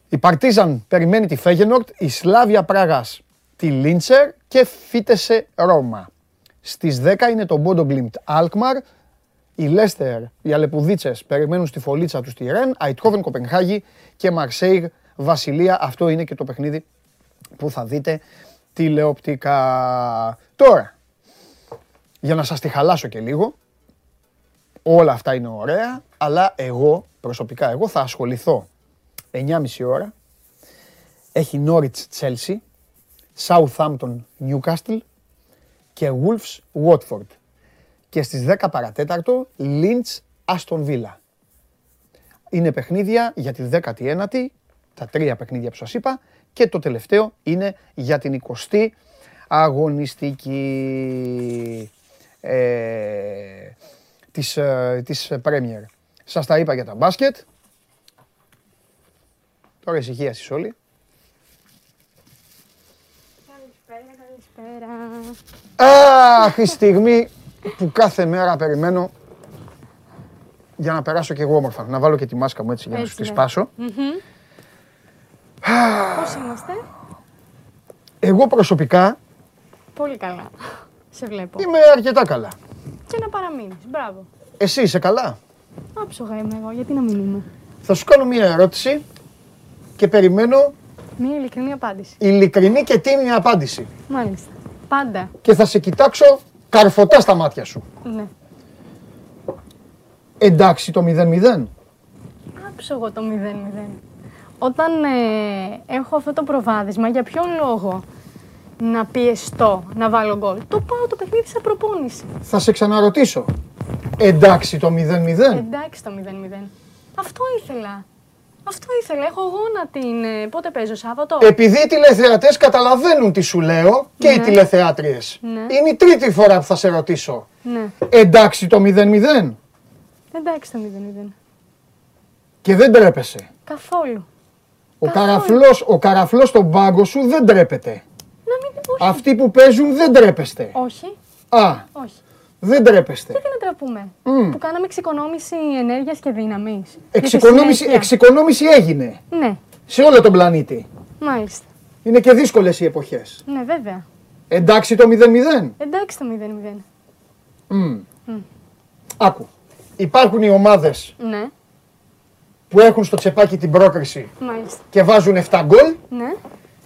η Παρτίζαν περιμένει τη Φέγενορτ, η Σλάβια Πράγας τη Λίντσερ και Φίτεσε Ρώμα. Στις 10 είναι το Μπόντο Γκλιμπτ Αλκμαρ, η Λέστερ, οι Αλεπουδίτσες περιμένουν στη φωλίτσα τους στη Ρεν, Αιτχόβεν Κοπενχάγη και Μαρσέιγ Βασιλεία. Αυτό είναι και το παιχνίδι που θα δείτε τηλεοπτικά. Τώρα, για να σας τη χαλάσω και λίγο, όλα αυτά είναι ωραία, αλλά εγώ, προσωπικά εγώ, θα ασχοληθώ 9.30 ώρα. Έχει Norwich Chelsea, Southampton Newcastle και Wolves Watford. Και στις 10 παρατέταρτο Lynch Aston Villa. Είναι παιχνίδια για τη 19η, τα τρία παιχνίδια που σας είπα, και το τελευταίο είναι για την 20η αγωνιστική ε, της, ε, της Premier. Σας τα είπα για τα μπάσκετ. Τώρα ησυχία εσείς όλοι. Αχ, η στιγμή που κάθε μέρα περιμένω για να περάσω κι εγώ όμορφα. Να βάλω και τη μάσκα μου έτσι για να Έτσι, σου τη ναι. σπάσω. Πώς είμαστε; Εγώ προσωπικά Πολύ καλά. Σε βλέπω. είμαι αρκετά καλά. Και να παραμείνεις. Μπράβο. Εσύ είσαι καλά; Άψογα είμαι εγώ. Γιατί να μην είμαι; Θα σου κάνω μία ερώτηση και περιμένω Μία ειλικρινή απάντηση. ειλικρινή και τίμια απάντηση. Μάλιστα. Πάντα. Και θα σε κοιτάξω καρφωτά στα μάτια σου. Ναι. Εντάξει το 0-0. Άψογο το 0-0. Όταν ε, έχω αυτό το προβάδισμα, για ποιον λόγο να πιεστώ να βάλω γκολ. Το πάω το παιχνίδι σε προπόνηση. Θα σε ξαναρωτήσω. Εντάξει το 0-0. Εντάξει το 0-0. Αυτό ήθελα. Αυτό ήθελα. Έχω γόνα την. ε, Πότε παίζω, Σάββατο. Επειδή οι τηλεθεατές καταλαβαίνουν τι σου λέω και οι Ναι. τηλεθεάτριες. Ναι. Είναι η τρίτη φορά που θα σε ρωτήσω. Ναι. Εντάξει το 0-0 Εντάξει το 0-0. και δεν τρέπεσαι. Καθόλου. Ο Καθόλου. καραφλός, ο καραφλός στον πάγκο σου δεν τρέπεται. Να μην. Όχι. Αυτοί που παίζουν δεν τρέπεστε. Όχι. Α, Όχι. Δεν τρέπεστε. Γιατί να τραπούμε. Που κάναμε εξοικονόμηση ενέργειας και δύναμης. Εξοικονόμηση, συνέχεια. εξοικονόμηση έγινε Ναι, σε όλο τον πλανήτη. μάλιστα. Είναι και δύσκολες οι εποχές. Ναι, βέβαια. Εντάξει το 0-0. Εντάξει το 0-0. Μμ. Άκου. Υπάρχουν οι ομάδες Ναι, που έχουν στο τσεπάκι την πρόκριση μάλιστα. και βάζουν 7 γκολ Ναι,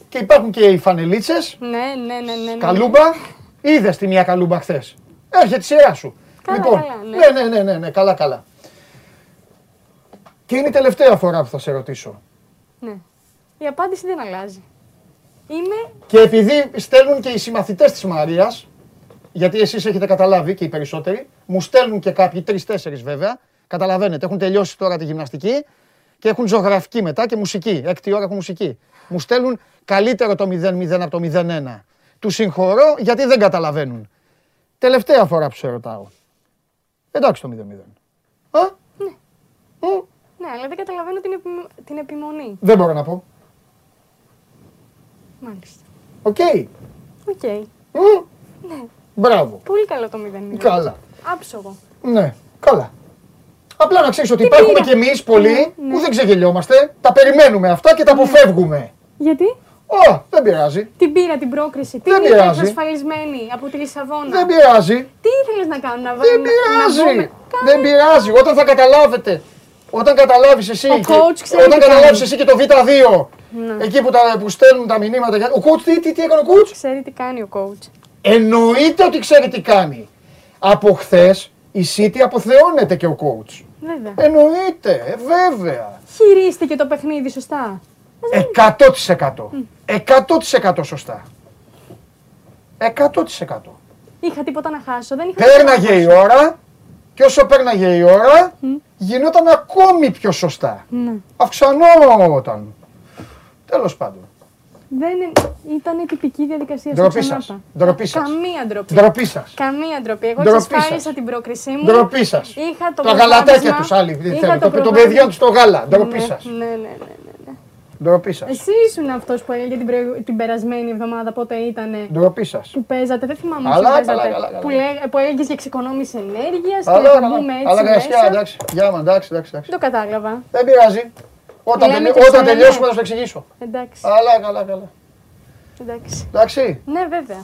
και υπάρχουν και οι φανελίτσες, ναι, ναι, ναι, ναι. ναι. καλούμπα. Είδες τη μία καλούμπα χθες. Έρχεται η σειρά σου. Καλά, λοιπόν, καλά, ναι. ναι, ναι, ναι, ναι, καλά, καλά. Και είναι η τελευταία φορά που θα σε ρωτήσω. ναι. Η απάντηση δεν αλλάζει. Είμαι. Και επειδή στέλνουν και οι συμμαθητές της Μαρίας, γιατί εσείς έχετε καταλάβει και οι περισσότεροι, μου στέλνουν και κάποιοι, τρεις-τέσσερις βέβαια, καταλαβαίνετε, έχουν τελειώσει τώρα τη γυμναστική και έχουν ζωγραφική μετά και μουσική, έκτη ώρα έχουν μουσική. Μου στέλνουν καλύτερο το 0-0 από το 0-1. Τους συγχωρώ γιατί δεν καταλαβαίνουν. Τελευταία φορά που σε ρωτάω. Εντάξει το 0-0. Α, Μ, Ναι, αλλά δεν καταλαβαίνω την, επιμ- την επιμονή. δεν μπορώ να πω. Μάλιστα. Οκ. Οκ. Μμ. Μπράβο. Πολύ καλό το 0-0. Καλά. Άψογο. Ναι, καλά. Απλά να ξέρεις ότι Τι υπάρχουμε πήρα. κι εμείς πολλοί Ναι, ναι. που δεν ξεγελιόμαστε. Τα περιμένουμε αυτά και τα αποφεύγουμε. Γιατί; Ω, δεν πειράζει. Την πήρα την πρόκριση. Την Δεν είχα πειράζει. εξασφαλισμένη από τη Λισαβόνα; Δεν πειράζει. Τι ήθελες να κάνω, να Δεν βάλω. να- να πειράζει. βρούμε- Δεν πειράζει. Όταν θα καταλάβετε. Όταν καταλάβεις εσύ. Ο και- coach ξέρει Όταν τι καταλάβει κάνει. Ναι. εσύ και το Β2. Εκεί που, τα, που στέλνουν τα μηνύματα. για- Ο coach τι, τι, τι έκανε ο coach; Ξέρει τι κάνει ο coach. Εννοείται ότι ξέρει τι κάνει. Από χθες η City αποθεώνεται και ο coach. Βέβαια. Εννοείται, ε, βέβαια. Χειρίστηκε το παιχνίδι σωστά; 100%. 100% σωστά. 100%. Είχα τίποτα να χάσω. Δεν είχα Πέρναγε η ώρα και όσο πέρναγε η ώρα γινόταν ακόμη πιο σωστά. Ναι. Αυξανόταν. Τέλος πάντων. Δεν ήταν η τυπική διαδικασία Ντροπή στο σας. ξανάπα. Ντροπή σας. Καμία ντροπή. Ντροπή σας. Καμία ντροπή. Εγώ Ντροπή εξασφάλισα σας. την πρόκρισή μου. Ντροπή σας. Είχα το Τα γαλατάκια προβάδισμα. τους άλλοι. δεν Είχα θέλουν. Το, το προβάδισμα. παιδιών τους το γάλα. Ντροπή Ναι, σας. Ναι, ναι, ναι. Ναι, ναι. Ντροπή σας. Εσύ ήσουν αυτός που έλεγε την, προηγου- την περασμένη εβδομάδα πότε ήταν. Ντροπή σας. Που παίζατε, δεν θυμάμαι Καλά, τι παίζατε. καλά, καλά, καλά. Που, λέ- που έλεγες για εξοικονόμηση ενέργειας και Αλλά, θα αλλά, μπούμε έτσι αλλά μέσα. γρασιά, εντάξει. Γιάμα, εντάξει, εντάξει. εντάξει. Δεν το κατάλαβα. Δεν πειράζει. Όταν, Λέμε τελει- και όταν ψέματα. τελειώσουμε θα σου εξηγήσω. Εντάξει. Αλλά, καλά, καλά. εντάξει. Εντάξει. Ναι, βέβαια.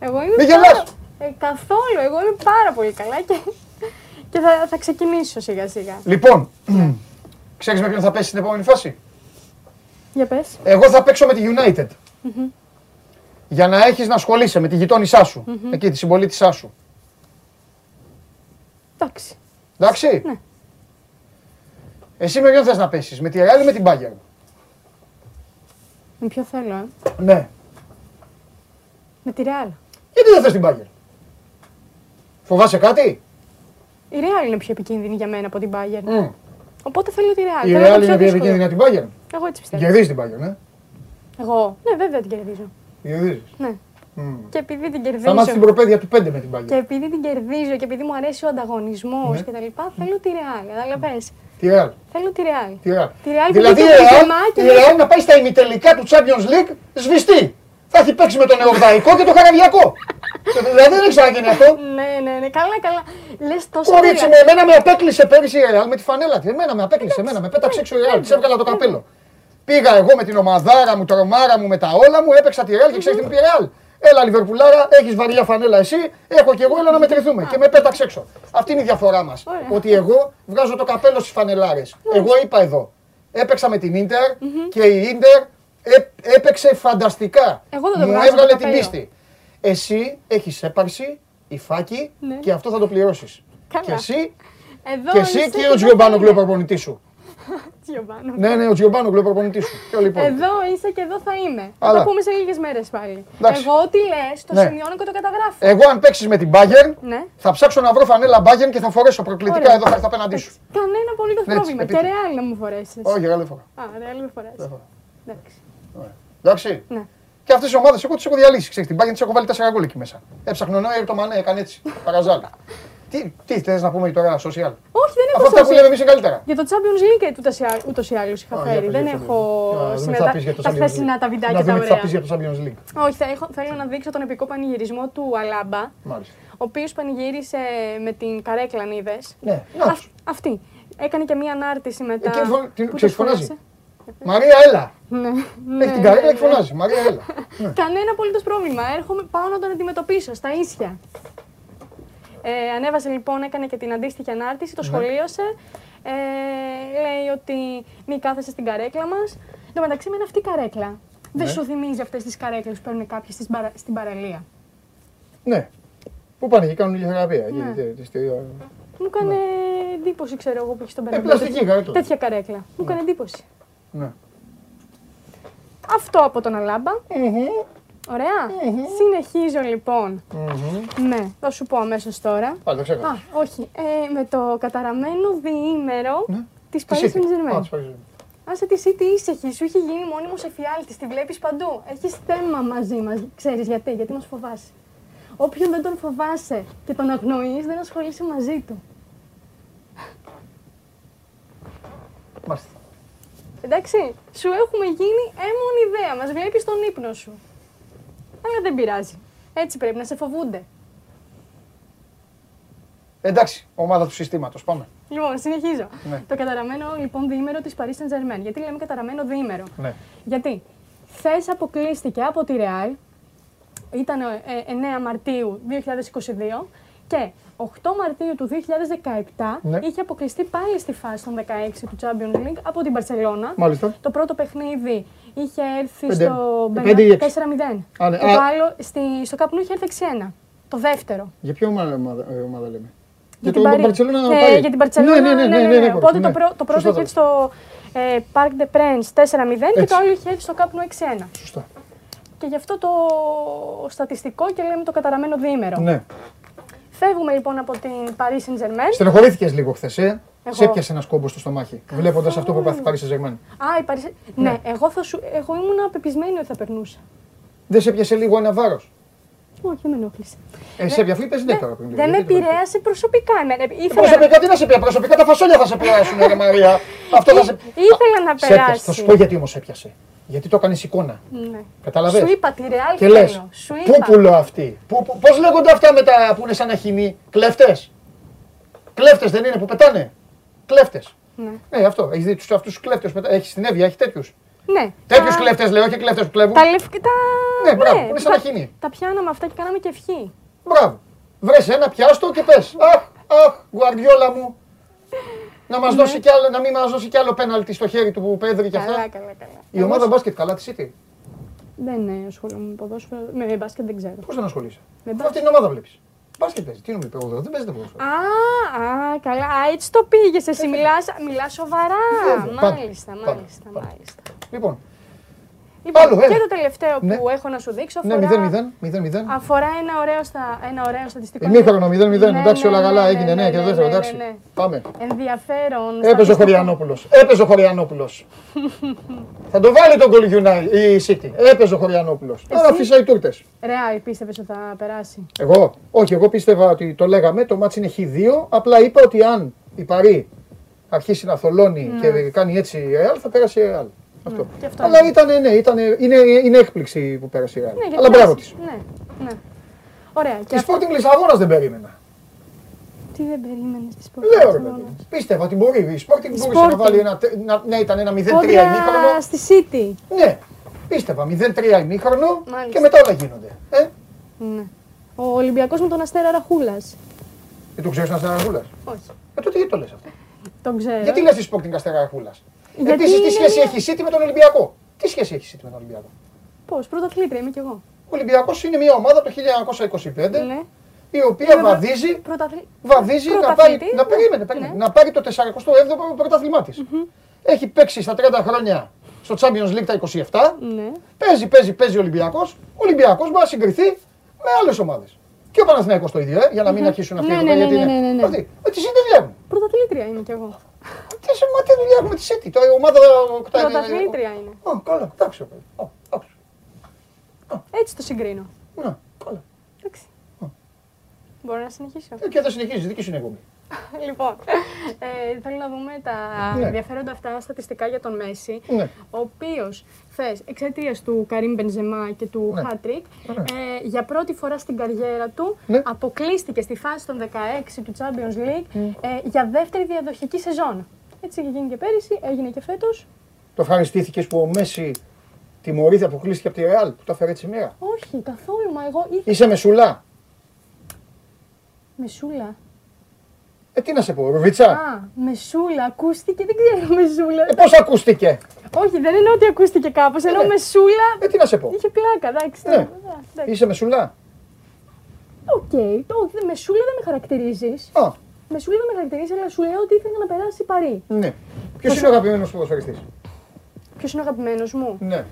Εγώ είμαι Μη πάρα- γελάς. Ε, καθόλου. Εγώ είμαι πάρα πολύ καλά και, και θα, θα ξεκινήσω σιγά σιγά. Λοιπόν, [clears throat] ξέρεις με ποιον θα πέσει στην επόμενη φάση; Για πες. Εγώ θα παίξω με τη United. Για να έχεις να ασχολείσαι με τη γειτόνισά σου. Εκεί, τη συμπολίτησά σου. Εντάξει. Εντάξει. Ναι. Εσύ με ποιον θες να πέσεις, με τη Real ή με την Bayern; Με ποιο θέλω, ε; Ναι. Με τη Real. Γιατί δεν θες την Bayern; Φοβάσαι κάτι; Η Real είναι πιο επικίνδυνη για μένα από την Bayern. Μμ. Οπότε θέλω τη Real. Η Θέλω το Real πιο είναι πιο δύσκολο. επικίνδυνη από την Bayern. Εγώ έτσι πιστεύω. Κερδίζει την Bayern, ναι. Εγώ. Ναι, βέβαια την κερδίζω. Κερδίζεις. Ναι. Μμ. Και επειδή την Θα μάθεις κερδίζω. την προπαίδεια του 5 με την Bayern. Και επειδή την κερδίζω και επειδή μου αρέσει ο ανταγωνισμός Ναι. και τα λοιπά, θέλω τη Real. Καταλαβες. Τη Real. Θέλω τη Real. Τη Real. Τη Real που Δηλαδή η μπήκε το Real, Μπenzεμά και η μπήκε- Real να πάει στα ημιτελικά του Champions League σβηστή. Θα έχει παίξει με τον Εορδαϊκό και τον Καραβιακό. δηλαδή [laughs] δεν έχει ξαναγίνει αυτό. Ναι, ναι, ναι. Καλά, καλά. Λες τόσο. Κορίτσι ωραία. με εμένα με απέκλεισε πέρυσι η Real με τη φανέλα της. Εμένα με απέκλεισε, εμένα με πέταξε έξω η Real. Της έβγαλα το καπέλο. Πήγα εγώ με την ομαδάρα μου, τρομάρα μου, με τα όλα μου, έπαιξα τη Real και ξέρεις τι μου πει η Real. Έλα Λιβερπουλάρα, έχεις βαριά φανέλα εσύ, έχω και εγώ, έλα να μετρηθούμε. Και με πέταξε έξω. Αυτή είναι η διαφορά μας. Ωραία. Ότι εγώ βγάζω το καπέλο στις φανελάρες. Εγώ είπα εδώ. Έπαιξα με την Ίντερ και η Ίντερ έ- έπαιξε φανταστικά. Εγώ δεν το Μου βγάζω το έβγαλε την καπέλο. πίστη. Εσύ έχεις έπαρση, υφάκι Ναι. και αυτό θα το πληρώσεις. Καλά. Και εσύ Εδώ και εσύ είσαι και το ο Τζιομπάνογκλου ο θέλει. προπονητή σου. [laughs] Τζιομπάνο. Ναι, ναι, ο Τζιομπάνογκλου ο προπονητή σου. Και λοιπόν; Εδώ είσαι και εδώ θα είμαι. Θα Αλλά. τα πούμε σε λίγες μέρες πάλι. Εντάξει. Εγώ ό,τι λες, το Ναι. σημειώνω και το καταγράφω. Εγώ αν παίξεις με την Bayern, Ναι. θα ψάξω να βρω φανέλα Bayern και θα φορέσω προκλητικά Ωραία. εδώ θα έρθω απέναντί σου. Κανένα απολύτω Έτσι, πρόβλημα. Και επίτηδε. ρεάλ να μου φορέσεις. Όχι, εγώ δεν φοράω. Α, ρεάλ με φορέσει. Δεν φοράω. Εντάξει. Εντάξει. Ναι. Και αυτές τι ομάδες εγώ τις έχω διαλύσει. Ξέρεις, την Bayern τις έχω βάλει 4 γκολ εκεί μέσα. Έψαχνε ο Νόιερ το Μανέ, έκανε έτσι. [laughs] Παραζάλ. τι τι θες να πούμε τώρα, social; Όχι, δεν έχω Αφού αυτά που social. λέμε εμείς είναι καλύτερα. Για το Champions League ούτως ή άλλως- ούτως ή άλλως είχα Α, φέρει. για Δεν πες, για έχω πες. Α, δούμε τι συνεδα- θα πεις για το τα Champions χθεσινά League. τα βιντεάκια Να τα δούμε τι θα ωραία. πεις για το Champions League. Όχι, θα έχω, θέλω να δείξω τον επικό πανηγυρισμό του Αλάμπα, Μάλιστα. ο οποίος πανηγύρισε με την καρέκλα, αν είδες. Ναι, να Α, τους. αυτή. Έκανε και μία ανάρτηση μετά. Εκείνη φω- την- που ξέρεις, το φωνάζει. Φόρεσε. Μαρία, έλα. Ναι, Έχει ναι, την καρέκλα ναι, και φωνάζει. Μαρία, έλα. Ναι. [laughs] Κανένα απολύτως πρόβλημα. Έρχομαι πάω να τον αντιμετωπίσω στα ίσια. Ε, ανέβασε λοιπόν, έκανε και την αντίστοιχη ανάρτηση, Ναι. το σχολίωσε. Ε, λέει ότι μη κάθεσαι στην καρέκλα μας. Εν τω μεταξύ, με είναι αυτή η καρέκλα. Δεν Ναι. σου θυμίζει αυτές τις καρέκλες που παίρνουν κάποιοι στην, παρα... στην παραλία. Ναι. Πού πάνε και κάνουν ηλιοθεραπεία. εκεί, Ναι. τε- τε- τε- Μου έκανε εντύπωση, ξέρω εγώ που έχει στον Ε, Περαμπλό. πλαστική καρέκλα. Τέτοια καρέκλα. Μου έκανε εντύπωση. Ναι. Αυτό από τον Αλάμπα. Ωραία. Συνεχίζω λοιπόν. Ναι, θα σου πω αμέσως τώρα. Πάλι το ξέχασα. Α, όχι. Ε, με το καταραμένο διήμερο Ναι. της Της Paris City. Α, Saint-Germain. της Paris Saint-Germain. Άσε τη City ήσυχη, σου έχει γίνει μόνιμο εφιάλτη, τη βλέπεις παντού. Έχεις θέμα μαζί μας. Ξέρεις γιατί, γιατί μας φοβάσαι. Όποιον δεν τον φοβάσαι και τον αγνοείς, δεν ασχολείσαι μαζί του. Μάλιστα. Εντάξει, σου έχουμε γίνει έμον ιδέα. Μας βλέπεις τον ύπνο σου. Αλλά δεν πειράζει. Έτσι πρέπει να σε φοβούνται. Εντάξει, ομάδα του συστήματος. Πάμε. Λοιπόν, συνεχίζω. Ναι. Το καταραμένο λοιπόν διήμερο της Paris Saint Germain. Γιατί λέμε καταραμένο διήμερο; Ναι. Γιατί χθες αποκλείστηκε από τη Real. Ήταν ε, 9 Μαρτίου 2022 και 8 Μαρτίου του 2017 Ναι. είχε αποκλειστεί πάλι στη φάση των 16 του Champions League από την Barcelona. Μάλιστα. Το πρώτο παιχνίδι είχε έρθει Πέντε- στο πέντε ή Bernabeu έξι. 4-0. Α, ναι. Και Α. το άλλο στη, στο Cup Nou είχε έρθει 6-1. Το δεύτερο. Για ποια ομάδα, ομάδα, ε, ομάδα λέμε; Για το την Παρί- Μπαρτσελόνα Ναι, Παρί. για την Barcelona. Ναι, ναι, ναι, ναι, ναι, ναι, Οπότε ναι. το, πρω- το πρώτο Σωστά είχε έρθει στο ε, Parc des Princes 4-0 και Έτσι. το άλλο είχε έρθει στο Cup Nou 6-1. Σωστά. Και γι' αυτό το στατιστικό και λέμε το καταραμένο διήμερο. Ναι. Φεύγουμε λοιπόν από την Paris Saint Germain. Στενοχωρήθηκες λίγο χθες, ε; Εγώ. Σε έπιασε ένας κόμπος στο στομάχι. Βλέποντας αυτό που πάθει Πάρη Σεζεγμένη. Α, η Paris Saint- Ναι, εγώ, θα σου... εγώ ήμουν απεπισμένη ότι θα περνούσα. Δεν σε έπιασε λίγο ένα βάρος; Όχι, δεν με ενόχλησε. Ε, σε έπιασε, είπε ναι τώρα πριν. λίγο. Δεν με Γιατί το επηρέασε προσωπικά. εμένα. Ήθελα, να... Προσωπικά τι να σε πιάσει, προσωπικά τα φασόλια θα σε πιάσουν, ρε Μαρία. [laughs] Αυτό θα σε. Ήθελα να Σε έπιασε. περάσει. Θα σου πω γιατί όμως έπιασε. Γιατί το έκανες εικόνα. Ναι. Κατάλαβες; Σου είπα τη Real Και λες, θέλω. Σου είπα. πούπουλο αυτή; Πώς λέγονται αυτά με τα που είναι σαν αχινή, κλέφτες. Κλέφτες δεν είναι που πετάνε; Κλέφτες. Ναι. Ναι, αυτό. Έχεις δει του αυτούς τους κλέφτες. Έχεις την Εύβοια, έχεις τέτοιους. Ναι. Τέτοιους Τα- κλέφτες λέω, όχι κλέφτες που κλέβουν. Τα λευκά. Τα... Ναι, μπράβο, που είναι σαν τα- αχινή. Τα πιάναμε αυτά και κάναμε και ευχή. Μπράβο. Βρες ένα πιάστο και πες. Αχ, αχ, γουαρδιόλα μου. Να μας Ναι. δώσει κι άλλο, να μην μας δώσει κι άλλο πέναλτι στο χέρι του Πέδρη και Καλά, αυτά. καλά, καλά. Η Εγώ ομάδα σου- μπάσκετ καλά τη City. Δεν ε, ασχολούμαι με ποδόσφαιρο. Με μπάσκετ δεν ξέρω. Πώς δεν ασχολείσαι; Με Αυτή την ομάδα βλέπεις. Μπάσκετ παίζεις. Τι νομίζεις, ποδόσφαιρο. Δεν παίζεται ποδόσφαιρο. Α, α, καλά. Α, έτσι το πήγες εσύ. Μιλάς, μιλάς σοβαρά. Βέβαια, πάμε, Μάλιστα, πάμε, μάλιστα, πάμε. μάλιστα. Λοιπόν, Λοιπόν, Άλλο, και έλα. το τελευταίο Ναι. που έχω να σου δείξω ναι, αφορά, 0-0. 0-0. αφορά ένα, ωραίο στα, ένα ωραίο στατιστικό. Ημίχρονο 0-0. Ναι, Εντάξει, ναι, όλα ναι, καλά. ναι, Έγινε, ναι, ναι, και ναι, δεύτερο. ναι, Εντάξει. ναι, ναι. Πάμε. Ενδιαφέρον. Έπαιζε ο στατιστικό. Χωριανόπουλος. Έπαιζε ο Χωριανόπουλος. Θα το βάλει τον Goal United, η City. Έπαιζε ο Χωριανόπουλος. Τώρα Εσύ; φύσα οι τούρτε. Ρεάλ, πίστευες ότι θα περάσει. Εγώ, όχι, εγώ πίστευα ότι το λέγαμε, το μάτς είναι χ2. Απλά είπα ότι αν η Παρή αρχίσει να θολώνει και κάνει έτσι η Real, θα πέρασε η Real. Αυτό. Ναι, και αυτό Αλλά είναι. ήταν, ναι, ήταν, είναι, είναι έκπληξη που πέρασε η Real. Ναι, γιατί Αλλά μπράβο περάσει. της. Ναι, ναι. Ωραία. Και Της αυτό, Sporting Λισαβόνα δεν περίμενα. τι δεν περίμενες της Λέω ρε Πορτογαλίας. παιδί. Πίστευα ότι μπορεί. Η Sporting μπορούσε Sporting. να βάλει ένα, τε- να, ναι, ήταν ένα 0-3 Κόντρα ημίχρονο. στη City. Ναι, πίστευα 0-3 ημίχρονο Μάλιστα. και μετά όλα γίνονται. Ε, Ναι. Ο Ολυμπιακός με τον Αστέρα Ραχούλας. δεν το ξέρεις να στεναχούλα. Όχι. Ε, τότε γιατί το λες αυτό; Τον ξέρω. Γιατί λες τη Sporting Αστεραχούλα. Γιατί Επίσης, τι είναι σχέση μια- έχει η City με τον Ολυμπιακό; Τι σχέση έχει η City με τον Ολυμπιακό; Πώς, πρωταθλήτρια είμαι κι εγώ. Ο Ολυμπιακός είναι μια ομάδα το 1925 Ναι. η οποία Είναι βαδίζει, Πρωταθλη... βαδίζει να πάρει, Πρωταθλητής, να, ναι. περίμενε, περίμενε, Ναι. να πάρει το 47ο πρωτάθλημά της. Έχει παίξει στα 30 χρόνια στο Champions League τα 27. Ναι. Παίζει, παίζει, παίζει ο Ολυμπιακός. Ο Ολυμπιακός μπορεί να συγκριθεί με άλλες ομάδες. Και ο Παναθηναϊκός το ίδιο, ε, για να μην αρχίσουν αυτοί Ναι, εδώ ναι, πέρα, ναι, γιατί ναι, είναι- ναι, ναι. Αυτοί. Με τη City δεν δουλεύουν. Πρωταθλήτρια είμαι κι εγώ. Τι σε μα τι δουλειά έχουμε τη City. Το η ομάδα. Πρωταθλήτρια είναι. Α, καλά, εντάξει. παιδί. Α, εντάξει. Έτσι το συγκρίνω. Ναι, καλά. Εντάξει. Μπορώ να συνεχίσω. Ε, Και θα συνεχίζει, δική σου είναι η εκπομπή. [laughs] λοιπόν, ε, θέλω να δούμε τα Ναι. ενδιαφέροντα αυτά στατιστικά για τον Μέση. Ναι. Ο οποίος χθε εξαιτίας του Καρύμ Μπενζεμά και του Ναι. Χάτρικ, Ναι. ε, για πρώτη φορά στην καριέρα του Ναι. αποκλείστηκε στη φάση των 16 του Champions League ε, για δεύτερη διαδοχική σεζόν. Έτσι είχε γίνει και πέρυσι, έγινε και φέτος. Το ευχαριστήθηκες που ο Μέση τιμωρήθηκε, αποκλείστηκε από τη Ρεάλ που το έφερε έτσι σήμερα. Όχι, καθόλου, μα εγώ ήθελα. Είσαι μεσουλά. Μεσούλα. Ε, τι να σε πω, Ρουβιτσά. Α, μεσούλα, ακούστηκε, δεν ξέρω μεσούλα. Ε, πώς ακούστηκε; Όχι, δεν εννοώ ότι ακούστηκε κάπως. Εννοώ ναι. μεσούλα. Ε, τι να σε πω. Είχε πλάκα, εντάξει. Ναι. Α, εντάξει. Είσαι μεσουλά. Οκ, το όχι, δε- μεσούλα δεν με χαρακτηρίζεις. Α, Μεσούλα δεν με χαρακτηρίζεις, αλλά σου λέω ότι ήθελα να περάσει παρή. ναι. Ποιος είναι ο αγαπημένος ποδοσφαιριστής; Ποιος είναι ο αγαπημένος μου; Ναι.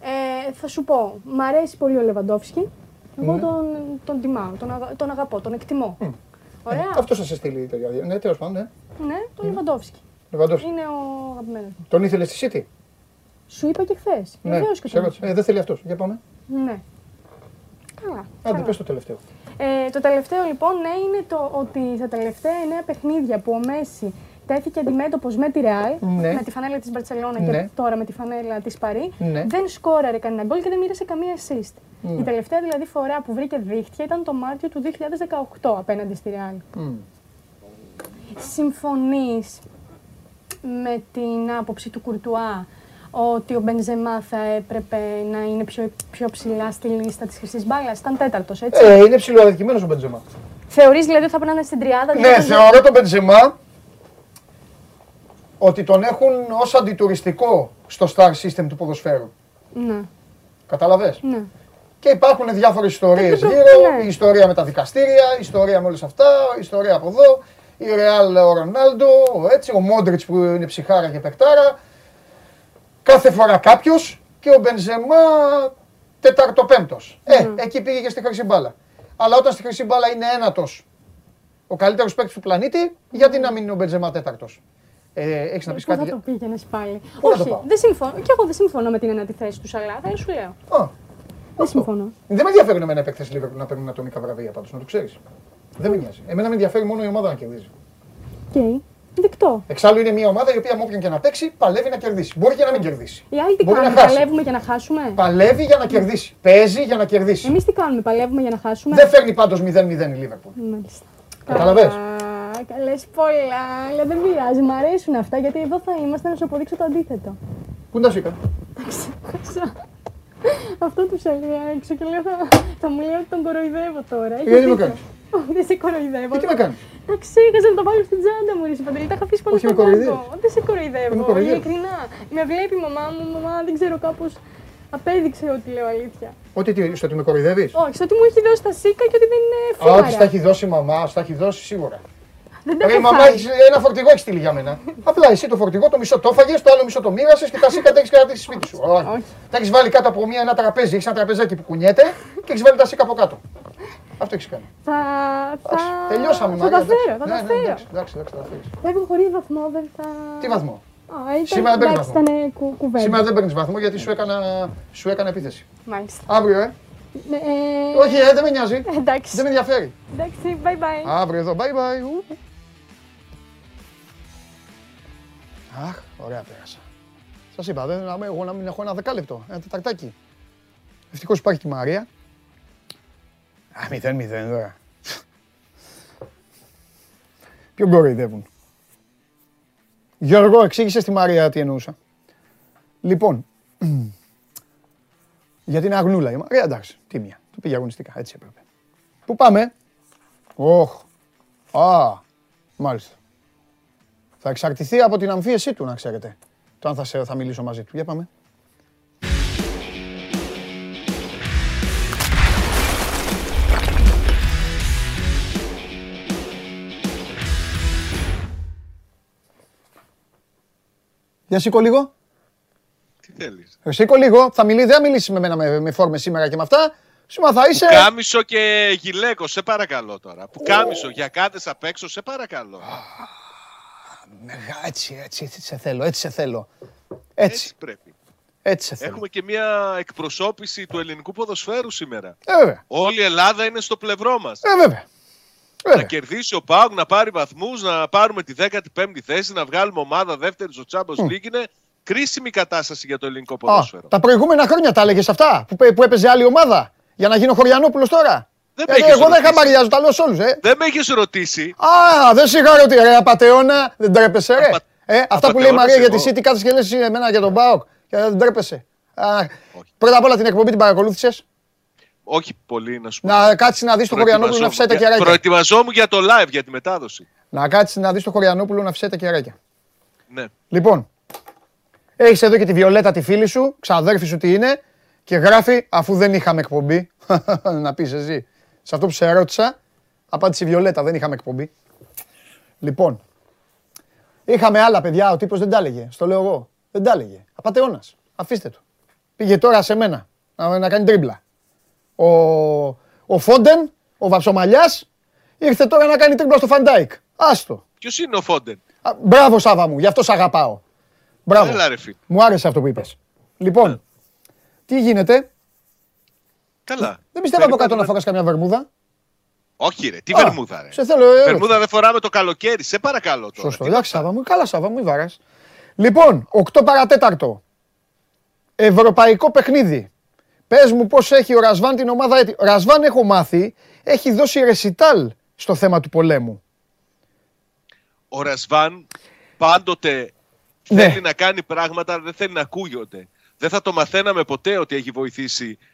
Ε, θα σου πω, μ' αρέσει πολύ ο Λεβαντόφσκι. Εγώ Ναι. τον, τον τιμάω, τον, αγα- τον αγαπώ, τον εκτιμώ. Ωραία. Αυτό θα σε στείλει η τέτοια. Ναι, τέλος πάντων, ναι. Ναι, τον Λεβαντόφσκι. Λεβαντόφσκι. Είναι ο αγαπημένος μου. Τον ήθελες στη City; Σου είπα και χθες. Ναι, Βεβαίως και σε τον. ρώτησα. Ε, δεν θέλει αυτός. Για πάμε. Ναι. Καλά. Άντε, καλά. πες το τελευταίο. Ε, το τελευταίο λοιπόν ναι, είναι το ότι στα τελευταία εννέα παιχνίδια που ο Μέση τέθηκε αντιμέτωπος με τη Ρεάλ, Ναι. με τη φανέλα της Μπαρσελόνα Ναι. και τώρα με τη φανέλα της Παρή. Ναι. Δεν σκόραρε κανένα γκολ και δεν μοίρασε καμία assist. Η τελευταία δηλαδή φορά που βρήκε δίχτυα ήταν το Μάρτιο του 2018 απέναντι στη Ρεάλ. Συμφωνείς με την άποψη του Κουρτουά ότι ο Μπενζεμά θα έπρεπε να είναι πιο, πιο ψηλά στη λίστα της χρυσής μπάλας; Ήταν τέταρτος, έτσι. Ε, είναι ψηλοαδικημένος ο Μπεντζεμά. Θεωρείς δηλαδή ότι θα πρέπει να είναι στην τριάδα. Ναι, δηλαδή, θεωρώ τον Μπεντζεμά ότι τον έχουν ως αντιτουριστικό στο star system του ποδοσφαίρου. Ναι, Κατάλαβες. ναι. Και υπάρχουν διάφορες ιστορίες Και το- γύρω, ναι. η ιστορία με τα δικαστήρια, η ιστορία με όλες αυτά, η ιστορία από εδώ, η Ρεάλ ο Ρονάλντο, ο έτσι, ο Μόντριτς που είναι ψυχάρα και παικτάρα. Κάθε φορά κάποιος και ο Μπενζεμά τεταρτοπέμπτος. Ε, εκεί πήγε και στη χρυσή μπάλα. Αλλά όταν στη χρυσή μπάλα είναι ένατος ο καλύτερος παίκτης του πλανήτη, γιατί να μην είναι ο Μπενζεμά τέταρτος; Ε, έχεις να πεις Πού κάτι. θα το πήγαινες πάλι; Πού να το Όχι, πάω; δεν συμφωνώ. Και εγώ δεν συμφωνώ με την ένατη θέση του Σαλάχ, δεν σου λέω. Α, Δεν συμφωνώ. Δεν με ενδιαφέρουν εμένα οι παίκτες Liverpool να παίρνουν ατομικά βραβεία πάντως, να το ξέρεις. Δεν με νοιάζει. Εμένα με ενδιαφέρει μόνο η ομάδα να κερδίζει. Οκ. Δεκτό. Εξάλλου είναι μια ομάδα η οποία με όποιον και να παίξει παλεύει να κερδίσει. Μπορεί και να μην κερδίσει. Οι άλλοι τι Μπορεί να κάνουν, χάσει. παλεύουμε για να χάσουμε; Παλεύει για να κερδίσει. Παίζει για να κερδίσει. Εμείς τι κάνουμε, παλεύουμε για να χάσουμε; Δεν φέρνει πάντως 0-0 η Λίβερπουλ. Μάλιστα. Καταλαβες. Καλέ πολλά, αλλά δεν πειράζει, μου αρέσουν αυτά γιατί εδώ θα είμαστε να σου αποδείξω το αντίθετο. Πού να σου είπα. Ξέχασα. Αυτό του έλεγα έξω και λέω θα, θα μου λέει ότι τον κοροϊδεύω τώρα. Έχει Γιατί με δίκιο. κάνεις; Όχι, δεν σε κοροϊδεύω. Και τι με κάνεις; Τα ξέχασα να το βάλω στην τσάντα μου, ρε Παντελή. Τα είχα αφήσει πάνω Όχι, στον με κοροϊδεύεις. πάγκο. Δεν σε κοροϊδεύω. Με κοροϊδεύεις. Ειλικρινά. Με βλέπει η μαμά μου, μαμά δεν ξέρω κάπως απέδειξε ότι λέω αλήθεια. Ότι τι, στο ότι με κοροϊδεύεις; Όχι, στο ότι μου έχει δώσει τα σίκα και ότι δεν είναι Α, ότι στα φιάρα. έχει δώσει η μαμά, στα έχει δώσει σίγουρα. Δεν τα Ρε, η έχω μαμά φάει. έχεις, ένα φορτηγό έχεις στείλει για μένα. Απλά εσύ το φορτηγό το μισό το έφαγες, το άλλο μισό το μοίρασες και τα σίκα τα έχεις κρατήσει σπίτι σου. Όχι. Όχι. Τα έχεις βάλει κάτω από μια, ένα τραπέζι, έχεις ένα τραπεζάκι που κουνιέται και έχεις βάλει τα σίκα από κάτω. Αυτό έχεις κάνει. Θα, θα... Εντάξει, Τελειώσαμε, Θα Μαρία, τα εντάξει. φέρω, θα Ναι, τα ναι, φέρω. εντάξει, εντάξει, εντάξει, θα τα φέρεις. Φεύγω χωρίς βαθμό, δεν θα... Τι βαθμό; Α, ήταν, Σήμερα δεν παίρνεις εντάξει, βαθμό. ήταν κου, κουβέντα. Σήμερα δεν παίρνεις βαθμό γιατί σου έκανα, σου έκανα επίθεση. Μάλιστα. Αύριο, ε. Ναι, ε, Όχι, ε, δεν με νοιάζει. Εντάξει, Δεν με ενδιαφέρει. εντάξει, bye bye. Αύριο εδώ, bye bye. Αχ, ωραία πέρασα. Σας είπα, δεν, να- εγώ να μην έχω ένα δεκάλεπτο, ένα τεταρτάκι. Ευτυχώς υπάρχει και η Μαρία. Α, μηδέν, μηδέν, τώρα. Ποιον κοροϊδεύουν; Γιώργο, εξήγησες στη Μαρία τι εννοούσα. Λοιπόν, [clears throat] γιατί είναι αγνούλα η Μαρία, εντάξει, τίμια. Το πήγε αγωνιστικά, έτσι έπρεπε. Πού πάμε, Όχ. Α, μάλιστα. Θα εξαρτηθεί από την αμφίεσή του, να ξέρετε. Το αν θα, σε, θα μιλήσω μαζί του. Για πάμε. Για σήκω λίγο. Τι θέλεις; Ε, Σήκω λίγο. Θα μιλήσει, δεν θα μιλήσεις με μένα με, με φόρμες σήμερα και με αυτά. Σήμερα θα είσαι... Κάμισο και γυλαίκος, σε παρακαλώ τώρα. Που κάμισο για κάτες απ' έξω, σε παρακαλώ. Μεγα- Έτσι, έτσι, έτσι σε θέλω, έτσι σε θέλω. Έτσι Έτσι, πρέπει. έτσι σε θέλω. Έχουμε και μια εκπροσώπηση του ελληνικού ποδοσφαίρου σήμερα. Ε, βέβαια. Όλη η Ελλάδα είναι στο πλευρό μας. Ε, βέβαια. Να Βέβαια. κερδίσει ο Πάουκ, να πάρει βαθμούς, να πάρουμε τη 15η θέση, να βγάλουμε ομάδα δεύτερης στο Champions League. Είναι κρίσιμη κατάσταση για το ελληνικό Α, ποδόσφαιρο. τα προηγούμενα χρόνια τα έλεγες αυτά που, πέ- που έπαιζε άλλη ομάδα. Για να γίνω Χωριανόπουλος τώρα. Δεν Γιατί με έχεις εγώ δεν ρωτήσει. χαμαριάζω, τα λέω σε όλους. Ε. Δεν με έχεις ρωτήσει. Α, δεν σιγά ότι ρε απαταιώνα, δεν τρέπεσαι ρε. Απα- Ε, αυτά που λέει η απατεώνας Μαρία για τη εγώ. City, κάτσε και λες εσύ εμένα για τον Μπάουκ. Και Δεν τρέπεσαι. Α, Όχι. πρώτα απ' όλα την εκπομπή την παρακολούθησες; Όχι πολύ να σου πω. Να κάτσεις να δεις τον Χωριανόπουλο να φυσάει τα για- κεράκια. Προετοιμαζόμουν για το live, για τη μετάδοση. Να κάτσεις να δεις τον Χωριανόπουλο να φυσάει τα κεράκια. Ναι. Λοιπόν, έχεις εδώ και τη Βιολέτα τη φίλη σου, ξαδέρφη σου τι είναι, και γράφει αφού δεν είχαμε εκπομπή. [laughs] να πεις εσύ. Σε αυτό που σε ρώτησα, απάντησε η Βιολέτα, δεν είχαμε εκπομπή. Λοιπόν, είχαμε άλλα παιδιά, ο τύπος δεν τα έλεγε. Στο λέω εγώ. Δεν τα έλεγε. Απατεώνας. Αφήστε το. Πήγε τώρα σε μένα να, να κάνει τρίμπλα. Ο, ο Φόντεν, ο Βαψομαλιάς, ήρθε τώρα να κάνει τρίμπλα στο Φαν Ντάικ. Άστο. Ποιος είναι ο Φόντεν; Α, Μπράβο Σάβα μου, γι' αυτό σ' αγαπάω. Μπράβο. Έλα ρε φίλε. Μου άρεσε αυτό που είπες. Λοιπόν, τι γίνεται; Καλά. Δεν πιστεύω από κάτω να Περιμένουμε- φοράς καμιά βερμούδα. Όχι, ρε, τι Α, βερμούδα, ρε. Σε θέλω, ε, Βερμούδα δεν φοράμε το καλοκαίρι, σε παρακαλώ τώρα. Σωστό. Τι Εντάξει, να- Σάβα μου. Καλά, Σάβα μου, βάρας. Λοιπόν, 8 παρατέταρτο. Ευρωπαϊκό παιχνίδι. Πες μου πώς έχει ο Ρασβάν την ομάδα έτοιμη. Ο Ρασβάν, έχω μάθει, έχει δώσει ρεσιτάλ στο θέμα του πολέμου. Ο Ρασβάν πάντοτε Ναι. θέλει να κάνει πράγματα, αλλά δεν θέλει να ακούγονται. Δεν θα το μαθαίναμε ποτέ ότι έχει βοηθήσει ε,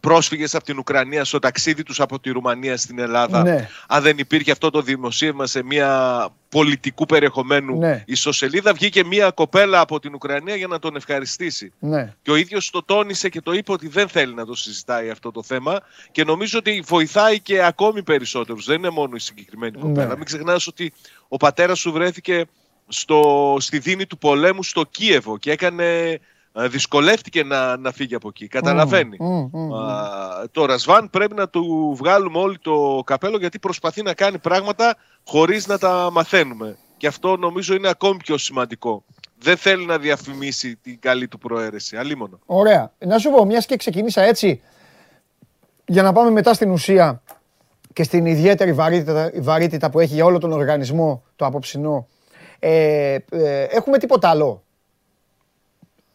πρόσφυγες από την Ουκρανία στο ταξίδι τους από τη Ρουμανία στην Ελλάδα. Ναι. Αν δεν υπήρχε αυτό το δημοσίευμα σε μια πολιτικού περιεχομένου Ναι. ιστοσελίδα, βγήκε μια κοπέλα από την Ουκρανία για να τον ευχαριστήσει. Ναι. Και ο ίδιος το τόνισε και το είπε ότι δεν θέλει να το συζητάει αυτό το θέμα και νομίζω ότι βοηθάει και ακόμη περισσότερους. Δεν είναι μόνο η συγκεκριμένη κοπέλα. Ναι. Μην ξεχνάς ότι ο πατέρας σου βρέθηκε στο, στη δίνη του πολέμου στο Κίεβο και έκανε, ε, δυσκολεύτηκε να, να φύγει από εκεί. Καταλαβαίνει. Μμ, μμ, μμ. Α, το Ρασβάν πρέπει να του βγάλουμε όλοι το καπέλο γιατί προσπαθεί να κάνει πράγματα χωρίς να τα μαθαίνουμε. Και αυτό νομίζω είναι ακόμη πιο σημαντικό. Δεν θέλει να διαφημίσει την καλή του προαίρεση. Αλίμονο. Ωραία. Να σου πω, μιας και ξεκινήσα έτσι, για να πάμε μετά στην ουσία και στην ιδιαίτερη βαρύτητα, βαρύτητα που έχει για όλο τον οργανισμό το απόψινό. Ε, ε, έχουμε τίποτα άλλο.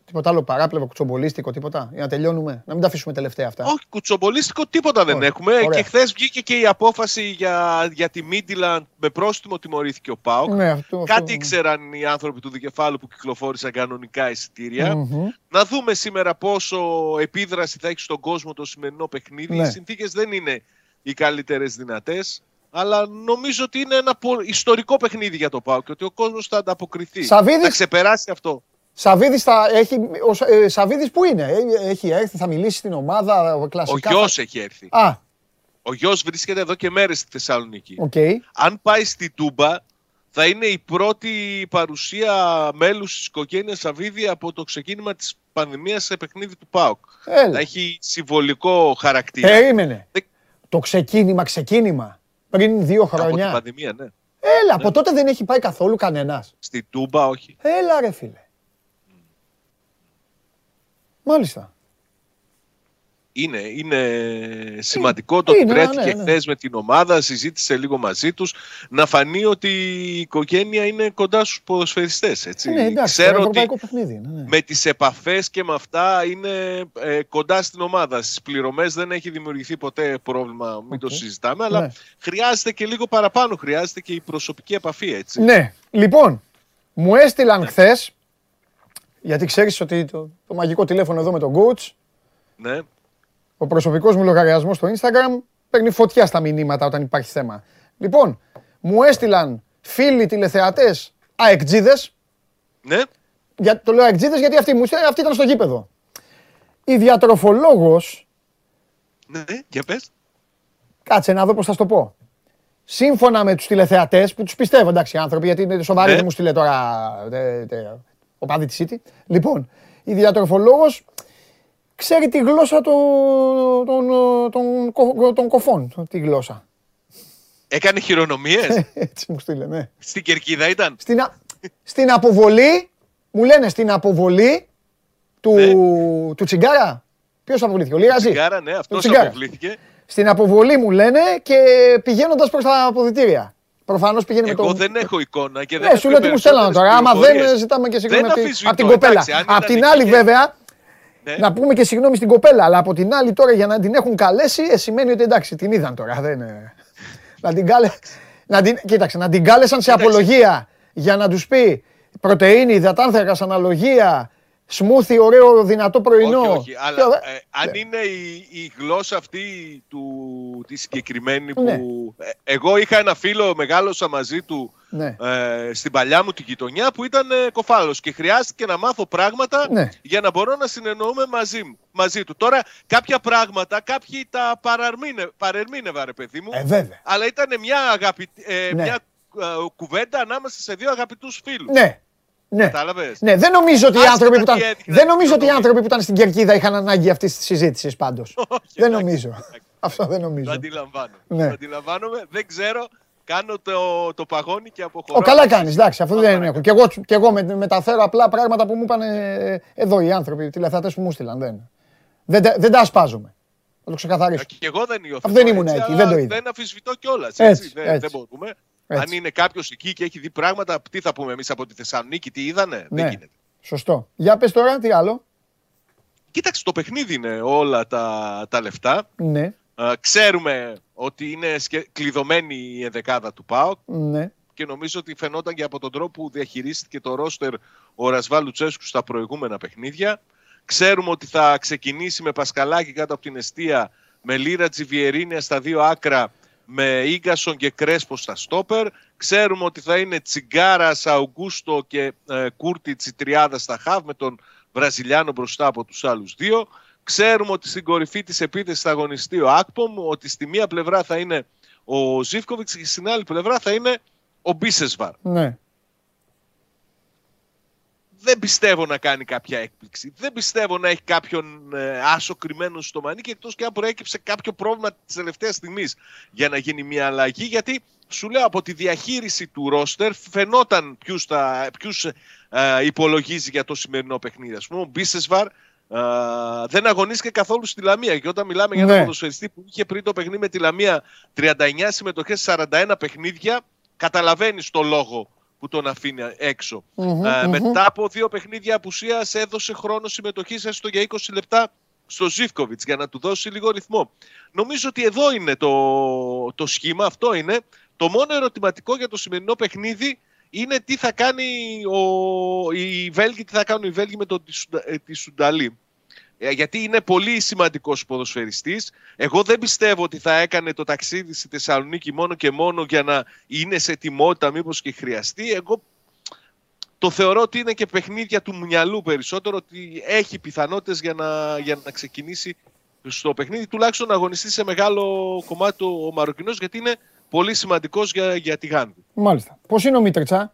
Τίποτα άλλο παράπλευο, κουτσομπολίστικο, τίποτα. Για να τελειώνουμε. Να μην τα αφήσουμε τελευταία αυτά. Όχι, κουτσομπολίστικο τίποτα δεν Όχι. έχουμε. Ωραία. Και χθες βγήκε και η απόφαση για, για τη Μίτιλαντ με πρόστιμο τιμωρήθηκε ο Πάοκ. Ναι, αυτό, αυτό. Κάτι ήξεραν οι άνθρωποι του δικεφάλου που κυκλοφόρησαν κανονικά εισιτήρια. Μμμ. Να δούμε σήμερα πόσο επίδραση θα έχει στον κόσμο το σημερινό παιχνίδι. Ναι. Οι συνθήκες δεν είναι οι καλύτερες δυνατές. Αλλά νομίζω ότι είναι ένα πο- ιστορικό παιχνίδι για το ΠΑΟΚ και ότι ο κόσμος θα ανταποκριθεί. Σαββίδης- Θα ξεπεράσει αυτό. Σαββίδης θα έχει. Ο Σα- ε, Σαββίδης πού είναι, Ε, έχει έρθει, θα μιλήσει στην ομάδα, Ο κλασικά. γιο θα- έχει έρθει. Α, Ο γιος βρίσκεται εδώ και μέρες στη Θεσσαλονίκη. οκ. Αν πάει στη Τούμπα, θα είναι η πρώτη παρουσία μέλους της οικογένειας Σαββίδη από το ξεκίνημα της πανδημίας σε παιχνίδι του ΠΑΟΚ. Έλα. Θα έχει συμβολικό χαρακτήρα. Περίμενε. Δεν- Το ξεκίνημα, ξεκίνημα. Πριν δύο Από την χρόνια. πανδημία, ναι. Έλα, από τότε δεν έχει πάει καθόλου κανένας. Στη Τούμπα, όχι. Έλα ρε φίλε. Μάλιστα. Είναι, είναι σημαντικό το είναι, ότι βρέθηκε ναι, ναι. χθες με την ομάδα, συζήτησε λίγο μαζί τους, να φανεί ότι η οικογένεια είναι κοντά στους ποδοσφαιριστές. Έτσι. Ναι, εντάξει, Ξέρω τώρα ότι ευρωπαϊκό παιχνίδι. είναι, ναι. με τις επαφές και με αυτά είναι ε, κοντά στην ομάδα. Στις πληρωμές δεν έχει δημιουργηθεί ποτέ πρόβλημα, μην το Οκ. συζητάμε, αλλά Ναι. χρειάζεται και λίγο παραπάνω, χρειάζεται και η προσωπική επαφή. Έτσι. Ναι, λοιπόν, μου έστειλαν χθες, γιατί ξέρεις ότι το, το μαγικό τηλέφωνο εδώ με τον coach, Ναι. ο προσωπικός μου λογαριασμός στο Instagram παίρνει φωτιά στα μηνύματα όταν υπάρχει θέμα. Λοιπόν, μου έστειλαν φίλοι τηλεθεατές αεκτζίδες, ναι. για, το λέω αεκτζίδες γιατί αυτοί, μου, στέλνουν- αυτοί ήταν στο γήπεδο. Η διατροφολόγος, ναι, για πες. κάτσε να δω πώς θα σου το πω. Σύμφωνα με τους τηλεθεατές, που τους πιστεύω εντάξει οι άνθρωποι, γιατί είναι σοβαροί Ναι. δεν μου στείλε τώρα ε, ε, ο παδί της City. Λοιπόν, η διατροφολόγος ξέρει τη γλώσσα των, των, των, κο- των κοφών, τη γλώσσα. Έκανε χειρονομίες; [laughs] Έτσι μου στείλε, ναι. Στην Κερκίδα ήταν; Στην, α- στην αποβολή, μου λένε στην αποβολή του, Ναι. του Τσιγκάρα. Ποιος αποβλήθηκε, ο Λίραζη; Τσιγκάρα, ναι, αυτός Τσιγκάρα. αποβλήθηκε. Στην αποβολή μου λένε και πηγαίνοντας προς τα αποδητήρια. Προφανώς πήγαινε με Εγώ το... δεν έχω εικόνα και δεν Ναι, έχω σου λέω τι μου στέλνανε τώρα. Άμα δεν πληροφορίες. ζητάμε και συγγνώμη Δεν από τη- αφισβητώ, από την κοπέλα. εντάξει, αν Απ' ήταν την εκεί άλλη και- βέβαια, Ναι. να πούμε και συγγνώμη στην κοπέλα, αλλά από την άλλη τώρα για να την έχουν καλέσει, ε, σημαίνει ότι εντάξει, την είδαν τώρα. Δεν, είναι- να την κάλε... να την... Κοίταξε, να την κάλεσαν σε Κοίταξε. απολογία για να τους πει πρωτεΐνη, υδατάνθρακας, αναλογία, σμούθι, ωραίο, δυνατό πρωινό. Όχι, όχι. Αλλά Και ωραία. ε, αν είναι η, η γλώσσα αυτή του, τη συγκεκριμένη που. Ναι. ε, εγώ είχα ένα φίλο, μεγάλωσα μαζί του Ναι. ε, στην παλιά μου την γειτονιά που ήταν ε, κοφάλος και χρειάστηκε να μάθω πράγματα Ναι. για να μπορώ να συνεννοούμε μαζί, μου- μαζί του. Τώρα κάποια πράγματα κάποιοι τα παραρμήνε, παρερμήνευα ρε παιδί μου. Ε, βέβαια. Αλλά ήταν μια, αγαπη- ε, Ναι. μια ε, κουβέντα ανάμεσα σε δύο αγαπητούς φίλους. Ναι. Ναι. Κατάλαβες; Ναι, δεν νομίζω ότι οι Άσχετα άνθρωποι που τι ήταν, έδειχνε δεν νομίζω ότι οι η άνθρωποι που ήταν στην Κερκίδα είχαν ανάγκη αυτής της συζήτησης πάντως. Όχι, δεν εντάξει, νομίζω. εντάξει. Αυτό δεν Το νομίζω. αντιλαμβάνομαι. Ναι. Το αντιλαμβάνομαι. Δεν ξέρω. Κάνω το, το παγόνι και αποχωρώ. Ο, καλά κάνεις, εντάξει, αφού Πάμε δεν παρακάτω. έχω. Και εγώ, και εγώ με, μεταφέρω απλά πράγματα που μου είπαν εδώ οι άνθρωποι, οι τηλεθεατές που μου στείλαν. Δεν, δεν, τα- δεν τα ασπάζομαι. το ξεκαθαρίσω. Και εγώ δεν υιοθετώ. Δεν ήμουν έτσι, εκεί, αλλά δεν το είδα. Δεν αμφισβητώ κιόλας. Έτσι, Δεν, έτσι. δεν μπορούμε. Έτσι. Αν είναι κάποιος εκεί και έχει δει πράγματα, τι θα πούμε εμείς από τη Θεσσαλονίκη, τι είδανε. Ναι. Δεν γίνεται. Σωστό. Για πες τώρα, τι άλλο. Κοίταξε, το παιχνίδι είναι όλα τα, τα λεφτά. Ναι, Ε, ξέρουμε ότι είναι σκε- κλειδωμένη η ενδεκάδα του ΠΑΟΚ ναι. και νομίζω ότι φαινόταν και από τον τρόπο που διαχειρίστηκε το ρόστερ ο Ρασβάλ Λουτσέσκου στα προηγούμενα παιχνίδια. Ξέρουμε ότι θα ξεκινήσει με Πασκαλάκη κάτω από την αιστεία, με Λίρα Τζιβιερίνια στα δύο άκρα, με Ίγκασον και Κρέσπο στα στόπερ. Ξέρουμε ότι θα είναι Τσιγκάρας, Αουγκούστο και ε, Κούρτιτς η τριάδα στα χαβ με τον Βραζιλιάνο μπροστά από τους άλλους δύο. Ξέρουμε ότι στην κορυφή της επίθεσης θα αγωνιστεί ο Άκπομ, ότι στη μία πλευρά θα είναι ο Ζίβκοβιτς και στην άλλη πλευρά θα είναι ο Μπίσεσβαρ. ναι. Δεν πιστεύω να κάνει κάποια έκπληξη. Δεν πιστεύω να έχει κάποιον ε, άσο κρυμμένο στο μανίκι εκτός και αν προέκυψε κάποιο πρόβλημα της τελευταίας στιγμής για να γίνει μια αλλαγή γιατί σου λέω από τη διαχείριση του ρόστερ φαινόταν ποιους, θα, ποιους ε, υπολογίζει για το σημερινό παιχνίδι. Ας πούμε ο Μπίσεσβαρ ε, δεν αγωνίστηκε καθόλου στη Λαμία και όταν μιλάμε για Ναι. ένα ποδοσφαιριστή που είχε πριν το παιχνίδι με τη Λαμία 39 συμμετοχές σε 41 παιχνίδια καταλαβαίνεις το λόγο που τον αφήνει έξω. Μμμ, Ε, μμμ. Μετά από δύο παιχνίδια απουσίας έδωσε χρόνο συμμετοχής έστω για 20 λεπτά στο Ζίβκοβιτς για να του δώσει λίγο ρυθμό. Νομίζω ότι εδώ είναι το, το σχήμα, αυτό είναι. Το μόνο ερωτηματικό για το σημερινό παιχνίδι είναι τι θα κάνει ο, οι Βέλγοι, τι θα κάνουν οι Βέλγοι με τον τη Σουντα- ε, τη Σουνταλή. Ε, Γιατί είναι πολύ σημαντικός ποδοσφαιριστής. Εγώ δεν πιστεύω ότι θα έκανε το ταξίδι στη Θεσσαλονίκη μόνο και μόνο για να είναι σε ετοιμότητα, μήπως και χρειαστεί. Εγώ το θεωρώ ότι είναι και παιχνίδια του μυαλού περισσότερο, ότι έχει πιθανότητες για να, για να ξεκινήσει στο παιχνίδι, τουλάχιστον να αγωνιστεί σε μεγάλο κομμάτι ο Μαροκινός, γιατί είναι πολύ σημαντικός για, για τη Γάνδη. Μάλιστα. Πώς είναι ο Μίτριτσα;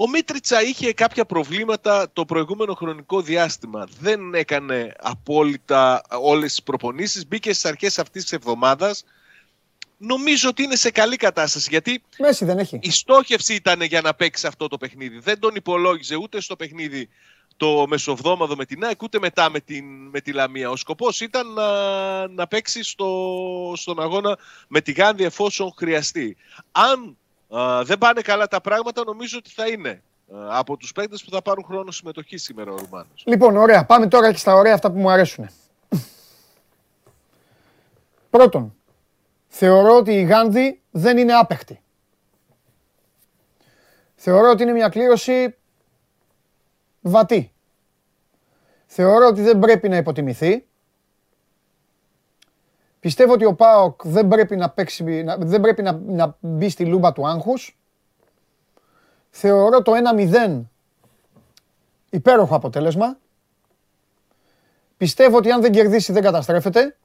Ο Μίτριτσα είχε κάποια προβλήματα το προηγούμενο χρονικό διάστημα. Δεν έκανε απόλυτα όλες τις προπονήσεις. Μπήκε στις αρχές αυτής της εβδομάδας. Νομίζω ότι είναι σε καλή κατάσταση γιατί Μέση δεν έχει. η στόχευση ήταν για να παίξει αυτό το παιχνίδι. Δεν τον υπολόγιζε ούτε στο παιχνίδι το μεσοβδόμαδο με την ΑΕΚ, ούτε μετά με, την, με τη Λαμία. Ο σκοπός ήταν να, να παίξει στο, στον αγώνα με τη Γάνδη εφόσον χρειαστεί. Αν α, δεν πάνε καλά τα πράγματα, νομίζω ότι θα είναι α, από τους παίκτες που θα πάρουν χρόνο συμμετοχή σήμερα ο Ρουμάνος. Λοιπόν, ωραία. Πάμε τώρα και στα ωραία αυτά που μου αρέσουν. Πρώτον, θεωρώ ότι η Γάνδη δεν είναι άπεχτη. Θεωρώ ότι είναι μια κλήρωση βατή. Θεωρώ ότι δεν πρέπει να υποτιμηθεί. Πιστεύω ότι ο ΠΑΟΚ δεν πρέπει να, παίξει, να, δεν πρέπει να, να μπει στη λούμπα του άγχους. Θεωρώ το 1-0 υπέροχο αποτέλεσμα. Πιστεύω ότι αν δεν κερδίσει δεν καταστρέφεται.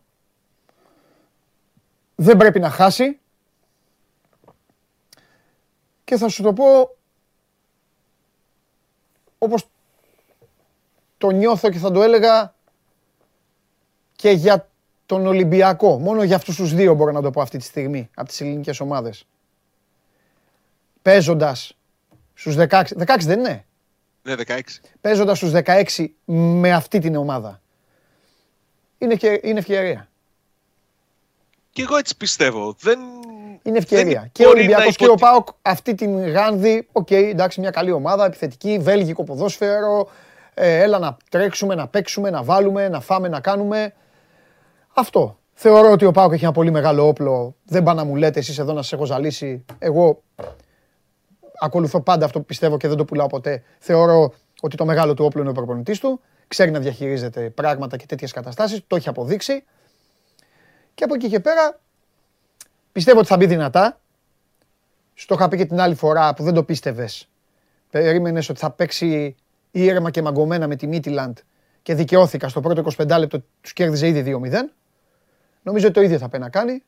Δεν πρέπει να χάσει. Και θα σου το πω όπως το νιώθω και θα το έλεγα και για τον Ολυμπιακό. Μόνο για αυτούς τους δύο μπορώ να το πω αυτή τη στιγμή, από τις ελληνικές ομάδες. Παίζοντας στους 16, 16 δεν είναι, Ναι, 16. παίζοντας στους 16 με αυτή την ομάδα. Είναι, και, είναι ευκαιρία. Και εγώ έτσι πιστεύω. Δεν, Είναι ευκαιρία. δεν Και ο μπορεί να Ολυμπιακός και ο υποτι- ΠΑΟΚ αυτή την Γάνδη, οκ, εντάξει, μια καλή ομάδα, επιθετική, βέλγικο ποδόσφαιρο, ε, έλα να τρέξουμε, να παίξουμε, να βάλουμε, να φάμε, να κάνουμε. Αυτό. Θεωρώ ότι ο ΠΑΟΚ έχει ένα πολύ μεγάλο όπλο. Δεν πάνε να μου λέτε εσείς εδώ να σας έχω ζαλίσει. Εγώ ακολουθώ πάντα αυτό που πιστεύω και δεν το πουλάω ποτέ. Θεωρώ ότι το μεγάλο του όπλο είναι ο προπονητής του. Ξέρει να διαχειρίζεται πράγματα και τέτοιες καταστάσεις. Το έχει αποδείξει. Και από εκεί και πέρα πιστεύω ότι θα μπει δυνατά. Στο είχα πει και την άλλη φορά που δεν το πίστευες. Περίμενες ότι θα παίξει ήρεμα και μαγκωμένα με τη Μίτιλαντ και δικαιώθηκα στο πρώτο 25 λεπτό τους κέρδιζε ήδη 2-0. Νομίζω ότι το ίδιο θα πρέπει να κάνει.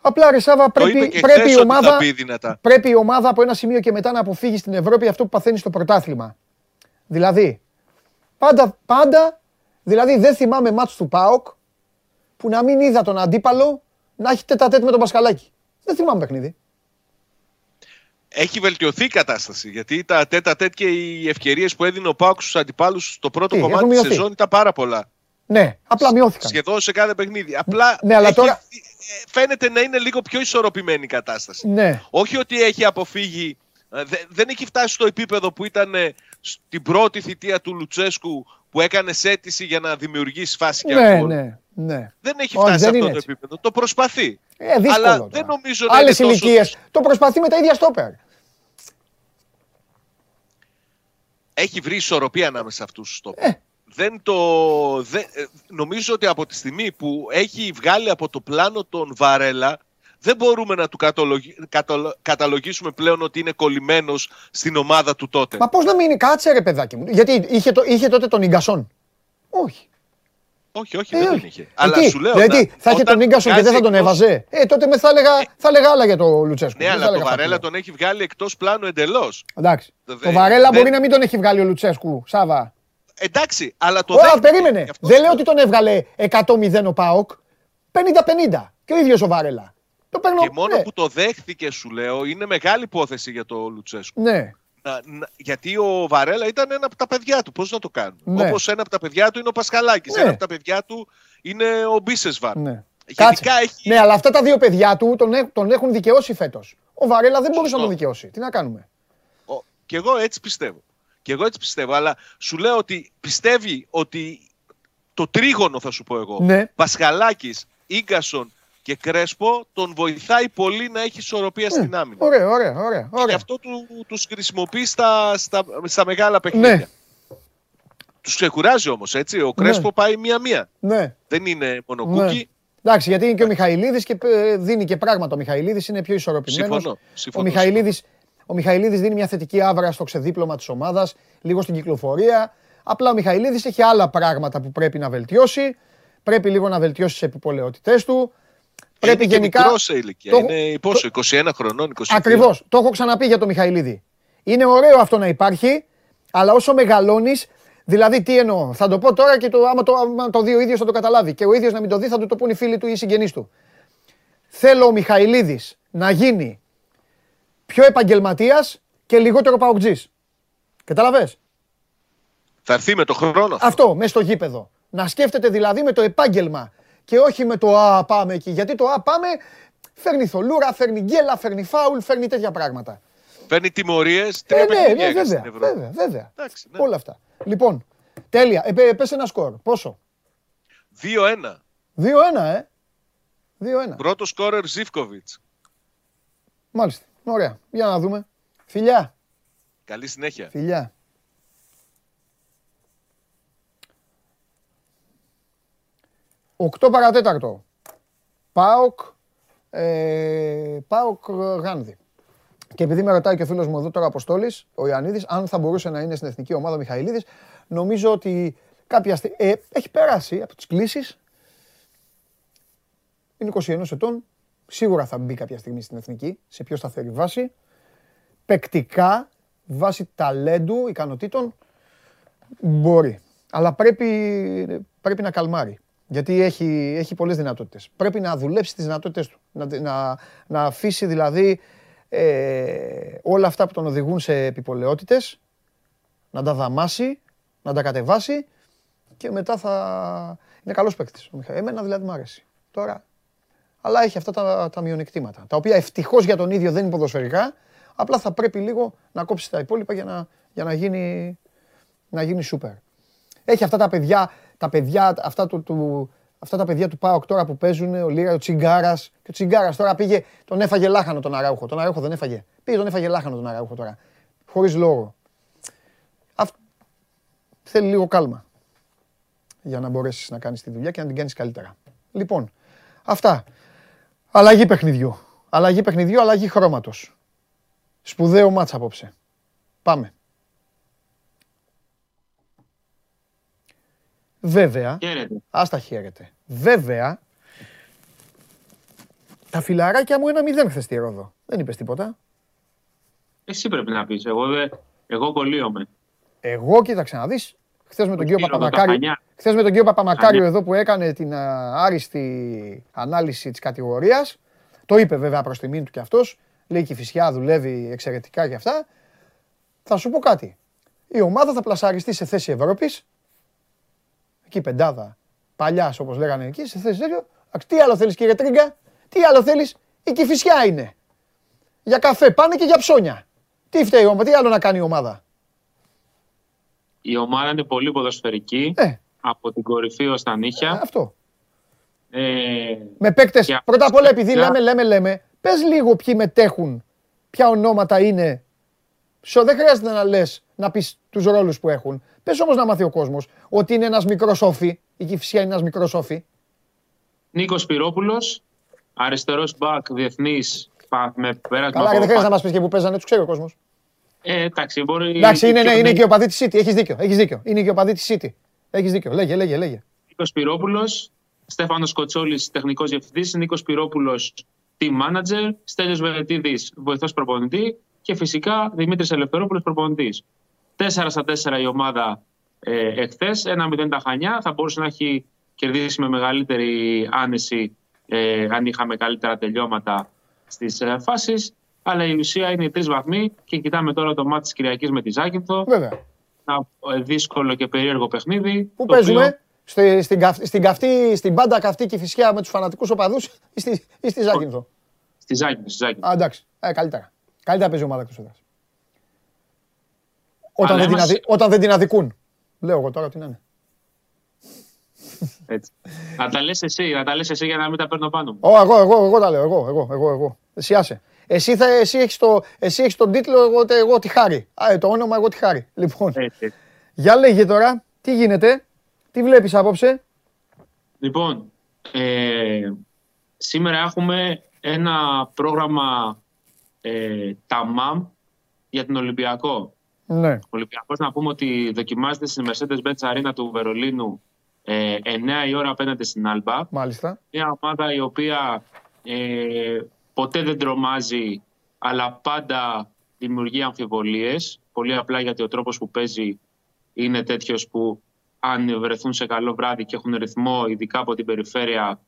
Απλά ρε Σάβα, Το είπε πρέπει, και πρέπει, χθες η ότι ομάδα, θα πει δυνατά. πρέπει η ομάδα από ένα σημείο και μετά να αποφύγει στην Ευρώπη αυτό που παθαίνει στο πρωτάθλημα. Δηλαδή, πάντα, πάντα, δηλαδή δεν θυμάμαι μάτς του ΠΑΟΚ που να μην είδα τον αντίπαλο να έχει τέτα με τον Πασκαλάκη. Δεν θυμάμαι παιχνίδι. Έχει βελτιωθεί η κατάσταση. Γιατί τα τέτα τέτ και οι ευκαιρίες που έδινε ο Πάουκ στους αντιπάλους στο πρώτο Τι, κομμάτι έχουν της μειωθεί. σεζόν ήταν πάρα πολλά. Ναι, απλά μειώθηκαν. σχεδόν σε κάθε παιχνίδι. Απλά Ναι, αλλά έχει- τώρα- ε, φαίνεται να είναι λίγο πιο ισορροπημένη η κατάσταση. Ναι. Όχι ότι έχει αποφύγει. ε, δε- δεν έχει φτάσει στο επίπεδο που ήταν ε, στην πρώτη θητεία του Λουτσέσκου που έκανε αίτηση για να δημιουργήσει φάση και Ναι, γκολ. ναι, ναι. Δεν έχει Όχι, φτάσει σε δεν αυτό είναι το έτσι. επίπεδο. Το προσπαθεί. Ε, δύσκολο Αλλά τώρα. δεν νομίζω να Άλλες είναι τόσο- ηλικίες. Το προσπαθεί με τα ίδια στόπερ. Έχει βρει ισορροπία ανάμεσα σε αυτούς τους τόπους. Ε. Δεν το, δεν, ε, νομίζω ότι από τη στιγμή που έχει βγάλει από το πλάνο τον Βαρέλα δεν μπορούμε να του κατολογι- κατολο- καταλογίσουμε πλέον ότι είναι κολλημένος στην ομάδα του τότε. Μα πώς να μείνει, κάτσε ρε παιδάκι μου. Γιατί είχε, το, είχε τότε τον Ιγκασόν. Όχι. Όχι, όχι, Ε, δεν όχι. τον είχε. Ε, Αλλά τι, σου λέω. Δηλαδή να- θα είχε όταν τον Ίγκασον και δεν θα τον βγάζει εκτός- έβαζε; Ε, τότε με θα έλεγα, θα έλεγα άλλα για το Λουτσέσκου. Ναι, Δεν θα αλλά το έλεγα αυτά Βαρέλα που λέω. τον έχει βγάλει εκτός πλάνου εντελώς. Εντάξει. Δεν- Το Βαρέλα δεν- μπορεί να μην τον έχει βγάλει ο Λουτσέσκου, Σάβα. Εντάξει, αλλά το Ωραία, δέχτηκε. περίμενε. Γι' αυτός Δεν σου λέω ότι τον έβγαλε 100-0 ο Πάοκ. 50-50. Και ο ίδιος ο Βαρέλα. Το παίρνω. Και μόνο ναι. που το δέχθηκε, σου λέω, είναι μεγάλη υπόθεση για το Λουτσέσκου. Ναι. Να, να- γιατί ο Βαρέλα ήταν ένα από τα παιδιά του. Πώς να το κάνουμε. Ναι. Όπως ένα από τα παιδιά του είναι ο Πασχαλάκης. Ναι. Ένα από τα παιδιά του είναι ο Μπίσεσβαρ. Ναι. Γενικά έχει. Ναι, αλλά αυτά τα δύο παιδιά του τον, έ- τον έχουν δικαιώσει φέτος. Ο Βαρέλα δεν μπορούσε να τον δικαιώσει. Τι να κάνουμε; Ο- Και εγώ έτσι πιστεύω. Και εγώ έτσι πιστεύω. Αλλά σου λέω ότι πιστεύει ότι το τρίγωνο, θα σου πω εγώ, Ναι. Πασχαλάκης, γκασον και Κρέσπο τον βοηθάει πολύ να έχει ισορροπία στην άμυνα. Ναι. Ωραία, ωραία, ωραία. Γι' ωραία. αυτό του, τους χρησιμοποιείς στα, στα, στα μεγάλα παιχνίδια. Ναι. Τους ξεκουράζει όμως, έτσι. Ο Κρέσπο πάει μία-μία. Ναι. Δεν είναι ναι. μονοκούκι. Εντάξει, γιατί είναι και ο Μιχαηλίδης και ε, δίνει και πράγματα. Ο Μιχαηλίδης είναι πιο ισορροπημένος. Συμφωνώ, Ο συμφωνώ, Μιχαηλίδης, ο Μιχαηλίδης δίνει μια θετική άβρα στο ξεδίπλωμα της ομάδας, λίγο στην κυκλοφορία. Απλά ο Μιχαηλίδης έχει άλλα πράγματα που πρέπει να βελτιώσει. Πρέπει λίγο να βελτιώσει τις επιπολαιότητές του. Πρέπει είναι γενικά. και μικρός σε ηλικία. Το- Είναι πόσο, 21 χρονών, 22. Ακριβώς. Το έχω ξαναπεί για τον Μιχαηλίδη. Είναι ωραίο αυτό να υπάρχει, αλλά όσο μεγαλώνεις. Δηλαδή, τι εννοώ. Θα το πω τώρα και το, άμα, το, άμα το δει ο ίδιος θα το καταλάβει. Και ο ίδιος να μην το δει, θα του το πούν οι φίλοι του ή οι συγγενείς του. Θέλω ο Μιχαηλίδης να γίνει πιο επαγγελματίας και λιγότερο παουτζή. Κατάλαβες; Θα έρθει με το χρόνο. αυτό. Αυτό, μέσα στο γήπεδο. Να σκέφτεται δηλαδή με το επάγγελμα και όχι με το Α, πάμε εκεί. Γιατί το Α, πάμε φέρνει θολούρα, φέρνει γκέλα, φέρνει φάουλ, φέρνει τέτοια πράγματα. Παίρνει τιμωρίες. Ε, Τρία ναι, παιχνίδια ναι, έκανε βέβαια, στην Ευρώπη. βέβαια, βέβαια. Εντάξει, ναι. Όλα αυτά. Λοιπόν, τέλεια. Ε, πε- πες ένα σκορ. Πόσο; 2-1. 2-1, ε. 2-1. Πρώτο σκόρερ Ζήφκοβιτς. Μάλιστα. Ωραία. Για να δούμε. Φιλιά. Καλή συνέχεια. Φιλιά. Οκτώ παρατέταρτο. Πάοκ. Ε, Πάοκ ε, Γάνδη. Και επειδή με ρωτάει και ο φίλος μου εδώ τώρα Αποστόλης, ο Ιωαννίδης, αν θα μπορούσε να είναι στην εθνική ομάδα ο Μιχαηλίδης, νομίζω ότι κάποια στιγμή. Ε, έχει περάσει από τις κλήσεις. Είναι 21 ετών. Σίγουρα θα μπει κάποια στιγμή στην εθνική, σε πιο σταθερή βάση. Παικτικά, βάσει ταλέντου, ικανοτήτων, μπορεί. Αλλά πρέπει, πρέπει να καλμάρει. Γιατί έχει, έχει πολλές δυνατότητες. Πρέπει να δουλέψει τις δυνατότητες του. Να, να, να αφήσει δηλαδή ε, όλα αυτά που τον οδηγούν σε επιπολαιότητες, να τα δαμάσει, να τα κατεβάσει και μετά θα... Είναι καλός παίκτης ο Μιχαήλ. Εμένα δηλαδή μου αρέσει. Τώρα αλλά έχει αυτά τα, τα μειονεκτήματα. Τα οποία ευτυχώς για τον ίδιο δεν είναι ποδοσφαιρικά. Απλά θα πρέπει λίγο να κόψεις τα υπόλοιπα για να, για να, γίνει, να γίνει σούπερ. Έχει αυτά τα παιδιά, τα παιδιά, αυτά του, του, αυτά τα παιδιά του ΠΑΟΚ τώρα που παίζουν, ο Λίρα, ο Τσιγκάρας. Και ο Τσιγκάρας τώρα πήγε, τον έφαγε λάχανο τον Αράουχο. Τον Αράουχο δεν έφαγε. Πήγε, τον έφαγε λάχανο τον Αράουχο τώρα. Χωρίς λόγο. Αυ... Θέλει λίγο κάλμα για να μπορέσεις να κάνεις τη δουλειά και να την κάνεις καλύτερα. Λοιπόν, αυτά. Αλλαγή παιχνιδιού. Αλλαγή παιχνιδιού, αλλαγή χρώματος. Σπουδαίο μάτς απόψε. Πάμε. Βέβαια, Χαίρετε. άστα χαίρετε. Βέβαια, τα φιλαράκια μου ένα μηδέν χθες στη Ρόδο. Δεν είπες τίποτα. Εσύ πρέπει να πεις. Εγώ, δε, εγώ κολλείομαι. Εγώ κοίταξε να δεις, χθες με τον κύριο κύριο Παπαμακάριο, Δακανιά. χθες με τον κύριο Παπαμακάριο Χανιά. εδώ που έκανε την α, άριστη ανάλυση της κατηγορίας, το είπε βέβαια προς τιμήν του κι αυτός, λέει και η Φυσιά δουλεύει εξαιρετικά και αυτά, θα σου πω κάτι. Η ομάδα θα πλασαριστεί σε θέση Ευρώπης, εκεί πεντάδα Παλιάς, όπως λέγανε εκεί, σε θέση τέτοιο. Εντάξει, Τι άλλο θέλεις, κύριε Τρίγκα, τι άλλο θέλεις, η κυφισιά είναι. Για καφέ πάνε και για ψώνια. Τι φταίει η ομάδα, τι άλλο να κάνει η ομάδα; Η ομάδα είναι πολύ ποδοσφαιρική. Ε. Από την κορυφή ως τα νύχια. Αυτό. Ε, Με παίκτες. Και Πρώτα απ' όλα, επειδή για- λέμε, λέμε, λέμε, πες λίγο ποιοι μετέχουν, ποια ονόματα είναι. Σο, δεν χρειάζεται να λες να πεις τους ρόλους που έχουν. Πες όμως να μάθει ο κόσμος ότι είναι ένας μικρός όφη. Η κυφσιά είναι ένας μικρός όφη. Νίκος Σπυρόπουλος, αριστερός μπακ διεθνής πα- με πέρασμα Καλά, από και δεν χρειάζεται να πα- μας πεις και που παίζανε, τους ξέρει ο κόσμος. Ε, εντάξει, μπορεί... Εντάξει, είναι, ναι, πιο- είναι και ο παδί τη City. Έχεις δίκιο. Έχεις δίκιο. Είναι και ο παδί τη City. Έχεις δίκιο. Λέγε, λέγε, λέγε. Νίκος Σπυρόπουλος, Στέφανος Κοτσόλης, τεχνικός διευθυντής, Νίκος Σπυρόπουλος, team manager, Στέλιος Βελετίδης, βοηθός προπονητή και φυσικά Δημήτρης Ελευθερόπουλος, προπονητής. 4 στα 4 η ομάδα ε, εχθές, 1-0 τα Χανιά, θα μπορούσε να έχει κερδίσει με μεγαλύτερη άνεση ε, αν είχαμε καλύτερα τελειώματα στις ε, φάσεις. Αλλά η ουσία είναι οι τρεις βαθμοί και κοιτάμε τώρα το μάτι της Κυριακής με τη Ζάκυνθο. Βέβαια. Ένα ε, δύσκολο και περίεργο παιχνίδι. Πού το οποίο- παίζουμε, στη, στην, καυτ- στην, καυτή, στην πάντα καυτή και φυσικά με τους φανατικούς οπαδούς ή στη, ή στη Ζάκυνθο. Στη Ζάκυνθο. Στη Ζάκυνθο. Α, εντάξει. Ε, καλύτερα. Καλύτερα παίζει η ομάδα εκτός έδρας. Όταν, Αλλά δεν την είμαστε- αδι- όταν δεν την αδικούν. Λέω εγώ τώρα τι να είναι. Έτσι. να τα λες εσύ, να τα λες εσύ για να μην τα παίρνω πάνω μου. Ω, εγώ, εγώ, εγώ τα λέω. Εγώ, εγώ, εγώ, εγώ. Εσύ άσε. Εσύ, θα, εσύ, έχεις το, εσύ έχεις τον τίτλο, εγώ, εγώ τη χάρη. Α, ε, το όνομα, εγώ τη χάρη. Λοιπόν, Έτσι. για λέγε τώρα, τι γίνεται, τι βλέπεις απόψε; Λοιπόν, ε, σήμερα έχουμε ένα πρόγραμμα ε, ταμάμ για τον Ολυμπιακό. Ναι. Ο Ολυμπιακός να πούμε ότι δοκιμάζεται στη Mercedes-Benz Arena του Βερολίνου ε, 9 η ώρα απέναντι στην Άλμπα. Μάλιστα. Μια ομάδα η οποία ε, ποτέ δεν τρομάζει, αλλά πάντα δημιουργεί αμφιβολίες. Πολύ απλά γιατί ο τρόπος που παίζει είναι τέτοιος που αν βρεθούν σε καλό βράδυ και έχουν ρυθμό, ειδικά από την περιφέρεια,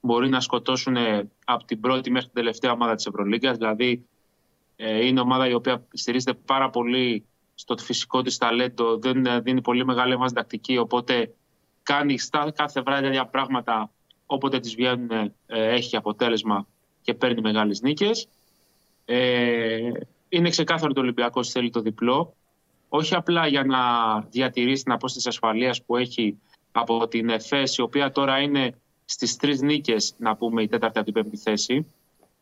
μπορεί να σκοτώσουν από την πρώτη μέχρι την τελευταία ομάδα της Ευρωλίγκας. Δηλαδή ε, είναι ομάδα η οποία στηρίζεται πάρα πολύ στο φυσικό της ταλέντο, δεν ε, δίνει πολύ μεγάλη έμβαση τακτική, οπότε κάνει στα, κάθε βράδυ τέτοια πράγματα, όποτε τις βγαίνουν ε, έχει αποτέλεσμα και παίρνει μεγάλες νίκες. Ε, είναι ξεκάθαρο το Ολυμπιακός θέλει το διπλό, όχι απλά για να διατηρήσει την απόσταση ασφαλείας που έχει από την ΕΦΕΣ, η οποία τώρα είναι στις τρεις νίκες, να πούμε, η τέταρτη από την πέμπτη θέση,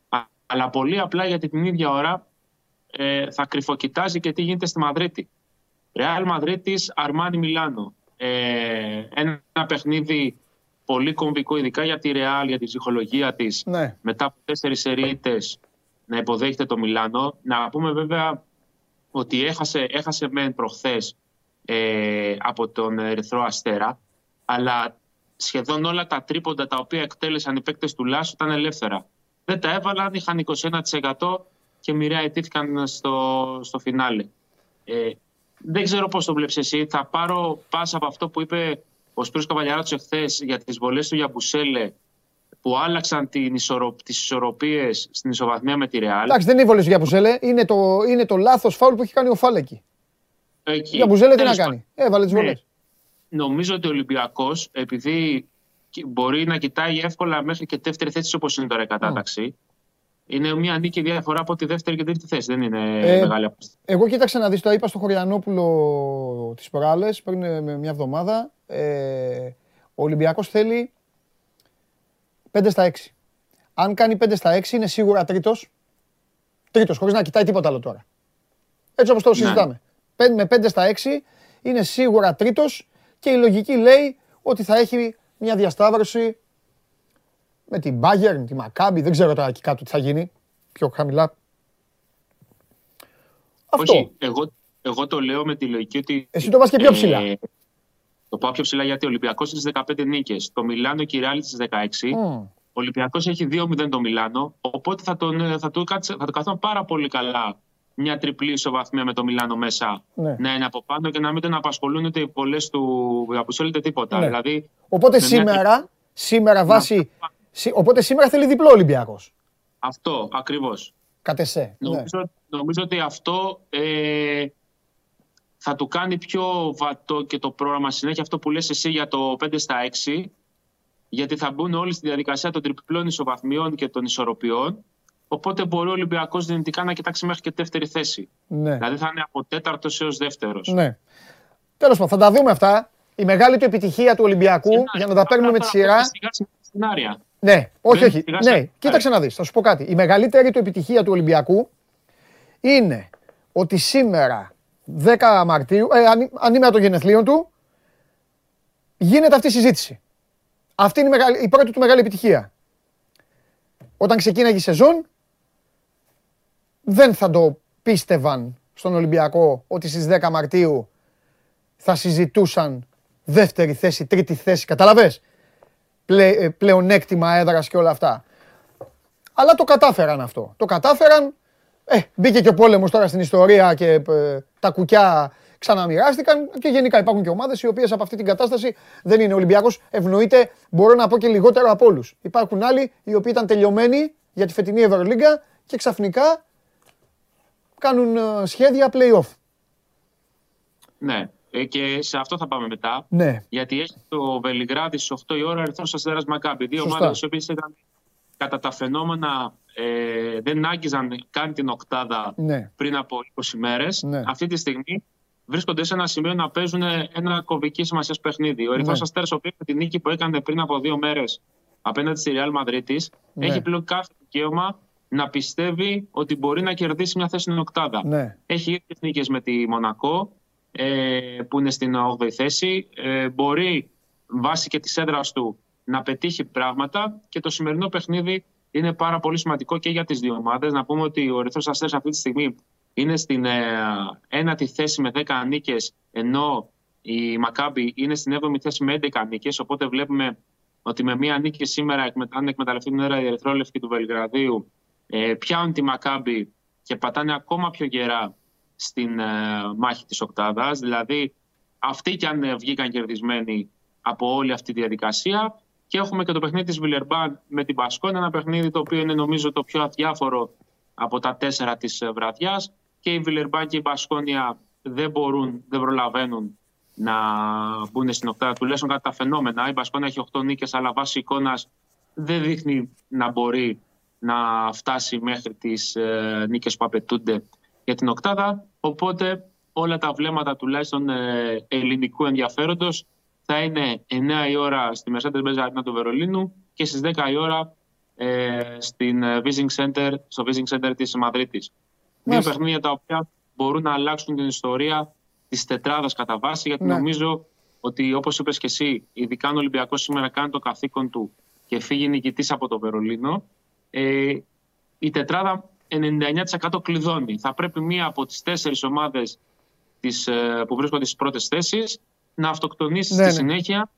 α- αλλά πολύ απλά γιατί την ίδια ώρα ε, θα κρυφοκοιτάζει και τι γίνεται στη Μαδρίτη. Ρεάλ Μαδρίτης, Αρμάνι Μιλάνο. Ε, ένα παιχνίδι πολύ κομβικό, ειδικά για τη Ρεάλ, για τη ψυχολογία της, Ναι. μετά από τέσσερις σερίτες να υποδέχεται το Μιλάνο. Να πούμε βέβαια ότι έχασε, έχασε μεν προχθές ε, από τον Ερυθρό Αστέρα, αλλά σχεδόν όλα τα τρίποντα τα οποία εκτέλεσαν οι παίκτες του Λάσου ήταν ελεύθερα. Δεν τα έβαλαν, είχαν 21% και μοιραία ετήθηκαν στο, στο φινάλε. Ε, δεν ξέρω πώς το βλέπεις εσύ. Θα πάρω πάσα από αυτό που είπε ο Σπύρος Καβαλιαράτος εχθές για τις βολές του Γιαμπουσέλε που άλλαξαν την ισορο... τις ισορροπίες στην ισοβαθμία με τη Ρεάλ. Εντάξει, δεν είναι η βολή για Μπουζέλε, είναι το, είναι το λάθος φάουλ που έχει κάνει ο Φάλεκη. Εκεί. Για Μπουζέλε τι να Τέλος κάνει; Έβαλε τις Ναι. βολές. Νομίζω ότι ο Ολυμπιακός, επειδή κι- μπορεί να κοιτάει εύκολα μέχρι και δεύτερη θέση όπως είναι τώρα η κατάταξη, είναι μια νίκη διαφορά από τη δεύτερη και τρίτη θέση. Δεν είναι Ε, μεγάλη απόσταση. Εγώ κοίταξα να δεις, το είπα στο Χωριανόπουλο τις προάλλες, πριν ε, με μια εβδομάδα. Ε, ο Ολυμπιακός θέλει 5 στα 6. Αν κάνει 5 στα 6 είναι σίγουρα τρίτος. Τρίτος, χωρίς να κοιτάει τίποτα άλλο τώρα. Έτσι όπως το συζητάμε. Πέ- Με 5 στα 6 είναι σίγουρα τρίτος και η λογική λέει ότι θα έχει μια διασταύρωση με την Bayern, τη Maccabi, δεν ξέρω τώρα εκεί κάτω τι θα γίνει, πιο χαμηλά. Αυτό. Όχι, εγώ, εγώ το λέω με τη λογική ότι... Εσύ το πας και πιο ψηλά. Το πάω πιο ψηλά γιατί ο Ολυμπιακός είναι στις 15 νίκες. Το Μιλάνο και η Ρεάλ στις 16. Μμ. Ο Ολυμπιακός έχει 2-0 το Μιλάνο, οπότε θα, τον, θα, του, κάτσε- θα του καθόν πάρα πολύ καλά μια τριπλή ισοβαθμία με το Μιλάνο μέσα Ναι. να είναι από πάνω και να μην τον απασχολούν ούτε οι πολλές του αποσέλετε τίποτα. Ναι. Δηλαδή, Οπότε με μια σήμερα, σήμερα βάσει. σι- Οπότε σήμερα θέλει διπλό Ολυμπιακός. αυτό ακριβώς. Κατ' εσέ. Ναι. Νομίζω, νομίζω ότι αυτό ε, θα του κάνει πιο βατό και το πρόγραμμα συνέχεια αυτό που λες εσύ για το 5 στα 6 γιατί θα μπουν όλοι στη διαδικασία των τριπλών ισοβαθμιών και των ισορροπιών. Οπότε μπορεί ο Ολυμπιακός δυνητικά να κοιτάξει μέχρι και δεύτερη θέση. Ναι. Δηλαδή θα είναι από τέταρτος έως δεύτερος. Ναι. Τέλος πάντων, θα τα δούμε αυτά. Η μεγάλη του επιτυχία του Ολυμπιακού, για να τα παίρνουμε με τη σειρά. Σενάρια. Ναι, όχι, Δεν όχι. σιγά Ναι, σιγά. κοίταξε να δεις, θα σου πω κάτι. Η μεγαλύτερη του επιτυχία του Ολυμπιακού είναι ότι σήμερα, 10 Μαρτίου, ε, αν, ανήμερα των γενεθλίων του, γίνεται αυτή η συζήτηση. Αυτή είναι η, μεγάλη, η πρώτη του μεγάλη επιτυχία. Όταν ξεκίναγε η σεζόν, δεν θα το πίστευαν στον Ολυμπιακό ότι στις 10 Μαρτίου θα συζητούσαν δεύτερη θέση, τρίτη θέση, καταλαβες, πλε, ε, πλεονέκτημα έδρας και όλα αυτά. Αλλά το κατάφεραν αυτό. Το κατάφεραν, ε, μπήκε και ο πόλεμος τώρα στην ιστορία και ε, τα κουκιά ξαναμοιράστηκαν και γενικά υπάρχουν και ομάδες οι οποίες από αυτή την κατάσταση δεν είναι Ολυμπιακός, ευνοείται, μπορώ να πω και λιγότερο από όλους. Υπάρχουν άλλοι οι οποίοι ήταν τελειωμένοι για τη φετινή Ευρωλίγκα και ξαφνικά κάνουν ε, σχέδια play-off. Ναι. Ε, και σε αυτό θα πάμε μετά. Ναι. Γιατί έχει το Βελιγράδι στις 8 η ώρα Ερυθρός Αστέρας Μακάμπι. Δύο Σωστά. ομάδες οι οποίες ήταν κατά τα φαινόμενα ε, δεν άγγιζαν καν την οκτάδα Ναι. πριν από 20 μέρες. Ναι. Αυτή τη στιγμή βρίσκονται σε ένα σημείο να παίζουν ένα κομβική σημασίας παιχνίδι. Ο Ερυθρός Ναι. Αστέρας, ο οποίος με την νίκη που έκανε πριν από δύο μέρες απέναντι στη Real Madrid, Ναι. έχει πλέον κάθε δικαίωμα να πιστεύει ότι μπορεί να κερδίσει μια θέση στην οκτάδα. Ναι. Έχει ίδιες νίκες με τη Μονακό, ε, που είναι στην 8η θέση. Ε, μπορεί, βάσει και της έδρας του, να πετύχει πράγματα και το σημερινό παιχνίδι είναι πάρα πολύ σημαντικό και για τις δύο ομάδες. Να πούμε ότι ο Ερυθρός Αστέρας αυτή τη στιγμή είναι στην ε, ένατη θέση με 10 νίκες, ενώ η Μακάμπη είναι στην 7η θέση με 11 νίκες, οπότε βλέπουμε ότι με μία νίκη σήμερα, εκμε- αν εκμεταλλευτεί την έρα η Ερυθρόλευκη του Βελιγραδίου, ε, πιάνουν τη Μακάμπη και πατάνε ακόμα πιο γερά στην ε, μάχη της οκτάδας. Δηλαδή, αυτοί κι αν ε, βγήκαν κερδισμένοι από όλη αυτή τη διαδικασία. Και έχουμε και το παιχνίδι της Βιλερμπάν με την Πασκόνα, ένα παιχνίδι το οποίο είναι νομίζω το πιο αδιάφορο από τα τέσσερα της ε, βραδιάς. Και η Βιλερμπάν και η Πασκόνια δεν μπορούν, δεν προλαβαίνουν να μπουν στην οκτάδα τουλάχιστον κατά τα φαινόμενα. Η Πασκόνια έχει 8 νίκες, αλλά βάσει εικόνας δεν δείχνει να μπορεί να φτάσει μέχρι τις ε, νίκες που απαιτούνται για την οκτάδα. Οπότε όλα τα βλέμματα τουλάχιστον ε, ελληνικού ενδιαφέροντος θα είναι 9 η ώρα στη Mercedes-Benz Arena του Βερολίνου και στις 10 η ώρα ε, στην ε, Visiting Center, στο Visiting Center της Μαδρίτης. Δύο Μάλιστα. παιχνίδια τα οποία μπορούν να αλλάξουν την ιστορία της τετράδας κατά βάση γιατί Ναι. νομίζω ότι όπως είπες και εσύ, ειδικά αν ο Ολυμπιακός σήμερα κάνει το καθήκον του και φύγει νικητής από το Βερολίνο, ε, η τετράδα 99% κλειδώνει. Θα πρέπει μία από τις τέσσερις ομάδες τις, ε, που βρίσκονται στις πρώτες θέσεις να αυτοκτονήσει Ναι, στη ναι. συνέχεια,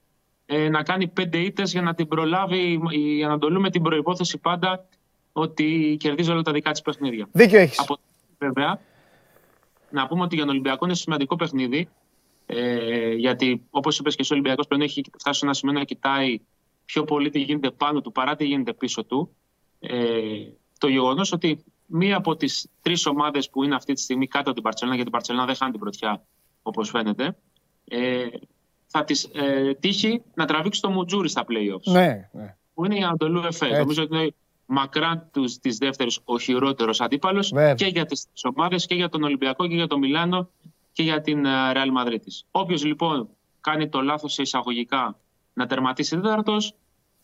ε, να κάνει πέντε ήττες για να την προλάβει η Ανατολού με την προϋπόθεση πάντα ότι κερδίζει όλα τα δικά της παιχνίδια. Δίκιο έχεις. Από βέβαια, να πούμε ότι για τον Ολυμπιακό είναι σημαντικό παιχνίδι. Ε, γιατί όπως είπες και εσύ, ο Ολυμπιακός πλέον έχει φτάσει σε ένα σημείο να κοιτάει πιο πολύ τι γίνεται πάνω του παρά τι γίνεται πίσω του. Ε, το γεγονός ότι μία από τις τρεις ομάδες που είναι αυτή τη στιγμή κάτω από την Παρσελόνα, γιατί η Παρσελόνα δεν χάνει την πρωτιά όπως φαίνεται, ε, θα τη ε, τύχει να τραβήξει το Μουτζούρι στα playoffs Ναι, ναι. που είναι η Ανατολού ΕΦΕ. Έτσι. Νομίζω ότι είναι μακράν της δεύτερης ο χειρότερος αντίπαλος Βέβαια. και για τις ομάδες και για τον Ολυμπιακό και για το Μιλάνο και για την ε, Real Madrid. Όποιος λοιπόν κάνει το λάθος σε εισαγωγικά να τερματίσει τέταρτο,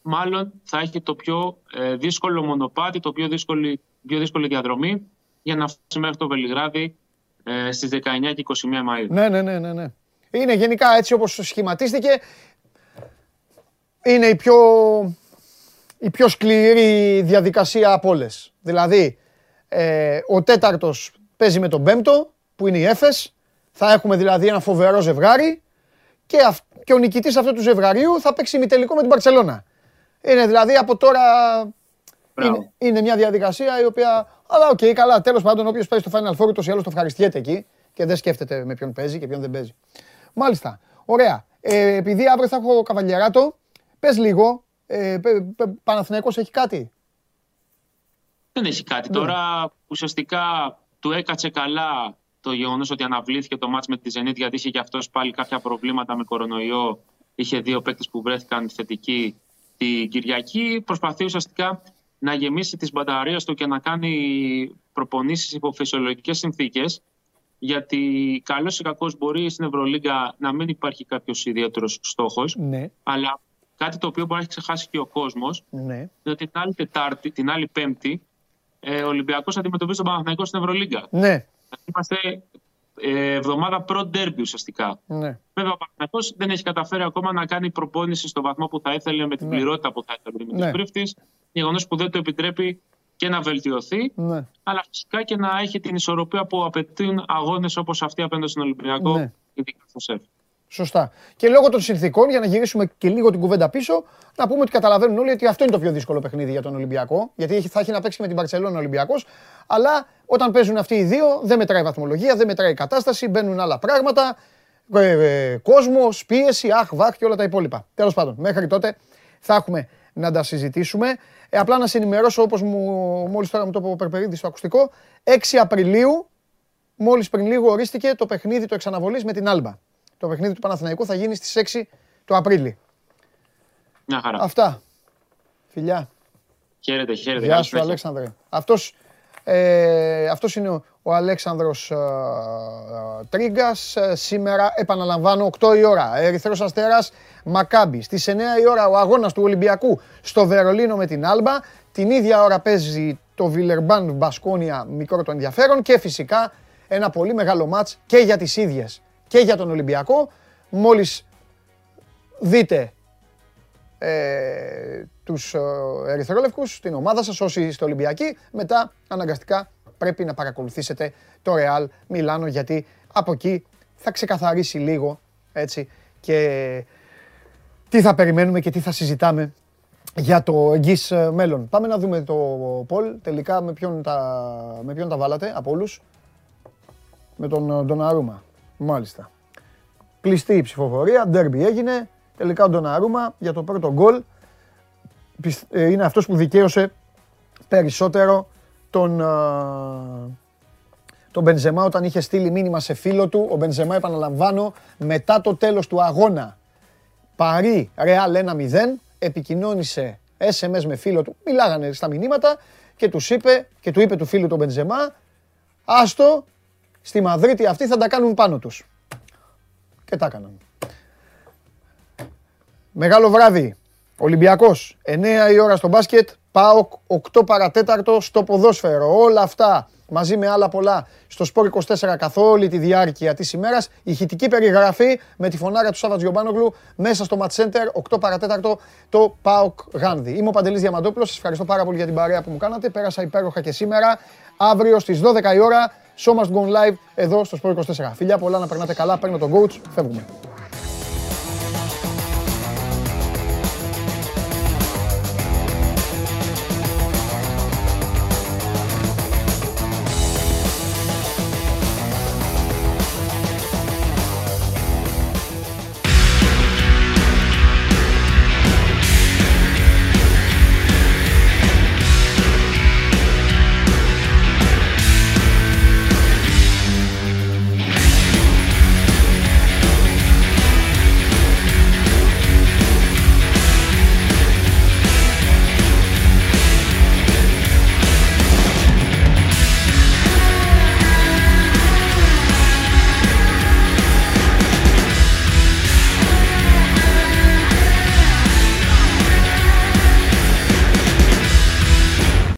μάλλον θα έχει το πιο ε, δύσκολο μονοπάτι, το πιο δύσκολη, πιο δύσκολη διαδρομή για να φτάσει μέχρι το Βελιγράδι ε, στις 19 και 21 Μαΐου. Ναι, ναι, ναι, ναι, ναι. Είναι γενικά έτσι όπως σχηματίστηκε. Είναι η πιο, η πιο σκληρή διαδικασία από όλες. Δηλαδή, ε, ο τέταρτος παίζει με τον πέμπτο, που είναι η Έφες. Θα έχουμε δηλαδή ένα φοβερό ζευγάρι και, αυ- και ο νικητής αυτού του ζευγαριού θα παίξει ημιτελικό με την Μπαρσελώνα. Είναι δηλαδή από τώρα... Μπράβο. Είναι, είναι μια διαδικασία η οποία. Αλλά οκ, καλά. Τέλος πάντων, όποιος παίζει στο Final Four ούτως ή άλλως το ευχαριστιέται εκεί και δεν σκέφτεται με ποιον παίζει και ποιον δεν παίζει. Μάλιστα. Ωραία. Ε, επειδή αύριο θα έχω Καβαλιεράτο, πες λίγο. Ε, πε- πε- Παναθηναϊκός έχει κάτι; Δεν έχει κάτι. Ναι. Τώρα ουσιαστικά του έκατσε καλά το γεγονός ότι αναβλήθηκε το ματς με τη Zenit γιατί είχε και αυτός πάλι κάποια προβλήματα με κορονοϊό. Είχε δύο παίκτες που βρέθηκαν θετικοί Την Κυριακή προσπαθεί ουσιαστικά να γεμίσει τις μπαταρίες του και να κάνει προπονήσεις υπό φυσιολογικές συνθήκες γιατί καλώς ή κακώς μπορεί στην Ευρωλίγκα να μην υπάρχει κάποιος ιδιαίτερος στόχος Ναι, αλλά κάτι το οποίο μπορεί να έχει ξεχάσει και ο κόσμος ναι. είναι ότι την άλλη Τετάρτη, την άλλη Πέμπτη ε, ο Ολυμπιακός αντιμετωπίζει τον Παναθηναϊκό στην Ευρωλίγκα. Ναι, Είμαστε ε, εβδομάδα προ-ντέρμπι ουσιαστικά. ναι. Βέβαια, ο Παναθηναϊκός δεν έχει καταφέρει ακόμα να κάνει προπόνηση στο βαθμό που θα ήθελε, με την Ναι. πληρότητα που θα ήθελε με Ναι. τους πρίφτης. Γεγονός που δεν το επιτρέπει και να βελτιωθεί, ναι. αλλά φυσικά και να έχει την ισορροπία που απαιτούν αγώνες όπως αυτοί απέναντι στον Ολυμπιακό, Ναι. ειδικά στο ΣΕΦ. Σωστά. Και λόγω των συνθήκων, για να γυρίσουμε και λίγο την κουβέντα πίσω, να πούμε ότι καταλαβαίνουν όλοι ότι αυτό είναι το πιο δύσκολο παιχνίδι για τον Ολυμπιακό. Γιατί έχει- θα έχει να παίξει και με την Παρσελόνα Ολυμπιακός. Αλλά όταν παίζουν αυτοί οι δύο, δεν μετράει βαθμολογία, δεν μετράει κατάσταση, μπαίνουν άλλα πράγματα. Ε, ε, Κόσμος, πίεση, αχ, βαχ και όλα τα υπόλοιπα. Τέλος πάντων, μέχρι τότε θα έχουμε να τα συζητήσουμε. Ε, απλά να σε ενημερώσω, όπως μόλις τώρα μου το είπε ο Περπερίδης στο ακουστικό, 6 Απριλίου Μόλις πριν λίγο ορίστηκε το παιχνίδι του εξαναβολής με την Άλμπα. Το παιχνίδι του Παναθηναϊκού θα γίνει στις 6 του Απρίλη. Μια χαρά. Αυτά. Φιλιά. Χαίρετε, χαίρετε. Γεια Καλή σου συνέχεια. Αλέξανδρε. Αυτός, ε, αυτός είναι ο, ο Αλέξανδρος ε, ε, Τρίγκας. Ε, σήμερα επαναλαμβάνω 8 η ώρα. Ερυθρός Αστέρας Μακάμπι. Στις 9 η ώρα ο αγώνας του Ολυμπιακού στο Βερολίνο με την Άλμπα. Την ίδια ώρα παίζει το Βιλερμπάν Μπασκόνια μικρό το ενδιαφέρον και φυσικά ένα πολύ μεγάλο μάτς και για τις ίδιες και για τον Ολυμπιακό. Μόλις δείτε ε, τους ε, ερυθρόλευκους, την ομάδα σας, όσοι είστε Ολυμπιακοί, μετά αναγκαστικά πρέπει να παρακολουθήσετε το Real Μιλάνο, γιατί από εκεί θα ξεκαθαρίσει λίγο, έτσι, και τι θα περιμένουμε και τι θα συζητάμε για το εγγύς ε, μέλλον. Πάμε να δούμε το Πολ, τελικά με ποιον τα, με ποιον τα βάλατε από όλους. Με τον ε, Ντοναρούμα, μάλιστα. Κλειστή η ψηφοφορία, ντέρμπι έγινε. Τελικά ο Ντοναρούμα για το πρώτο γκολ πισ- ε, είναι αυτός που δικαίωσε περισσότερο τον, ε, τον Μπενζεμά όταν είχε στείλει μήνυμα σε φίλο του. Ο Μπενζεμά, επαναλαμβάνω, μετά το τέλος του αγώνα Παρί Ρεάλ 1-0, επικοινώνησε SMS με φίλο του, μιλάγανε στα μηνύματα και τους είπε, και του είπε του φίλου του Μπενζεμά, άστο, στη Μαδρίτη αυτοί θα τα κάνουν πάνω τους. Και τα έκαναν. Μεγάλο βράδυ. Ολυμπιακός, 9 η ώρα στο μπάσκετ, ΠΑΟΚ 8 παρατέταρτο στο ποδόσφαιρο. Όλα αυτά μαζί με άλλα πολλά στο Σπόρ 24 καθ' όλη τη διάρκεια της ημέρας. Ηχητική περιγραφή με τη φωνάρα του Σάββα Τζιομπάνογλου μέσα στο Match Center 8 παρατέταρτο το ΠΑΟΚ Γάνδη. Είμαι ο Παντελής Διαμαντόπουλος, σας ευχαριστώ πάρα πολύ για την παρέα που μου κάνατε. Πέρασα υπέροχα και σήμερα. Αύριο στις 12 η ώρα, Show Must Go Live εδώ στο Sport 24. Φιλιά πολλά να περνάτε καλά, παίρνω τον coach, φεύγουμε.